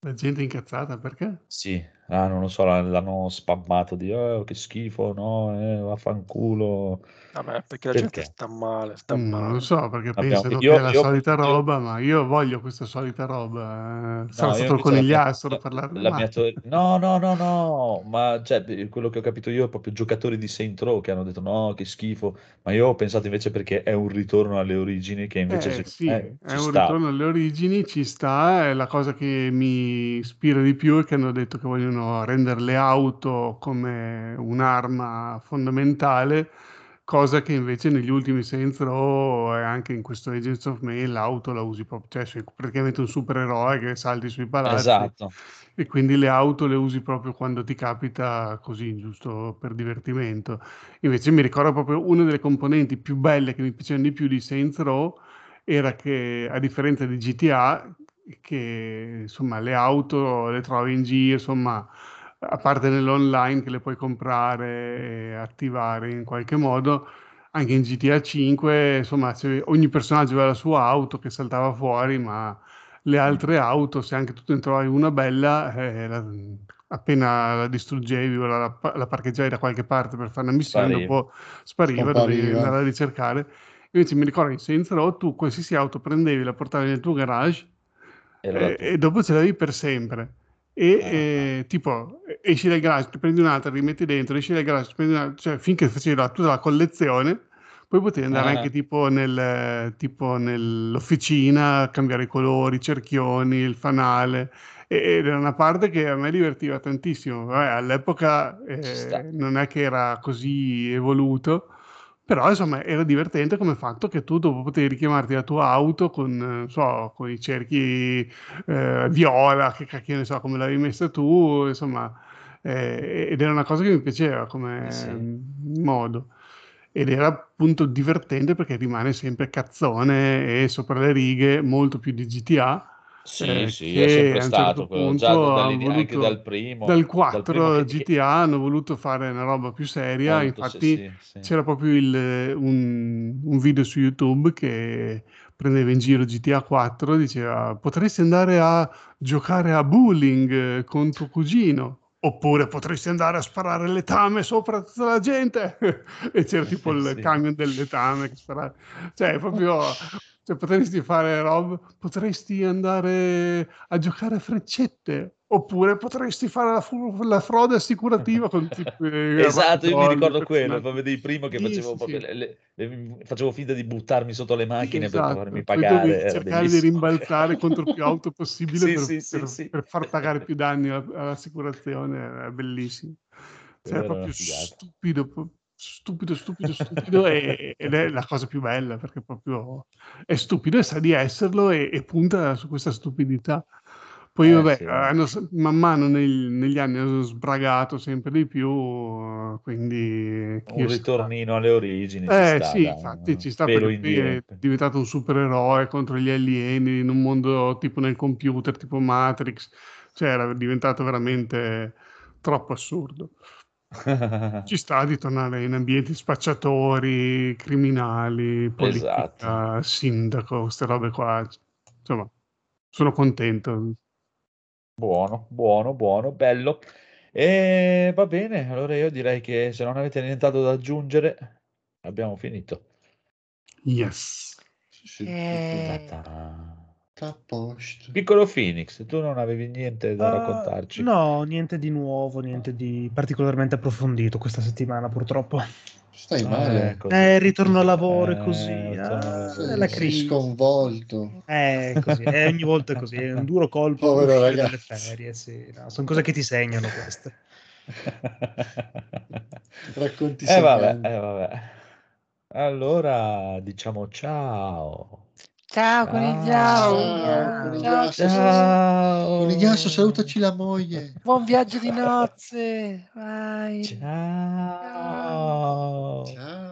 La gente incazzata perché? Sì, ah, non lo so, l'hanno spammato di oh, che schifo, no, eh, vaffanculo. Vabbè, perché la perché? gente sta male, sta mm, male. Non lo so, perché Abbiamo, pensano io, che è la io, solita io, roba, ma io voglio questa solita roba. Eh. Sarà no, stato il conigliastro per la, la mia to- No, no, no, no, ma cioè, quello che ho capito io è proprio giocatori di Saint Row che hanno detto no, che schifo, ma io ho pensato invece perché è un ritorno alle origini che invece... Eh, sì, eh, è un sta. ritorno alle origini, ci sta, è la cosa che mi ispira di più è che hanno detto che vogliono rendere le auto come un'arma fondamentale cosa che invece negli ultimi Saints Row e anche in questo Agents of Mail l'auto la usi proprio, cioè sei praticamente un supereroe che salti sui palazzi esatto. e quindi le auto le usi proprio quando ti capita così, giusto per divertimento. Invece mi ricordo proprio una delle componenti più belle che mi piacevano di più di Saints Row era che a differenza di GTA che insomma le auto le trovi in giro, insomma a parte nell'online che le puoi comprare e attivare in qualche modo, anche in GTA 5, insomma, ogni personaggio aveva la sua auto che saltava fuori, ma le altre auto, se anche tu ne trovavi una bella, eh, la, appena la distruggevi o la, la, parcheggiavi da qualche parte per fare una missione, spariva. dopo spariva, dovevi andare a ricercare. Invece mi ricordo in Saints Row tu qualsiasi auto prendevi, la portavi nel tuo garage e, e dopo ce l'avevi per sempre. E ah, eh, tipo esci dal garage, prendi un'altra, rimetti dentro, esci dal garage, prendi un'altra, cioè finché facevi la, tutta la collezione, poi potevi andare ah. anche tipo, nel, tipo nell'officina, cambiare i colori, i cerchioni, il fanale, ed era una parte che a me divertiva tantissimo. Vabbè, all'epoca eh, non è che era così evoluto, però insomma era divertente come fatto che tu dopo potevi richiamarti la tua auto con, so, con i cerchi eh, viola, che cacchio ne so, come l'avevi messa tu, insomma, eh, ed era una cosa che mi piaceva come eh sì. modo. Ed era appunto divertente perché rimane sempre cazzone e sopra le righe molto più di GTA sì, eh, sì, è sempre certo stato quello, già voluto, anche dal primo. Dal 4 dal GTA che... hanno voluto fare una roba più seria, Molto, infatti sì, sì, c'era proprio il, un, un, video su YouTube che prendeva in giro GTA 4, diceva potresti andare a giocare a bowling con tuo cugino. Oppure potresti andare a sparare le letame sopra tutta la gente e c'era tipo il camion del letame che sparava. Cioè, proprio cioè, potresti fare roba, potresti andare a giocare a freccette, oppure potresti fare la, fu- la frode assicurativa con eh, Esatto, io mi ricordo quello, proprio di primo che facevo, sì, sì. Le, le, le, facevo finta di buttarmi sotto le macchine esatto. per farmi pagare. cercare di rimbalzare contro più auto possibile per, per, per, far pagare più danni all'assicurazione, è bellissimo. Cioè, è proprio stupido, stupido, stupido, stupido e, ed è la cosa più bella perché proprio è stupido e sa di esserlo e, e punta su questa stupidità. Poi, eh, vabbè, sì. hanno, man mano nel, negli anni hanno sbragato sempre di più, quindi... Un ritornino sta. alle origini. Eh sta, sì, da, infatti ci sta perché è diventato un supereroe contro gli alieni in un mondo tipo nel computer, tipo Matrix, cioè era diventato veramente troppo assurdo. Ci sta di tornare in ambienti spacciatori, criminali, politica, Esatto. sindaco, queste robe qua. Insomma, sono contento. Buono, buono, buono, bello. E va bene, allora io direi che se non avete nient'altro da aggiungere, abbiamo finito. Yes. Sì, sì. Eh. A posto. Piccolo Phoenix, tu non avevi niente da Uh, raccontarci. no, niente di nuovo, niente di particolarmente approfondito questa settimana, purtroppo. Stai Ah, male. ecco. Eh, ritorno al lavoro e Eh, così. ah, è la Sei crisi. sconvolto. Eh, così, eh, ogni volta è così, è un duro colpo Povero dalle ferie, sì, no, sono cose che ti segnano queste. Racconti Eh vabbè, eh vabbè. Allora diciamo ciao. Ciao Ciao. conigliao. Ciao, Ciao, conigliasso. ciao. Ciao. Conigliasso, salutaci la moglie. Buon viaggio di nozze. Vai. Ciao. Ciao.